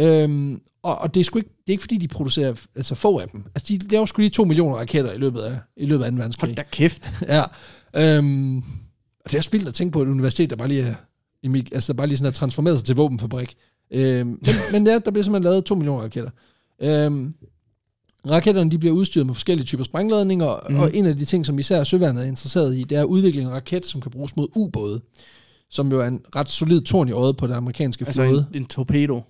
Øhm, og, og det er sgu ikke, det er ikke fordi, de producerer altså, få af dem. Altså, de laver sgu lige to millioner raketter i løbet af, i løbet af 2. verdenskrig. Hold da kæft. Ja. Øhm, og det er også vildt at tænke på et universitet, der bare lige er, altså, bare lige sådan er transformeret sig til våbenfabrik. Øhm, men, men ja, der bliver simpelthen lavet 2 millioner raketter. Øhm, raketterne de bliver udstyret med forskellige typer sprængladninger, mm. Og en af de ting, som især Søværnet er interesseret i, det er at udvikle en raket, som kan bruges mod ubåde, som jo er en ret solid torn i øjet på det amerikanske Altså flåde. en, en torpedo.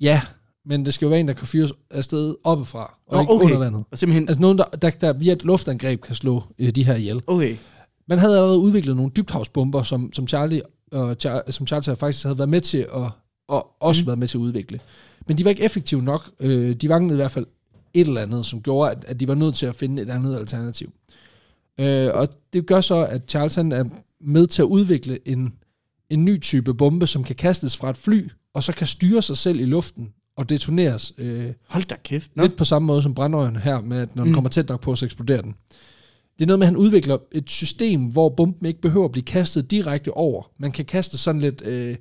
Ja, men det skal jo være en, der kan fyres afsted oppefra, og Nå, ikke okay. under vandet. Og simpelthen... Altså nogen, der, der, der via et luftangreb kan slå øh, de her ihjel. Okay. Man havde allerede udviklet nogle dybthavsbomber, som, som Charlie og Char- som Charlie faktisk havde været med til at, og også mm. været med til at udvikle. Men de var ikke effektive nok. Øh, de manglede i hvert fald et eller andet, som gjorde, at, at de var nødt til at finde et andet alternativ. Øh, og det gør så, at Charles han er med til at udvikle en, en ny type bombe, som kan kastes fra et fly, og så kan styre sig selv i luften og detoneres øh, Hold da kæft. Nå. Lidt på samme måde som brandøjen her, med at når den Mm. kommer tæt nok på, så eksploderer den. Det er noget med, at han udvikler et system, hvor bomben ikke behøver at blive kastet direkte over. Man kan kaste sådan lidt øh,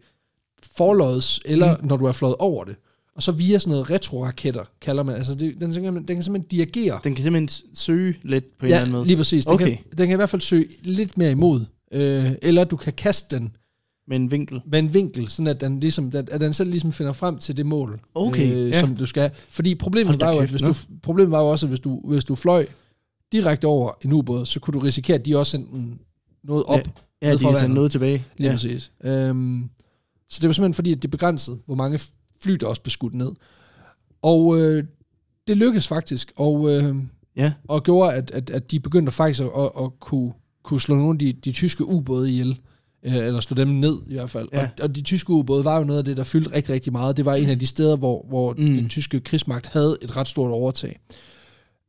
forlods, eller mm. når du er flået over det. Og så via sådan noget retroraketter, kalder man. Altså, det, den, den, den kan simpelthen dirigere. Den kan simpelthen søge lidt på en eller Ja, anden måde. lige præcis. Den, Okay. kan, den kan i hvert fald søge lidt mere imod. Øh, eller du kan kaste den Med en vinkel. med en vinkel, sådan at den, ligesom, at, at den selv ligesom finder frem til det mål, øh, Okay, ja. som du skal. Fordi problemet var, jo, at hvis du, problemet var jo også, at hvis du, hvis du fløj direkte over en ubåd, så kunne du risikere, at de også sendte en- noget op. Ja, ned de vandet. noget tilbage. Lige Ja. præcis. Øhm, så det var simpelthen fordi, at det begrænsede, hvor mange fly, der også blev skudt ned. Og øh, det lykkedes faktisk, og, øh, ja. og gjorde, at, at, at de begyndte faktisk at, at, at kunne, kunne slå nogle af de, de tyske ubåde ihjel. Øh, eller slå dem ned i hvert fald. Ja. Og, og de tyske ubåde var jo noget af det, der fyldte rigtig, rigtig meget. Det var en af de steder, hvor, hvor mm. den tyske krigsmagt havde et ret stort overtag.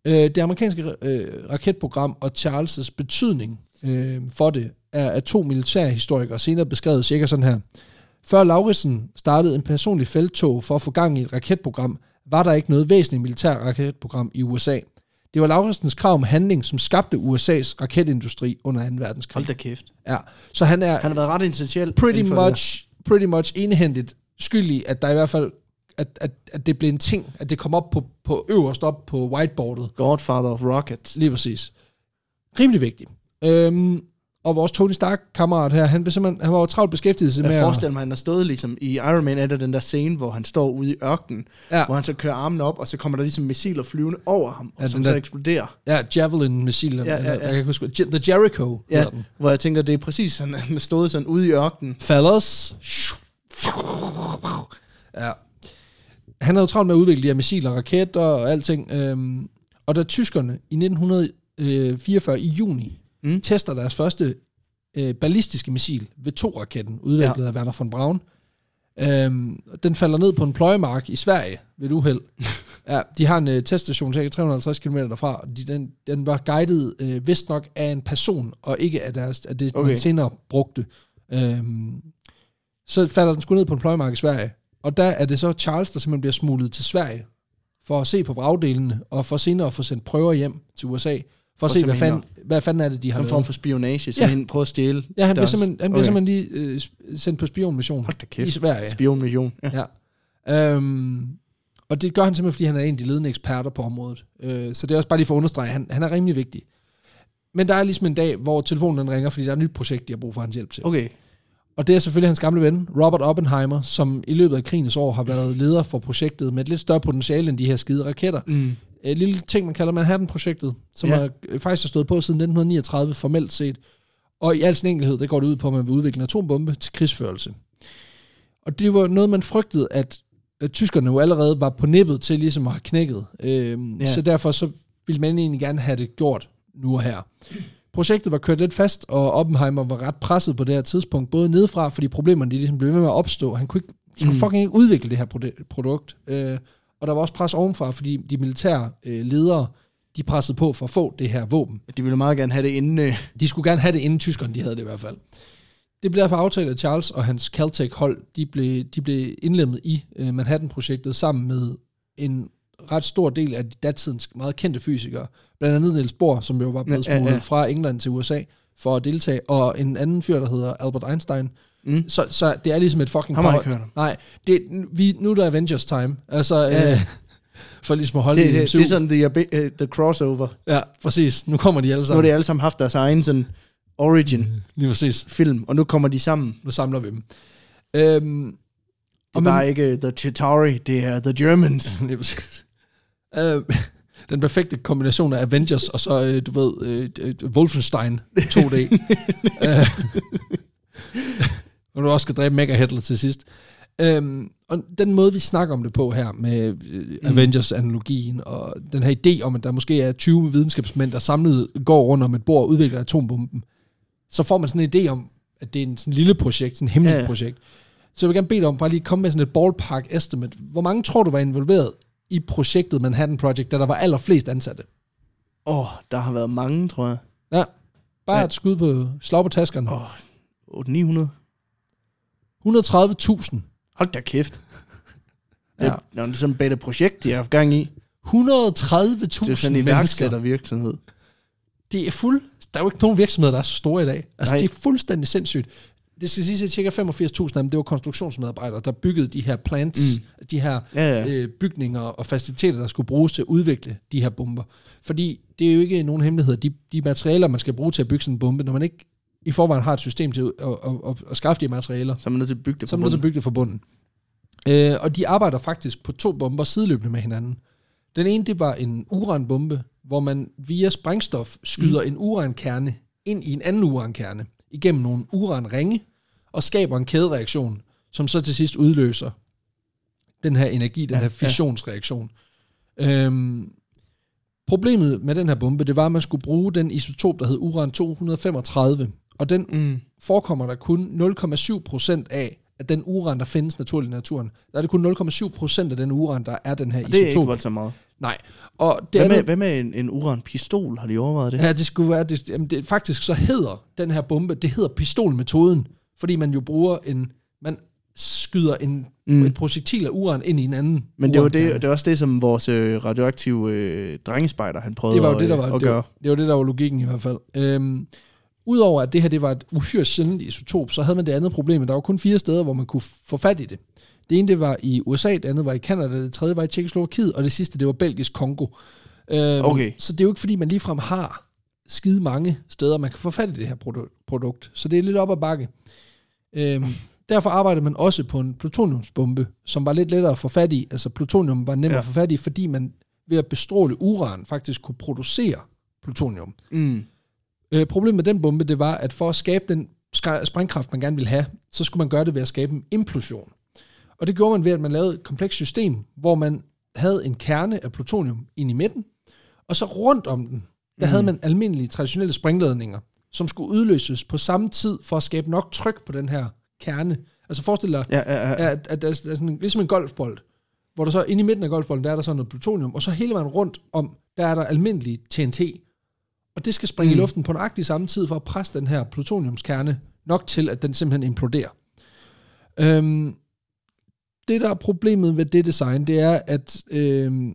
Øh, det amerikanske øh, raketprogram og Charles' betydning øh, for det er af to militærhistorikere senere beskrevet cirka sådan her. Før Lauritsen startede en personlig felttog for at få gang i et raketprogram, var der ikke noget væsentligt militær raketprogram i USA. Det var Lauritsens krav om handling, som skabte USA's raketindustri under 2. verdenskrig. Hold da kæft. Ja, så han er Han har været ret essentiel. pretty much, pretty much enhændigt skyldig, at der i hvert fald, at, at, at det blev en ting, at det kom op på, på øverst op på whiteboardet. Godfather of Rockets. Lige præcis. Rimelig vigtigt. Øhm, og vores Tony Stark-kammerat her, han, simpelthen, han var jo travlt beskæftiget sig med Jeg forestiller mig, at han har stået ligesom i Iron Man, er der den der scene, hvor han står ude i ørkenen, Ja, hvor han så kører armen op, og så kommer der ligesom missiler flyvende over ham, og Ja, som så der- eksploderer. ja Javelin-missilen, Ja, ja, ja, jeg kan huske, The Jericho Ja, den. hvor jeg tænker, det er præcis sådan, han har stået sådan ude i ørkenen. Fellas. Ja. Han havde jo travlt med at udvikle de her missiler, raketter og alting. Øhm, og da tyskerne i 1944 i juni Mm. tester deres første øh, ballistiske missil, V2-raketten, udviklet ja. af Werner von Braun, øhm, den falder ned på en pløjemark i Sverige ved et uheld. ja, de har en øh, teststation cirka 350 km derfra, og de, den, den var guidet øh, vist nok af en person, og ikke af, deres, af det. Okay. man senere brugte. Øhm, så falder den sgu ned på en pløjemark i Sverige. Og der er det så Charles, der simpelthen bliver smuglet til Sverige, for at se på vragdelene, og for senere at få sendt prøver hjem til USA, for at se, hvad fanden, hvad fanden er det, de har Som form for spionage, så han prøver at stjæle. Ja, han bliver simpelthen, han bliver Okay. simpelthen lige øh, sendt på spionmission Hold da i kæft. Sverige. Spionmission. Ja. Ja. Øhm, og det gør han simpelthen, fordi han er en af de ledende eksperter på området. Øh, så det er også bare lige for at understrege, han, han er rimelig vigtig. Men der er ligesom en dag, hvor telefonen den ringer, fordi der er et nyt projekt, de har brug for hans hjælp til. Okay. Og det er selvfølgelig hans gamle ven, Robert Oppenheimer, som i løbet af krigens år har været leder for projektet med et lidt større potentiale end de her skide raketter. Mm. Et lille ting, man kalder Manhattan-projektet, som Ja. har, øh, faktisk har stået på siden 1939 formelt set. Og i al sin enkelhed, det går det ud på, at man vil udvikle en atombombe til krigsførelse. Og det var noget, man frygtede, at, tyskerne jo allerede var på nippet til ligesom at have knækket. Øhm, Ja. ja. Så derfor så ville man egentlig gerne have det gjort nu og her. Projektet var kørt lidt fast, og Oppenheimer var ret presset på det her tidspunkt, både nedefra, fordi problemerne de ligesom blev ved med at opstå. Han kunne ikke, de kunne Mm. fucking ikke udvikle det her produ- produkt. Øh, og der var også pres ovenfra, fordi de militære øh, ledere, de pressede på for at få det her våben. De ville meget gerne have det inden... Øh, De skulle gerne have det, inden tyskerne de havde det i hvert fald. Det blev derfor aftalt, at Charles og hans Caltech-hold, de blev, de blev indlemmet i øh, Manhattan-projektet sammen med en ret stor del af de datidens meget kendte fysikere. Blandt andet Niels Bohr, som jo var blevet Ja, ja, ja. smuglet fra England til USA for at deltage, og en anden fyr, der hedder Albert Einstein. Mm. Så, så det er ligesom et fucking Ham har jeg ikke hørt om. Nej, det, vi, nu er der Avengers time. Altså, Ja, øh, for ligesom at holde Det, det, det, det, er sådan the, uh, the crossover. Ja, præcis. Nu kommer de alle Nu har sammen. de alle sammen haft deres egen sådan origin Lige præcis. film, og nu kommer de sammen. Nu samler vi dem. Øhm, Det er og bare ikke The Chitauri, det er The Germans. Lige præcis. Øh, den perfekte kombination af Avengers og så, øh, du ved, øh, øh, Wolfenstein 2D. øh, og du også skal dræbe Mega Hitler til sidst. Øhm, og den måde, vi snakker om det på her, med øh, Avengers-analogien, og den her idé om, at der måske er 20 videnskabsmænd, der samlet går rundt om et bord og udvikler atombomben, så får man sådan en idé om, at det er en sådan lille projekt, sådan en hemmeligt Ja, projekt. Så jeg vil gerne bede dig om bare lige komme med sådan et ballpark estimate. Hvor mange tror du var involveret i projektet Manhattan Project, da der var allerflest ansatte? Åh, oh, der har været mange, tror jeg. Ja, bare Ja. et skud på slag på taskerne. Åh, oh, 900. 130.000. Hold da kæft. Ja. Det er sådan et beta projekt, de har haft gang i. 130.000 Det er sådan en mennesker. iværksættervirksomhed. Det er fuld... Der er jo ikke nogen virksomheder, der er så store i dag. Altså, Nej. det er fuldstændig sindssygt. Det skal siges, at cirka 85.000 af dem, det var konstruktionsmedarbejdere, der byggede de her plants, mm. de her Ja, ja. øh, bygninger og faciliteter, der skulle bruges til at udvikle de her bomber. Fordi det er jo ikke nogen hemmelighed, de, de materialer, man skal bruge til at bygge sådan en bombe, når man ikke i forvejen har et system til at, at, at, at skaffe de materialer, Så er man nødt til at bygge det så er man nødt til at bunden. bygge det fra bunden. Øh, og de arbejder faktisk på to bomber sideløbende med hinanden. Den ene, det var en uranbombe, hvor man via sprængstof skyder mm. en urankerne ind i en anden urankerne, igennem nogle uranringe, og skaber en kædereaktion, som så til sidst udløser den her energi, den Ja, her ja. fissionsreaktion. Øhm, problemet med den her bombe, det var, at man skulle bruge den isotop, der hed uran-235, og den Mm. forekommer der kun 0,7 procent af, af den uran, der findes naturligt i naturen. Der er det kun 0,7 procent af den uran, der er den her Og det er ikke isotop. voldsomt meget. Nej. Og det Hvad andet, med, hvad med en, en uranpistol? Har de overvejet det? Ja, det skulle være, det, jamen det, faktisk så hedder den her bombe, det hedder pistolmetoden, fordi man jo bruger en, man skyder en, Mm. et projektil af uran ind i en anden Men det var det, det var også det, som vores øh, radioaktive øh, drengespejder, han prøvede det var jo at, det, der øh, var, at det, gøre. var, det var det, der var logikken i hvert fald. Øhm, Udover at det her det var et uhyre sjældent isotop, så havde man det andet problem, der var kun fire steder, hvor man kunne få fat i det. Det ene det var i USA, det andet var i Canada, det tredje var i Tjekkoslovakiet, og det sidste det var Belgisk Kongo. Øhm, Okay. Så det er jo ikke fordi, man ligefrem har skide mange steder, man kan få fat i det her produ- produkt. Så det er lidt op ad bakke. Øhm, derfor arbejdede man også på en plutoniumsbombe, som var lidt lettere at få fat i. Altså plutonium var nemmere Ja. at få fat i, fordi man ved at bestråle uran faktisk kunne producere plutonium. Mm. Øh, problemet med den bombe, det var, at for at skabe den sprængkraft, man gerne ville have, så skulle man gøre det ved at skabe en implosion. Og det gjorde man ved, at man lavede et komplekst system, hvor man havde en kerne af plutonium ind i midten, og så rundt om den, der mm. havde man almindelige traditionelle sprængladninger, som skulle udløses på samme tid for at skabe nok tryk på den her kerne. Altså forestil dig, Ja, ja, ja. at, at der er sådan en, ligesom en golfbold, hvor der så inde i midten af golfbolden, der er der så noget plutonium, og så hele vejen rundt om, der er der almindelig TNT. Og det skal springe mm. i luften på nøjagtig samme tid for at presse den her plutoniumskerne nok til, at den simpelthen imploderer. Øhm, det, der er problemet ved det design, det er, at øhm,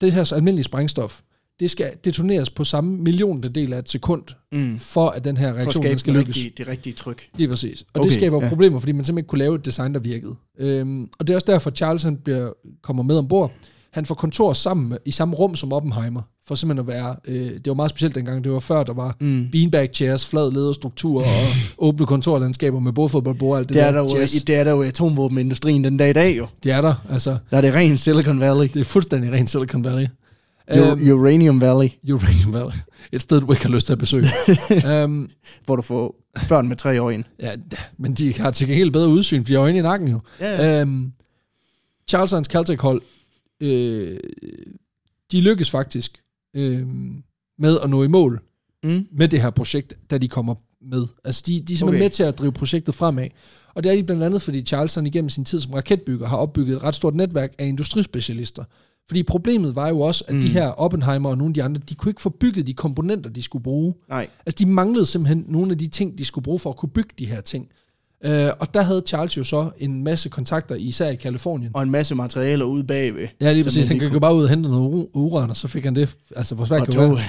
det her almindelige sprængstof, det skal detoneres på samme milliontedel af et sekund, Mm. for at den her For at reaktion skal det lykkes. rigtige, det rigtige tryk. Lige præcis. Og okay, det skaber ja. ja. problemer, fordi man simpelthen ikke kunne lave et design, der virkede. Øhm, og det er også derfor, Charles han bliver, kommer med ombord. Han får kontor sammen i samme rum som Oppenheimer, for simpelthen at være, øh, det var meget specielt dengang, det var før, der var Mm. beanbag chairs, flad lederstruktur og åbne kontorlandskaber med bordfodboldbord og alt det, Det er, der jo, jazz. det er der jo atomvåbenindustrien den dag i dag jo. Det er der, altså. Der er det ren Silicon Valley. Det er fuldstændig rent Silicon Valley. U- Uranium Valley, Uranium Valley. Et sted, du ikke har lyst til at besøge. um, hvor du får børn med tre år ind. ja, men de har til gengæld bedre udsyn, for de har øjne i nakken jo. Ja, Um, Charles og hans Caltech-hold, øh, de lykkes faktisk øh, med at nå i mål Mm. med det her projekt, da de kommer med. Altså, de, de er simpelthen okay. Med til at drive projektet fremad. Og det er de blandt andet, fordi Charles han igennem sin tid som raketbygger har opbygget et ret stort netværk af industrispecialister. Fordi problemet var jo også, at mm. de her Oppenheimer og nogle af de andre, de kunne ikke få bygget de komponenter, de skulle bruge. Nej. Altså, de manglede simpelthen nogle af de ting, de skulle bruge for at kunne bygge de her ting. Øh, og der havde Charles jo så en masse kontakter, især i Kalifornien. Og en masse materialer ude bagved. Ja, lige præcis. Han gik jo bare ud og hente noget ur- uran, og så fik han det. Altså, hvor svært Og, kan to, det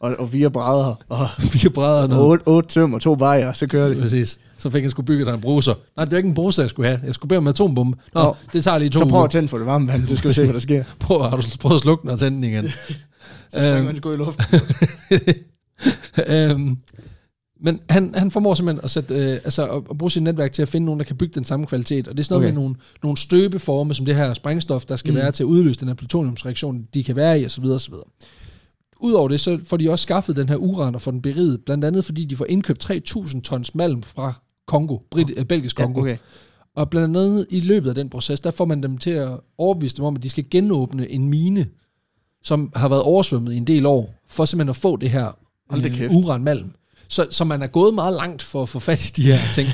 og, og fire brædder. Og Fire brædder og noget. otte, otte tøm og to bajer, så kører det. Præcis. Så fik han skulle bygge der en bruser. Nej, det er ikke en bruser, jeg skulle have. Jeg skulle bede om en atombombe. Nå, Nå. det tager lige to Så prøv at tænde for det varme vand, så skal se, hvad der sker. Prøv, har du prøvet at slukke den og tænde den igen? Så springer Øhm. man sgu i luften. øhm, men han, han formår simpelthen at, sætte, øh, altså at, at bruge sit netværk til at finde nogen, der kan bygge den samme kvalitet. Og det er sådan noget Okay. med nogle, nogle støbeforme, som det her sprængstof, der skal mm. Være til at udløse den her plutoniumsreaktion, de kan være i, osv. osv. Udover det, så får de også skaffet den her uran og får den beriget, blandt andet fordi de får indkøbt 3.000 tons malm fra Kongo, Brit, øh, Belgisk Kongo. Ja, okay. Og blandt andet i løbet af den proces, der får man dem til at overbevise dem om, at de skal genåbne en mine, som har været oversvømmet i en del år, for simpelthen at få det her øh, uranmalm. Så, så man er gået meget langt for at få fat i de her ting.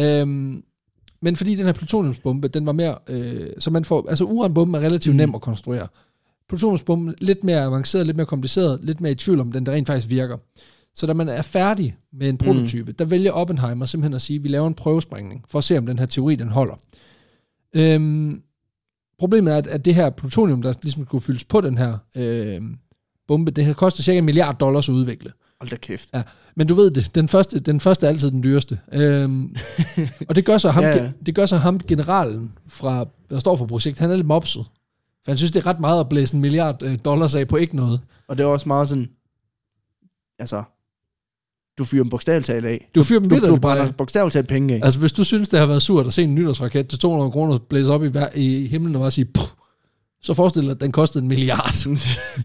øhm, men fordi den her plutoniumsbombe, den var mere, øh, så man får, altså uranbomben er relativt Mm. nem at konstruere. Plutoniumsbomben lidt mere avanceret, lidt mere kompliceret, lidt mere i tvivl om den, der rent faktisk virker. Så da man er færdig med en prototype, mm. der vælger Oppenheimer simpelthen at sige, at vi laver en prøvesprængning, for at se, om den her teori, den holder. Øhm, problemet er, at, at det her plutonium, der ligesom skulle fyldes på den her øh, bombe, det her koster cirka en milliard dollars at udvikle. Hold da kæft. Ja, men du ved det, den første, den første er altid den dyreste. Øhm, og det gør, så ham, Ja, det gør så ham, generalen, fra, der står for projektet, han er lidt mopset. For han synes, det er ret meget at blæse en milliard øh, dollars af på ikke noget. Og det er også meget sådan, altså, du fyrer dem bogstaveligt talt af. Du fyrer dem Du, du bare brænder af. bogstaveligt talt penge af. Altså, hvis du synes, det har været surt at se en nytårsraket til 200 kroner blæse op i, i himlen og bare sige, Puh, så forestil dig, at den kostede en milliard.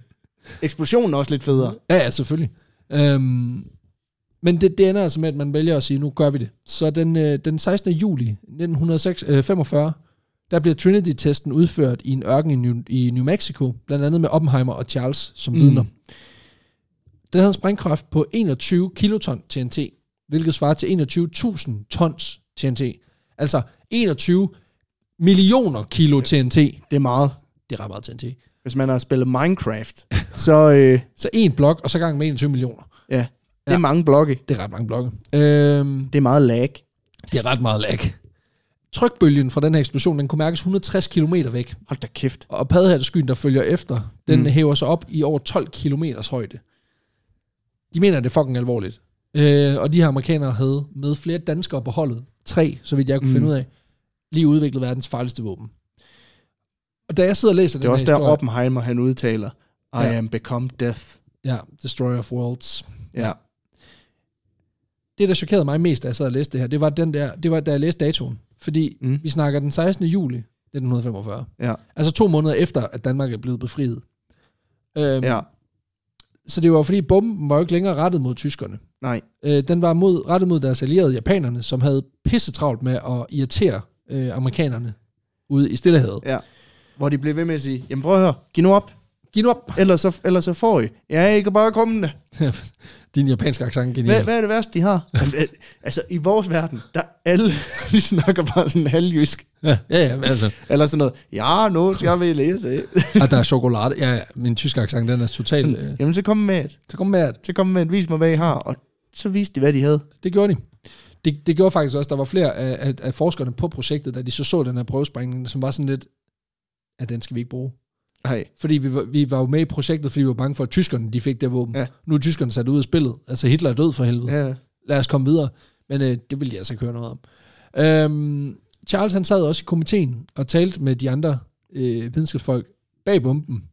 Eksplosionen er også lidt federe. Ja, ja, selvfølgelig. Øhm, men det, det ender altså med, at man vælger at sige, nu gør vi det. Så den, øh, den 16. juli 1945, der bliver Trinity-testen udført i en ørken i New, i New Mexico, blandt andet med Oppenheimer og Charles som Mm. vidner. Den havde en sprængkraft på 21 kiloton TNT, hvilket svarer til 21.000 tons TNT. Altså 21 millioner kilo TNT. Det er meget. Det er ret meget TNT. Hvis man har spillet Minecraft, så øh, Så en blok, og så gang med 21 millioner. ja, det er Ja. mange blokke. Det er ret mange blokke. Øhm, Det er meget lag. Det er ret meget lag. Trykbølgen fra den her eksplosion, den kunne mærkes 160 km væk. Hold da kæft. Og paddehatteskyen, der følger efter, den mm. Hæver sig op i over 12 km højde. De mener, det er fucking alvorligt. Øh, og de her amerikanere havde med flere danskere på holdet, tre, så vidt jeg kunne. Mm. finde ud af, lige udviklet verdens farligste våben. Og da jeg sidder og læser Det den er også her der historie, Oppenheimer, han udtaler, I Ja. am become death. ja, Destroyer of Worlds, Ja. det, der chokerede mig mest, da jeg sad og læste det her, det var, den der, det var da jeg læste datoen. Fordi mm. Mm. vi snakker den 16. juli 1945. Ja. Altså to måneder efter, at Danmark er blevet befriet. Øhm, Ja. Så det var fordi, bomben var jo ikke længere rettet mod tyskerne. Nej. Øh, den var mod, rettet mod deres allierede japanerne, som havde pisse travlt med at irritere øh, amerikanerne ude i Stillehavet. Ja. Hvor de blev ved med at sige, jamen prøv at høre, giv nu op, Giv nu op! ellers så, ellers så får I. Ja, I kan bare komme det. Din japanske accent er Hvad, genial. hvad er det værste, de har? Men, øh, altså, i vores verden, der alle, de snakker bare sådan halvjysk. Ja, ja, ja, altså. Eller sådan noget, ja, nu skal vi læse det. Og der er chokolade. Ja, ja, min tyske accent, den er totalt... Øh, Jamen, så kom med et. så kom med, at Så kom med et, vis mig, hvad I har. Og så viste de, hvad de havde. Det gjorde de. Det, det gjorde faktisk også, der var flere af, af, af forskerne på projektet, da de så så den her prøvesprængning, som var sådan lidt, at den skal vi ikke bruge. Nej. Fordi vi var, vi var jo med i projektet, fordi vi var bange for, at tyskerne de fik det våben. Ja. Nu er tyskerne sat ud af spillet. Altså Hitler er død for helvede. Ja. Lad os komme videre. Men øh, det ville de altså ikke høre noget om. Øhm, Charles han sad også i komiteen og talte med de andre øh, videnskabsfolk bag bomben,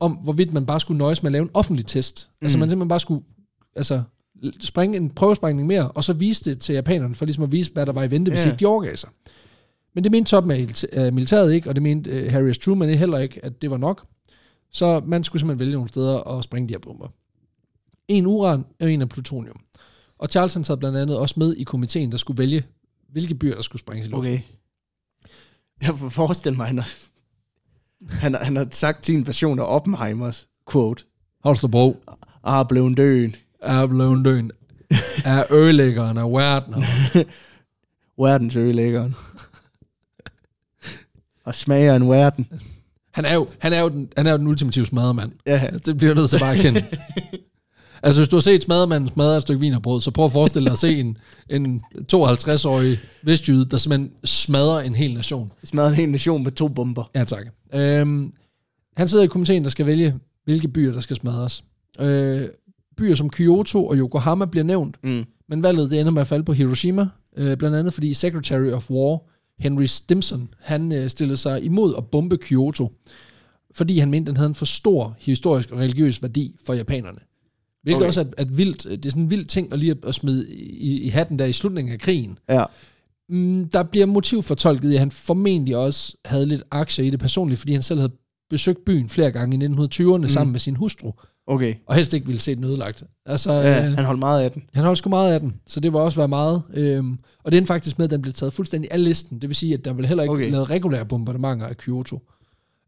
om hvorvidt man bare skulle nøjes med at lave en offentlig test. Mm. Altså Mm. man simpelthen bare skulle altså, springe en prøvesprængning mere, og så vise det til japanerne, for ligesom at vise, hvad der var i vente, hvis Ja. ikke de overgav sig. Men det mente toppen af af militæret ikke, og det mente uh, Harry S. Truman heller ikke, at det var nok. Så man skulle simpelthen vælge nogle steder og springe de her bomber. En uran og en af plutonium. Og Charleston sad blandt andet også med i komiteen, der skulle vælge, hvilke byer, der skulle sprænges i luften. Okay. Jeg får forestille mig, når han, han har sagt sin version af Oppenheimers quote. Holstebro Ah, blevet døen. er blevet døen. Er ødelæggeren af verden. Verdens ødelæggeren. Og smager en verden. Han er jo, han er jo, den, han er jo den ultimative smadremand. Ja, Det bliver nødt til bare at kende. altså, hvis du har set smadremanden smadre et stykke vinerbrød, så prøv at forestille dig at se en, en 52-årig vestjyde, der simpelthen smadrer en hel nation. smadrer en hel nation med to bomber. Ja, tak. Øhm, han sidder i komiteen, der skal vælge, hvilke byer, der skal smadres. Øh, byer som Kyoto og Yokohama bliver nævnt, Mm. men valget det ender med at falde på Hiroshima, øh, blandt andet fordi Secretary of War, Henry Stimson, han øh, stillede sig imod at bombe Kyoto, fordi han mente, den havde en for stor historisk og religiøs værdi for japanerne. Hvilket okay. Også er, er vildt, det er sådan en vild ting at lige at, at smide i, i hatten der i slutningen af krigen. Ja. Mm, der bliver motiv fortolket i, at han formentlig også havde lidt aktier i det personligt, fordi han selv havde besøgt byen flere gange i 1920'erne mm. sammen med sin hustru, Okay. og helst ikke ville se den ødelagt. Altså, Ja, øh, han holdt meget af den. han holdt sgu meget af den, så det var også være meget. Øhm, og det er faktisk med, at den blev taget fuldstændig af listen. Det vil sige, at der vil heller ikke okay. Lavet regulære bombardementer af Kyoto.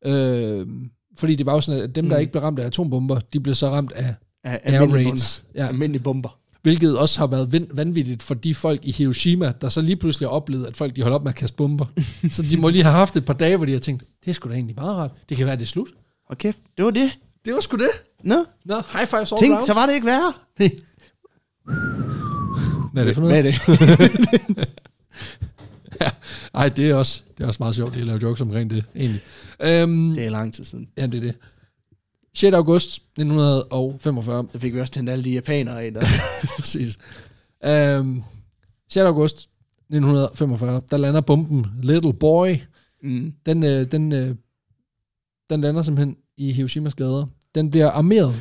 Øhm, fordi det var jo sådan, at dem, der Mm. ikke blev ramt af atombomber, de blev så ramt af Af air raids. bomber. Ja. Almindelige bomber. Hvilket også har været vanvittigt for de folk i Hiroshima, der så lige pludselig har oplevet, at folk de holdt op med at kaste bomber. så de må lige have haft et par dage, hvor de har tænkt, det er sgu da egentlig meget rart. Det kan være, det er slut. Og kæft, det var det. Det var sgu det. Nå, Nå, high fives all tænk, around. så var det ikke værre. Hvad er det for Hvad noget? er det? Ej, det er også, det er også meget sjovt, at lave jokes omkring det, egentlig. Øhm, Det er lang tid siden. Ja, det er det. 6. august 1945. Så fik vi også tændt alle de japanere der. Præcis. Um, 6. august 1945, der lander bomben Little Boy. Mm. Den, øh, den, øh, den lander simpelthen i Hiroshimas gader. Den bliver armeret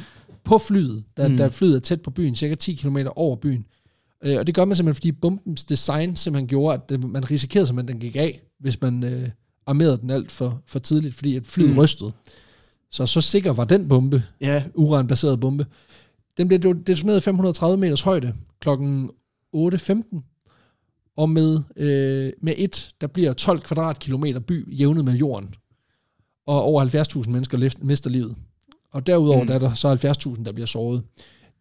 på flyet, da, mm. Da flyet er tæt på byen, cirka 10 km over byen. Øh, og det gør man simpelthen, fordi bombens design simpelthen gjorde, at det, man risikerede simpelthen, at den gik af, hvis man øh, armerede den alt for, for tidligt, fordi at flyet mm. Rystede. Så så sikker var den bombe, Ja, uranbaseret bombe. Den blev detoneret i 530 meters højde klokken 8.15. Og med, øh, med et, der bliver 12 kvadratkilometer by jævnet med jorden. Og over 70.000 mennesker mister livet. Og derudover mm. Der er der så 70.000, der bliver såret.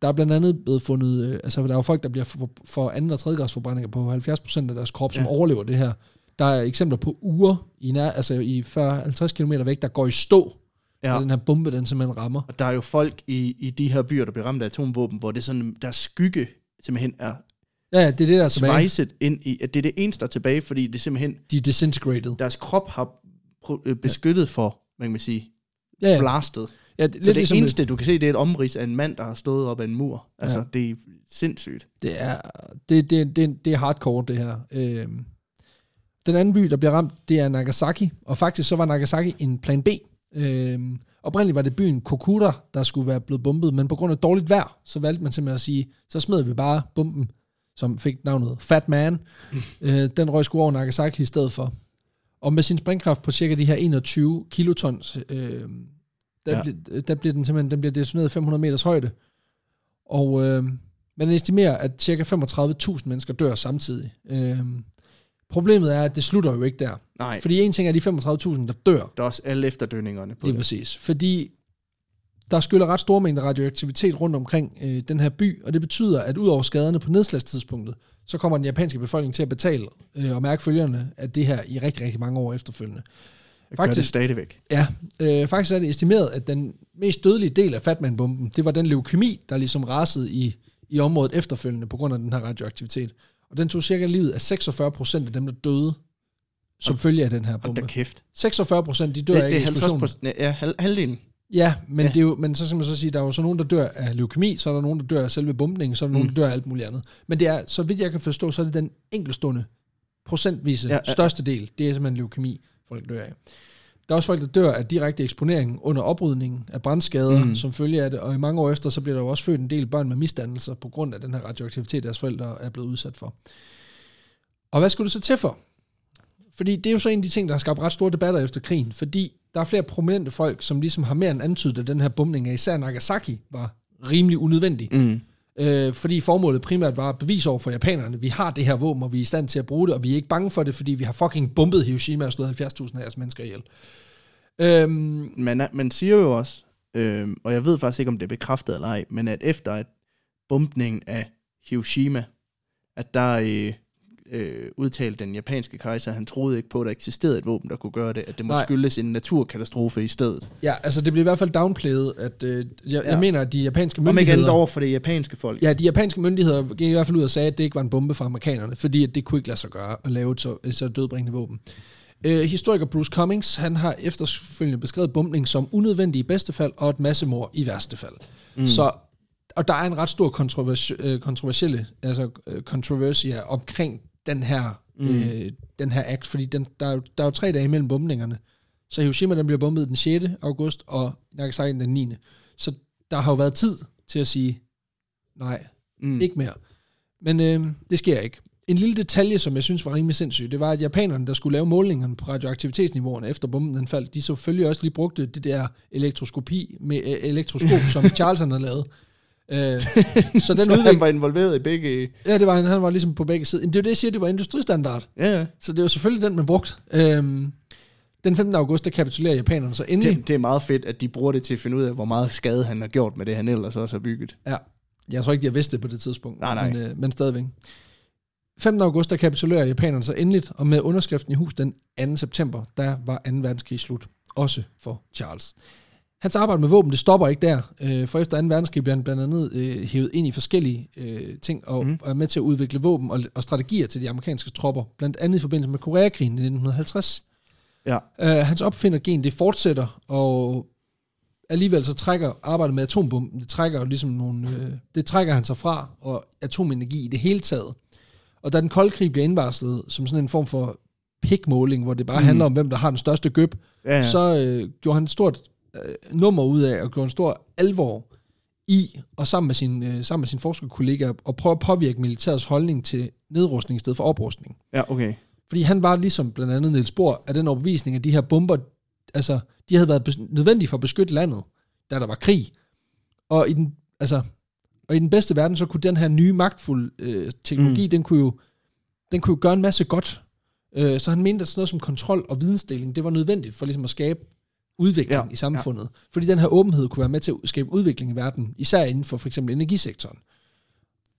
Der er blandt andet blevet fundet, øh, altså der er jo folk, der bliver for, for anden og tredje grads forbrændinger på 70% af deres krop, som Ja. overlever det her. Der er eksempler på uger i, nær, altså i 40-50 km væk, der går i stå, ja. ja. og den her bombe, den simpelthen rammer. Og der er jo folk i, i de her byer, der bliver ramt af atomvåben, hvor det er sådan, der skygge simpelthen er Ja, ja, det er det, der er tilbage. ind i, at det er det eneste, der er tilbage, fordi det er simpelthen, De er disintegrated. deres krop har øh, beskyttet for, hvad kan man sige, Ja, ja. blastet. Ja det, Så det ligesom, eneste, du kan se, det er et omrids af en mand, der har stået op ad en mur. Altså, Ja. det er sindssygt. Det er, det, det, det, det er hardcore, det her. Øhm, den anden by, der bliver ramt, det er Nagasaki. Og faktisk så var Nagasaki en plan B. Øhm, oprindeligt var det byen Kokura, der skulle være blevet bombet, men på grund af dårligt vejr, så valgte man simpelthen at sige, så smed vi bare bomben, som fik navnet Fat Man. øh, den røg sgu over Nagasaki i stedet for. Og med sin springkraft på cirka de her 21 kilotons, øh, der, ja. Bliver, der bliver den simpelthen den bliver detoneret i 500 meters højde. Og øh, man estimerer, at cirka 35.000 mennesker dør samtidig. Øh, problemet er, at det slutter jo ikke der. Nej, Fordi en ting er de 35.000, der dør, der er også alle efterdønningerne på Lige det. præcis. Fordi der skyller ret store mængder radioaktivitet rundt omkring øh, den her by, og det betyder, at ud over skaderne på nedslagstidspunktet, så kommer den japanske befolkning til at betale øh, og mærke følgerne af det her i rigtig, rigtig mange år efterfølgende. Jeg gør det Faktisk- stadigvæk. Ja, øh, faktisk er det estimeret, at den mest dødelige del af Fatman-bomben, det var den leukemi, der ligesom rasede i, i området efterfølgende på grund af den her radioaktivitet. Og den tog cirka livet af 46 procent af dem, der døde som følge af den her bombe. da kæft. 46 procent, de dør Det, af det er eksplosionen. 50 procent. Ja, halv, halvdelen. Ja, men, Ja. Det er jo, men så skal man så sige, der er jo så nogen, der dør af leukemi, så er der nogen, der dør af selve bombningen, så er der nogen, Mm. der dør af alt muligt andet. Men det er, så vidt jeg kan forstå, så er det den enkeltstående procentvise ja, Ja, ja. ja. største del. Det er simpelthen leukemi, folk dør af. Der er også folk, der dør af direkte eksponering under oprydningen af brandskader, Mm. som følge af det. Og i mange år efter, så bliver der jo også født en del børn med misdannelser på grund af den her radioaktivitet, deres forældre er blevet udsat for. Og hvad skulle det så til for? Fordi det er jo så en af de ting, der har skabt ret store debatter efter krigen, fordi der er flere prominente folk, som ligesom har mere end antydet, at den her bombning af især Nagasaki var rimelig unødvendig. Mm. Øh, fordi formålet primært var at bevise over for japanerne, vi har det her våben, og vi er i stand til at bruge det, og vi er ikke bange for det, fordi vi har fucking bombet Hiroshima og slået 70.000 af jeres mennesker ihjel. Øhm, Man, man siger jo også, øh, og jeg ved faktisk ikke, om det er bekræftet eller ej, men at efter at bombningen af Hiroshima, at der øh, øh, udtalte den japanske kejser, han troede ikke på, at der eksisterede et våben, der kunne gøre det, at det må Nej. skyldes en naturkatastrofe i stedet. ja, altså det blev i hvert fald downplayet, at øh, jeg, ja. Jeg mener, at de japanske Om ikke andet myndigheder... over for det japanske folk. Ja, de japanske myndigheder gik i hvert fald ud og sagde, at det ikke var en bombe fra amerikanerne, fordi at det kunne ikke lade sig gøre at lave et så, et så dødbringende våben. Øh, historiker Bruce Cummings, han har efterfølgende beskrevet bombning som unødvendig i bedste fald, og et massemord i værste fald. Mm. Så, og der er en ret stor kontrovers, øh, kontroversielle, altså øh, omkring den her, mm. øh, den her akt, fordi den, der, er jo, der er jo tre dage imellem bombningerne. Så Hiroshima den bliver bombet den 6. august, og Nagasaki den 9. Så der har jo været tid til at sige, nej, Mm. ikke mere. Men øh, det sker ikke. En lille detalje, som jeg synes var rimelig sindssyg, det var, at japanerne, der skulle lave målingerne på radioaktivitetsniveauerne efter bomben den faldt, de selvfølgelig også lige brugte det der elektroskopi med øh, elektroskop, som Charles havde lavet. Øh, så den så udvikling, han var involveret i begge... ja, det var han, han var ligesom på begge sider. Det er jo det, jeg siger, det var industristandard. Ja, ja. Så det var selvfølgelig den, man brugte. Øhm, den 15. august, der kapitulerer japanerne så endelig. Det, det er meget fedt, at de bruger det til at finde ud af, hvor meget skade han har gjort med det, han ellers også har bygget. Ja, jeg tror ikke, de har vidst det på det tidspunkt. Nej, nej. Men, øh, men stadigvæk. 15. august, der kapitulerer japanerne så endeligt, og med underskriften i hus den 2. september, der var 2. verdenskrig slut. Også for Charles. Hans arbejde med våben, det stopper ikke der, øh, for efter 2. verdenskrig bliver han blandt andet øh, hævet ind i forskellige øh, ting, og, Mhm. mm. og er med til at udvikle våben og, og strategier til de amerikanske tropper, blandt andet i forbindelse med Koreakrigen i 1950. Ja. Øh, hans opfindergen, det fortsætter, og alligevel så trækker arbejdet med atombomben, det trækker jo ligesom nogle, øh, det trækker han sig fra, og atomenergi i det hele taget. Og da den kolde krig bliver indvarslet som sådan en form for pikmåling, hvor det bare Mm. handler om, hvem der har den største gøb, ja. ja. så øh, gjorde han et stort øh, nummer ud af, og gjorde en stor alvor i, og sammen med sin, øh, sammen med sin forskerkollega, og prøve at påvirke militærets holdning til nedrustning i stedet for oprustning. ja, okay. Fordi han var ligesom blandt andet Niels Bohr af den overbevisning, at de her bomber, altså, de havde været nødvendige for at beskytte landet, da der var krig. Og i den, altså, og i den bedste verden, så kunne den her nye magtfulde øh, teknologi, mm. den, kunne jo, den kunne jo gøre en masse godt. Øh, så han mente, at sådan noget som kontrol og vidensdeling, det var nødvendigt for ligesom at skabe udvikling Ja, i samfundet. Ja. Fordi den her åbenhed kunne være med til at skabe udvikling i verden, især inden for for eksempel energisektoren.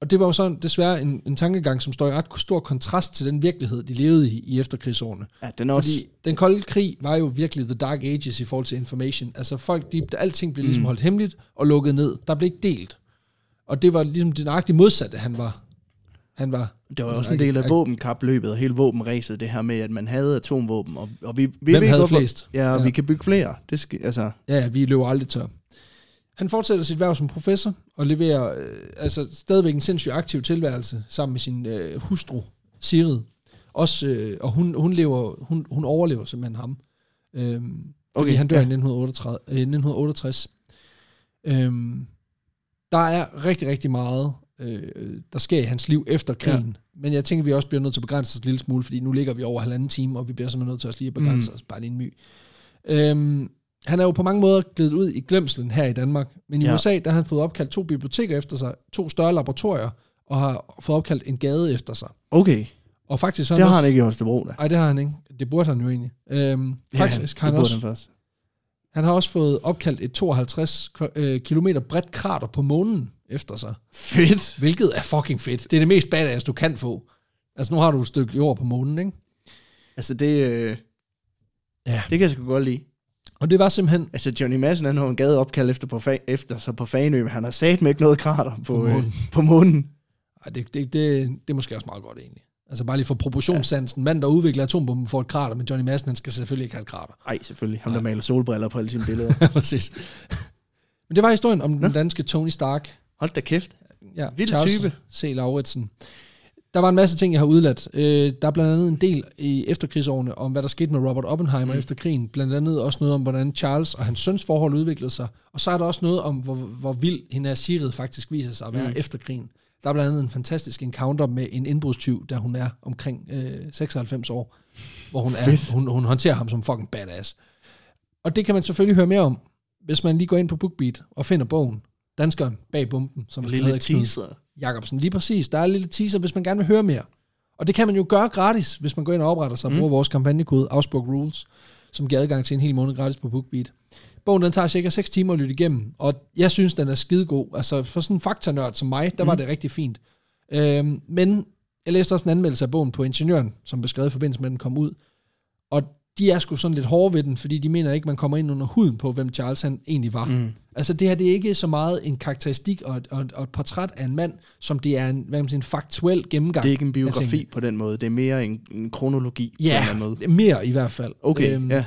Og det var jo så desværre en, en tankegang, som står i ret stor kontrast til den virkelighed, de levede i i efterkrigsårene. Ja, den også... Fordi den kolde krig var jo virkelig the dark ages i forhold til information. Altså folk, de, alting blev ligesom Mm. holdt hemmeligt og lukket ned. Der blev ikke delt. Og det var ligesom det nøjagtige modsatte, han var. Han var Det var også en del af våbenkapløbet og hele våbenræset, det her med, at man havde atomvåben, og, og vi, vi Hvem ved havde hvorfor- flest? Ja, og Ja. vi kan bygge flere. Det skal, altså, Ja, ja, vi løber aldrig tør. Han fortsætter sit værv som professor og leverer øh, altså stadigvæk en sindssygt aktiv tilværelse sammen med sin øh, hustru, Sigrid. Også, øh, og hun, hun, lever, hun, hun overlever simpelthen ham. Øhm, fordi Okay, han dør ja. i 1938, øh, 1968. Øhm, der er rigtig, rigtig meget, øh, der sker i hans liv efter krigen. Ja. Men jeg tænker, vi også bliver nødt til at begrænse os en lille smule, fordi nu ligger vi over halvanden time, og vi bliver simpelthen nødt til også lige at begrænse Mm. os bare lige en my. Øhm, han er jo på mange måder glædet ud i glemselen her i Danmark. Men i Ja. USA, der har han fået opkaldt to biblioteker efter sig, to større laboratorier, og har fået opkaldt en gade efter sig. okay, Og faktisk så det har også, han ikke i Holstebro, da. Nej, det har han ikke. Det burde han jo egentlig. Øhm, faktisk ja, har han det burde også, han først. han har også fået opkaldt et 52 kva- øh, bredt krater på månen efter sig. Fedt. Hvilket er fucking fedt. Det er det mest badass, du kan få. Altså, nu har du et stykke jord på månen, ikke? Altså, det, øh, Ja. det kan jeg sgu godt lide. Og det var simpelthen... Altså, Johnny Madsen, han har en gade opkaldt efter, på fa- efter så på Fanø, men han har sat med ikke noget krater på, På på, månen. øh, på månen. Ej, det, det, det, det er måske også meget godt, egentlig. Altså bare lige for proportionssansen. Manden, der udvikler atombomben, får et krater, men Johnny Madsen, han skal selvfølgelig ikke have et krater. Nej, selvfølgelig. Ham, der maler solbriller på alle sine billeder. Ja, præcis. Men det var historien om Nå. den danske Tony Stark. Hold da kæft. Ja, Vild Charles type. C. Lauritsen. Der var en masse ting, jeg har udladt. Øh, der er blandt andet en del i efterkrigsårene om, hvad der skete med Robert Oppenheimer mm. efter krigen. Blandt andet også noget om, hvordan Charles og hans søns forhold udviklede sig. Og så er der også noget om, hvor, hvor vild hende er Sigrid faktisk viser sig at være mm. efter krigen. Der er blandt andet en fantastisk encounter med en indbrudstyv, da hun er omkring øh, 96 år, hvor hun, er, hun, hun håndterer ham som fucking badass. Og det kan man selvfølgelig høre mere om, hvis man lige går ind på BookBeat og finder bogen, Danskeren bag bomben, som En er lille teaser. Jacobsen. Lige præcis. Der er en lille teaser, hvis man gerne vil høre mere. Og det kan man jo gøre gratis, hvis man går ind og opretter sig og Mm. bruger vores kampagnekode Augsburg Rules, som giver adgang til en hel måned gratis på BookBeat. Bogen den tager cirka 6 timer at lytte igennem, og jeg synes, den er skidegod. Altså for sådan en faktanørd som mig, der mm. var det rigtig fint. Øhm, men jeg læste også en anmeldelse af bogen på Ingeniøren, som blev skrevet i forbindelse med, at den kom ud. De er sgu sådan lidt hårde ved den, fordi de mener ikke, man kommer ind under huden på, hvem Charles han egentlig var. Mm. Altså det her, det er ikke så meget en karakteristik og et, og et, og et portræt af en mand, som det er en, hvad man sige, en faktuel gennemgang. Det er ikke en af biografi på den måde. Det er mere en, en kronologi på en Ja, eller anden måde. mere i hvert fald. Okay, Øhm, ja.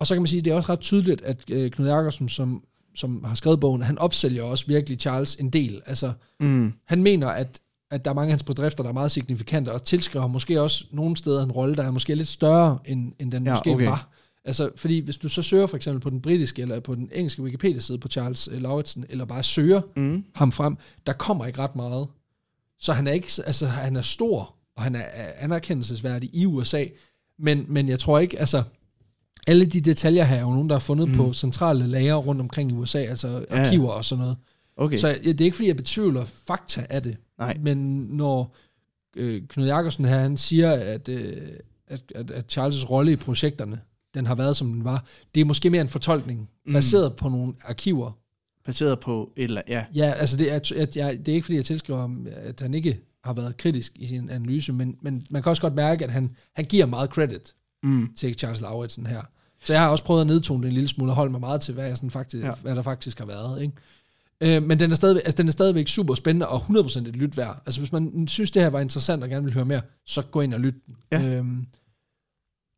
Og så kan man sige, det er også ret tydeligt, at øh, Knud Jakobsen, som, som har skrevet bogen, han opsælger også virkelig Charles en del. Altså, Mm. han mener, at, at der er mange af hans bedrifter, der er meget signifikante, og tilskriver måske også nogle steder en rolle, der er måske lidt større, end, end den Ja, måske okay. var. Altså, fordi hvis du så søger for eksempel på den britiske eller på den engelske Wikipedia-side på Charles øh, Lauritsen, eller bare søger Mm. ham frem, der kommer ikke ret meget. Så han er ikke, altså han er stor, og han er er anerkendelsesværdig i USA, men, men jeg tror ikke, altså, alle de detaljer her er jo nogen, der er fundet mm. på centrale lager rundt omkring i USA, altså ja. arkiver og sådan noget. Okay. Så jeg- det er ikke, fordi jeg betvivler fakta af det, Nej. men når øh, Knud Jakobsen her, han siger, at, øh, at, at, at Charles' rolle i projekterne, den har været, som den var, det er måske mere en fortolkning, Mm. baseret på nogle arkiver, Baseret på et eller ja. Ja, altså det er, at jeg, det er ikke fordi, jeg tilskriver ham, at han ikke har været kritisk i sin analyse, men, men man kan også godt mærke, at han, han giver meget credit Mm. til Charles Lauritsen her. Så jeg har også prøvet at nedtone det en lille smule og holde mig meget til, hvad, jeg sådan faktisk, Ja. ja. hvad der faktisk har været. Ikke? Øh, men den er, stadig, altså, den er stadigvæk super spændende og 100% et lyt værd. Altså hvis man synes, det her var interessant og gerne vil høre mere, så gå ind og lyt Ja. øhm,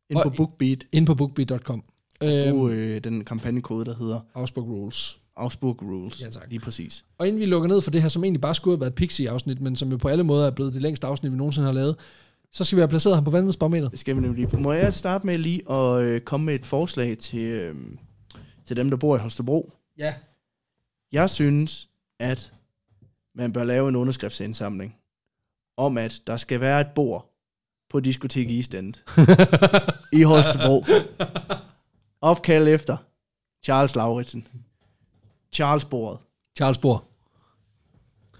Ind på BookBeat. ind på bookbeat.com. Brug Øhm, øh, den kampagnekode, der hedder Augsburg Rules. Augsburg Rules. Ja, tak. Lige præcis. Og inden vi lukker ned for det her, som egentlig bare skulle have været et Pixie-afsnit, men som jo på alle måder er blevet det længste afsnit, vi nogensinde har lavet, så skal vi have placeret ham på vanvidsbarometeret. Det skal vi nemlig lige. Må jeg starte med lige at øh, komme med et forslag til, øh, til dem, der bor i Holstebro? Ja. Jeg synes, at man bør lave en underskriftsindsamling om, at der skal være et bord på diskotek End i Holstebro. Opkald efter Charles Lauritsen. Charles bordet. Charles Bohr.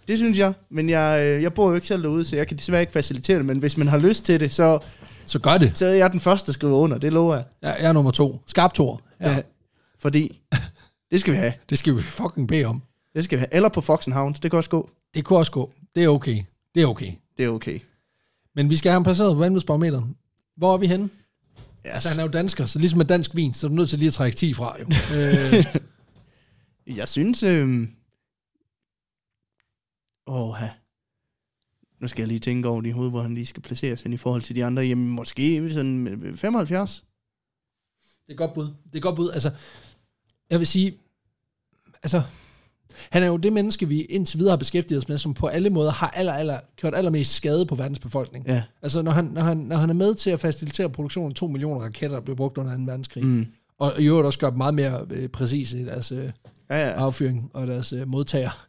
Det synes jeg, men jeg, øh, jeg bor jo ikke selv derude, så jeg kan desværre ikke facilitere det, men hvis man har lyst til det, så, Så gør det. så er jeg den første, der skriver under, det lover jeg. Jeg, jeg er nummer to. Skarp Thor. Ja. Ja. Fordi det skal vi have. Det skal vi fucking bede om. Det skal vi have. Eller på Fox and Hounds, det kan også gå. Det kunne også gå. Det er okay. Det er okay. Det er okay. Men vi skal have ham placeret på vanvidsbarometeret. Hvor er vi henne? Yes. Altså, han er jo dansker, så ligesom med dansk vin, så er du nødt til lige at trække 10 fra. Jo. øh, Jeg synes... Øh... Åh, nu skal jeg lige tænke over det i hovedet, hvor han lige skal placeres hen i forhold til de andre. Jamen, måske sådan øh, 75. det er godt bud. Det er godt bud. Altså, jeg vil sige, altså, han er jo det menneske, vi indtil videre har beskæftiget os med, som på alle måder har aller, aller, gjort allermest skade på verdens befolkning. Ja. Altså, når han, når, han, når han er med til at facilitere produktionen af 2 millioner raketter, der blev brugt under 2. verdenskrig. Mm. og i øvrigt også gør dem meget mere øh, præcise i deres øh, Ja, ja. affyring og deres øh, modtager,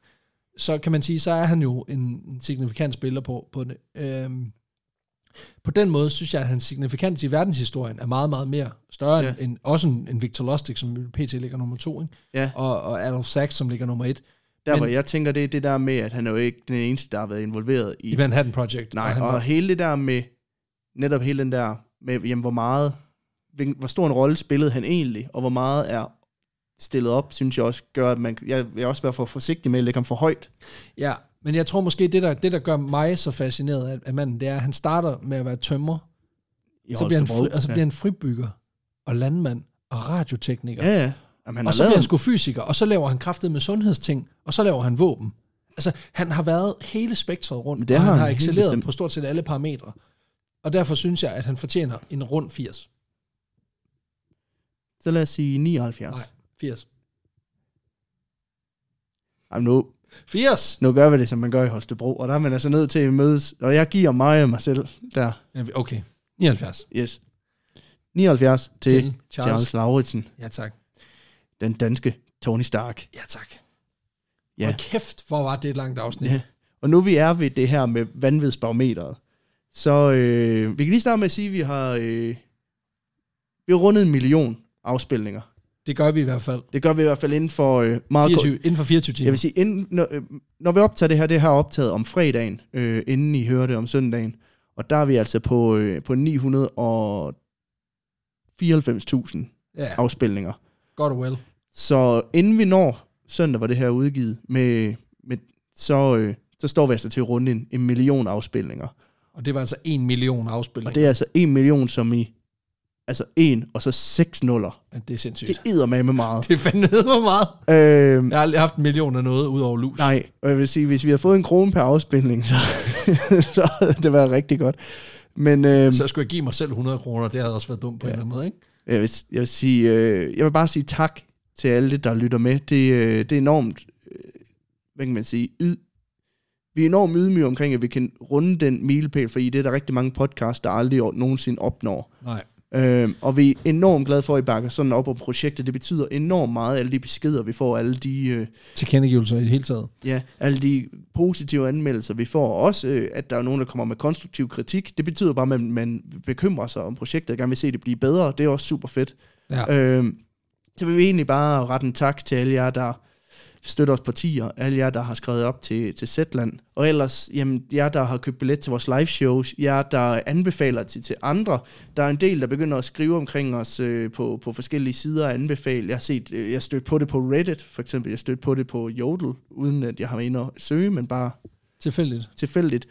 så kan man sige, så er han jo en, en signifikant spiller på, på det. Øhm, på den måde synes jeg, at hans signifikans i verdenshistorien er meget, meget mere større Ja. end, også en, en Victor Lustig, som PT ligger nummer to, ikke? Ja. Og, og Adolf Sachs, som ligger nummer et, Der, Men- hvor jeg tænker, det er det der med, at han er jo ikke den eneste, der har været involveret i... i Manhattan Project. Nej, og han og var, hele det der med... Netop hele den der med, jamen, hvor meget... Hvor stor en rolle spillede han egentlig, og hvor meget er stillet op, synes jeg også gør, at man... Jeg vil også være for forsigtig med at lægge ham for højt. ja, men jeg tror måske, det der, det, der gør mig så fascineret af, af manden, det er, at han starter med at være tømmer, I så bliver, han fri, og så bliver han fribygger, og landmand, og radiotekniker. Ja, ja. Jamen, og så bliver han sgu fysiker, og så laver han kraftet med sundhedsting, og så laver han våben. Altså, han har været hele spektret rundt, Men det og har han han har excelleret på stort set alle parametre. Og derfor synes jeg, at han fortjener en rund 80. Så lad os sige 79. Nej, 80. Jamen nu, 80. Nu gør vi det, som man gør i Holstebro, og der er man altså nødt til at mødes, og jeg giver mig og mig selv der. Okay. 79. Yes. 79 til, Til Charles. Charles Lauritsen, Ja, tak. den danske Tony Stark. Ja, tak. Ja. Ja. Og kæft, hvor var det et langt afsnit. Ja. Og nu vi er ved det her med vanvidsbarometeret, så øh, vi kan lige starte med at sige, at vi har, øh, vi har rundet en million afspilninger. Det gør vi i hvert fald. Det gør vi i hvert fald inden for øh, meget kort- 24, inden for 24 timer. Jeg vil sige, inden, når, øh, når vi optager det her, det her er optaget om fredagen, øh, inden I hører det om søndagen. Og der er vi altså på, øh, på 994.000 ja, afspilninger. godt og vel. Så inden vi når søndag, hvor det her er udgivet, med, med, så, øh, så står vi altså til at runde en, en million afspilninger. Og det var altså en million afspilninger. Og det er altså en million, som i altså en og så seks nuller. Ja, det er sindssygt. Det æder med meget. Det er fandme hvor meget. Øh, Jeg har aldrig haft en million af noget, ud over lus. Nej, og jeg vil sige, hvis vi havde fået en krone per afspilning, så, så havde det været rigtig godt. Men øh, Så skulle jeg give mig selv 100 kroner. Det havde også været dumt på ja. en eller anden måde, ikke? jeg, vil, jeg, vil sige, øh, jeg vil bare sige tak til alle, der lytter med. Det, øh, det er enormt, øh, hvad kan man sige, yd, vi er enormt ydmyge omkring, at vi kan runde den milepæl, fordi det er der rigtig mange podcasts, der aldrig nogensinde opnår. Nej. Øh, og vi er enormt glade for, at I bakker sådan op om projektet. Det betyder enormt meget, alle de beskeder, vi får, alle de... Øh, Tilkendegivelser i det hele taget. Ja, alle de positive anmeldelser, vi får, og også øh, at der er nogen, der kommer med konstruktiv kritik. Det betyder bare, at man, man bekymrer sig om projektet, og gerne vil se det blive bedre. Det er også super fedt. Ja. Øhm, så vil vi egentlig bare rette en tak til alle jer, der støtter os partier, alle jer, der har skrevet op til, til Zetland, og ellers, jamen, jer, der har købt billet til vores live shows, jer, der anbefaler til, til andre. Der er en del, der begynder at skrive omkring os øh, på, på forskellige sider og anbefale. Jeg har set, øh, jeg stødt på det på Reddit, for eksempel. Jeg stødt på det på Jodel, uden at jeg har været inde og søge, men bare Tilfældigt. tilfældigt.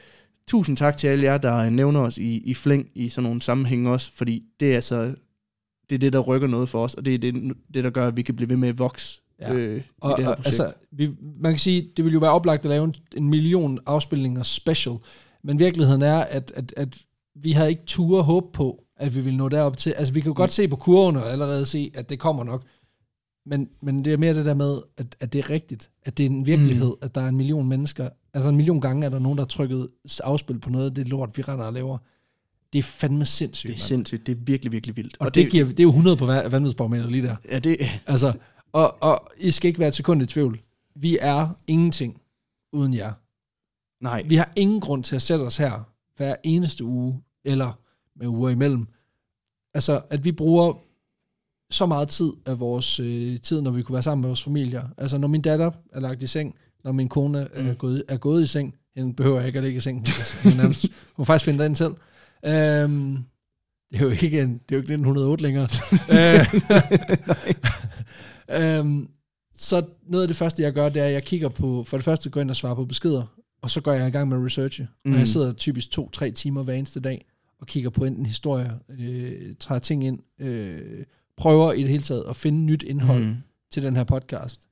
Tusind tak til alle jer, der nævner os i, i flæng i sådan nogle sammenhænge også, fordi det er altså det er det, der rykker noget for os, og det er det, det der gør, at vi kan blive ved med at vokse Ja. øh, i Og, det her og projekt. altså, vi, man kan sige, det ville jo være oplagt at lave en, en million afspilninger special, men virkeligheden er, at, at, at vi havde ikke tur og håb på, at vi ville nå derop til. Altså, vi kan jo godt se på kurverne og allerede se, at det kommer nok. Men, men det er mere det der med, at, at det er rigtigt. At det er en virkelighed, mm. at der er en million mennesker. Altså en million gange er der nogen, der har trykket afspil på noget af det lort, vi render og laver. Det er fandme sindssygt, det er mand. sindssygt, det er virkelig, virkelig vildt. Og, og det, det, giver, det er jo 100 på van- vanvidsbarometer lige der. Ja, det, Altså, og, og I skal ikke være et sekund i tvivl. Vi er ingenting uden jer. nej, Vi har ingen grund til at sætte os her hver eneste uge, eller med uger imellem. Altså, at vi bruger så meget tid af vores øh, tid, når vi kunne være sammen med vores familier. Altså, når min datter er lagt i seng, når min kone er, Mm. gået, er gået i seng, hende behøver jeg ikke at ligge i seng. Hun kan- Hun, nærmest, hun faktisk finde den selv. Øhm, det er jo ikke, en, det er jo ikke 1908 længere. Øh, øhm, så noget af det første, jeg gør, det er, at jeg kigger på, for det første går ind og svarer på beskeder, og så går jeg i gang med research. Mm. Og Mm. jeg sidder typisk to-tre timer hver eneste dag, og kigger på enten historier, øh, tager ting ind, øh, prøver i det hele taget at finde nyt indhold mm. mm, til den her podcast.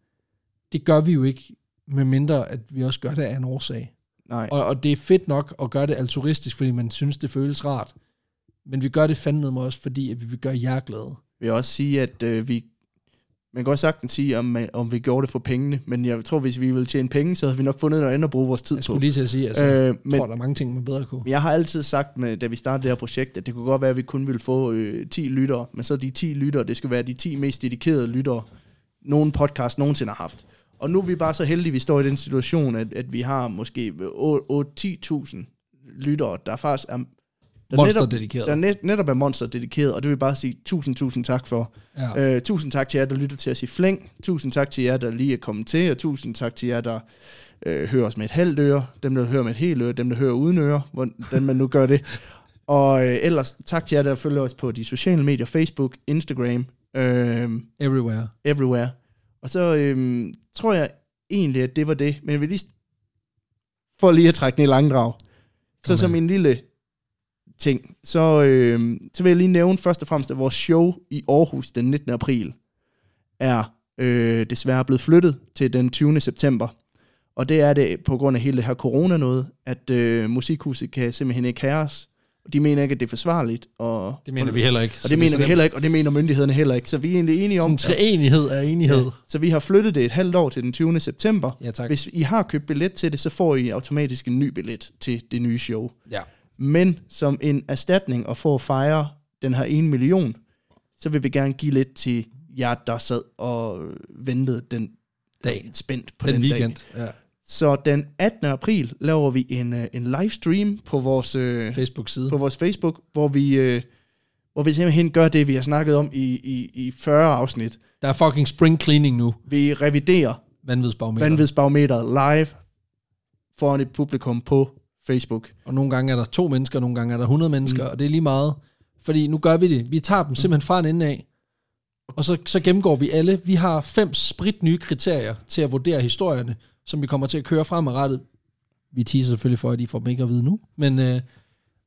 Det gør vi jo ikke, med mindre at vi også gør det af en årsag. nej. Og, og det er fedt nok at gøre det altruistisk, fordi man synes, det føles rart. Men vi gør det fandme med også, fordi at vi vil gøre jer glade. vil jeg også sige, at øh, vi... Man kan også sagtens sige, om, man- om vi gjorde det for pengene, men jeg tror, hvis vi ville tjene penge, så havde vi nok fundet noget andet at bruge vores tid Jeg på. skulle lige til at sige, altså, øh, jeg men, tror, der er mange ting, man bedre kunne. Jeg har altid sagt, med, da vi startede det her projekt, at det kunne godt være, at vi kun ville få øh, 10 lyttere, men så de 10 lyttere, det skal være de 10 mest dedikerede lyttere, nogen podcast nogensinde har haft. Og nu er vi bare så heldige, at vi står i den situation, at, at vi har måske 8-10.000 lyttere, der faktisk er, der Monster dedikeret. der net, netop er monster dedikeret, og det vil jeg bare sige tusind, tusind tak for. Ja. Øh, tusind tak til jer, der lytter til os i flæng. Tusind tak til jer, der lige er kommet til. Og tusind tak til jer, der øh, hører os med et halvt øre. Dem, der hører med et helt øre. Dem, der hører uden øre. Hvordan man nu gør det. Og øh, ellers tak til jer, der følger os på de sociale medier. Facebook, Instagram, øh, Everywhere. everywhere. Og så øh, tror jeg egentlig, at det var det. Men vil lige... For lige at trække den i langdrag. Så Kom som en lille ting, så, øh, så vil jeg lige nævne først og fremmest, at vores show i Aarhus den 19. april er øh, desværre blevet flyttet til den 20. september. Og det er det på grund af hele det her corona noget, at øh, musikhuset kan simpelthen ikke have os. De mener ikke, at det er forsvarligt. Og, Det mener vi heller ikke. Og det mener vi heller ikke, og det mener myndighederne heller ikke. Så vi er egentlig enige om, Sådan treenighed er enighed. Ja. Så vi har flyttet det et halvt år til den 20. september. Ja, tak. Hvis I har købt billet til det, så får I automatisk en ny billet til det nye show. Ja. Men som en erstatning og for at fejre den her 1 million, så vil vi gerne give lidt til jer, der sad og ventede den Dag. spændt på Den, den, weekend. dag. Ja. Så den 18. april laver vi en, øh, en livestream på vores, øh, Facebook-side. på vores Facebook, hvor vi, øh, hvor vi simpelthen gør det, vi har snakket om i, i, i 40 afsnit. Der er fucking spring cleaning nu. Vi reviderer Vanvidsbarometer. vanvidsbarometeret live foran et publikum på Facebook. Og nogle gange er der to mennesker, nogle gange er der 100 mennesker, Mm. mm. og det er lige meget. Fordi nu gør vi det. Vi tager dem simpelthen fra en ende af, og så, så gennemgår vi alle. Vi har fem sprit nye kriterier til at vurdere historierne, som vi kommer til at køre fremadrettet. Vi teaser selvfølgelig for, at I får dem ikke at vide nu. Men, øh,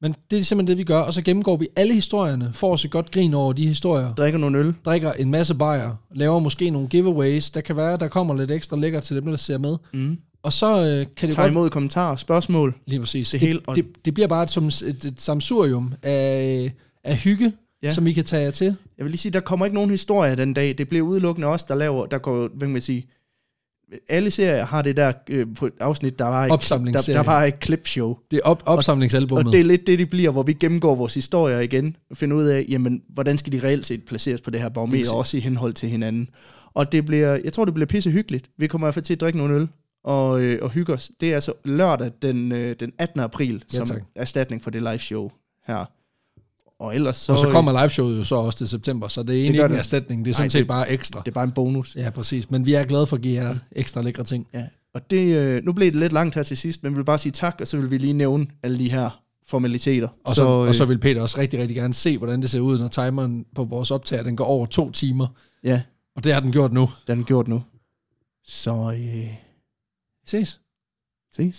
men det er simpelthen det, vi gør. Og så gennemgår vi alle historierne, får os et godt grin over de historier, Drikker nogle øl. drikker en masse bajer, laver måske nogle giveaways. Der kan være, der kommer lidt ekstra lækker til dem, der ser med. Mm. Og så øh, kan det godt... imod kommentarer, spørgsmål. Lige præcis. Det Det, hele, det, og- det, det bliver bare et, som et, et samsurium af, af hygge, Ja. som I kan tage jer til. Jeg vil lige sige, der kommer ikke nogen historie den dag. Det bliver udelukkende os, der laver, der går, hvad kan man sige, alle serier har det der øh, på et afsnit, der var et, der, der var et clipshow. Det er op, opsamlingsalbummet. Og det er lidt det, de bliver, hvor vi gennemgår vores historier igen, og finder ud af, jamen, hvordan skal de reelt set placeres på det her barometer, også i henhold til hinanden. Og det bliver, jeg tror, det bliver pisse hyggeligt. Vi kommer i hvert fald til at drikke nogle øl og, øh, og hygge os. Det er altså lørdag den, øh, den 18. april, Ja, som tak. erstatning for det live show her. Og ellers så, og så kommer liveshowet jo så også til september, så det er egentlig gør ikke en det. erstatning, det er sådan Nej, set det- bare ekstra. det er bare en bonus. Ja, præcis. Men vi er glade for at give jer ekstra lækre ting. Ja. Og det, øh, nu blev det lidt langt her til sidst, men vi vil bare sige tak, og så vil vi lige nævne alle de her formaliteter. Og så, øh, og så vil Peter også rigtig, rigtig gerne se, hvordan det ser ud, når timeren på vores optager, den går over to timer. Ja, Og det har den gjort nu. den er gjort nu. Så øh, Sim. Sim.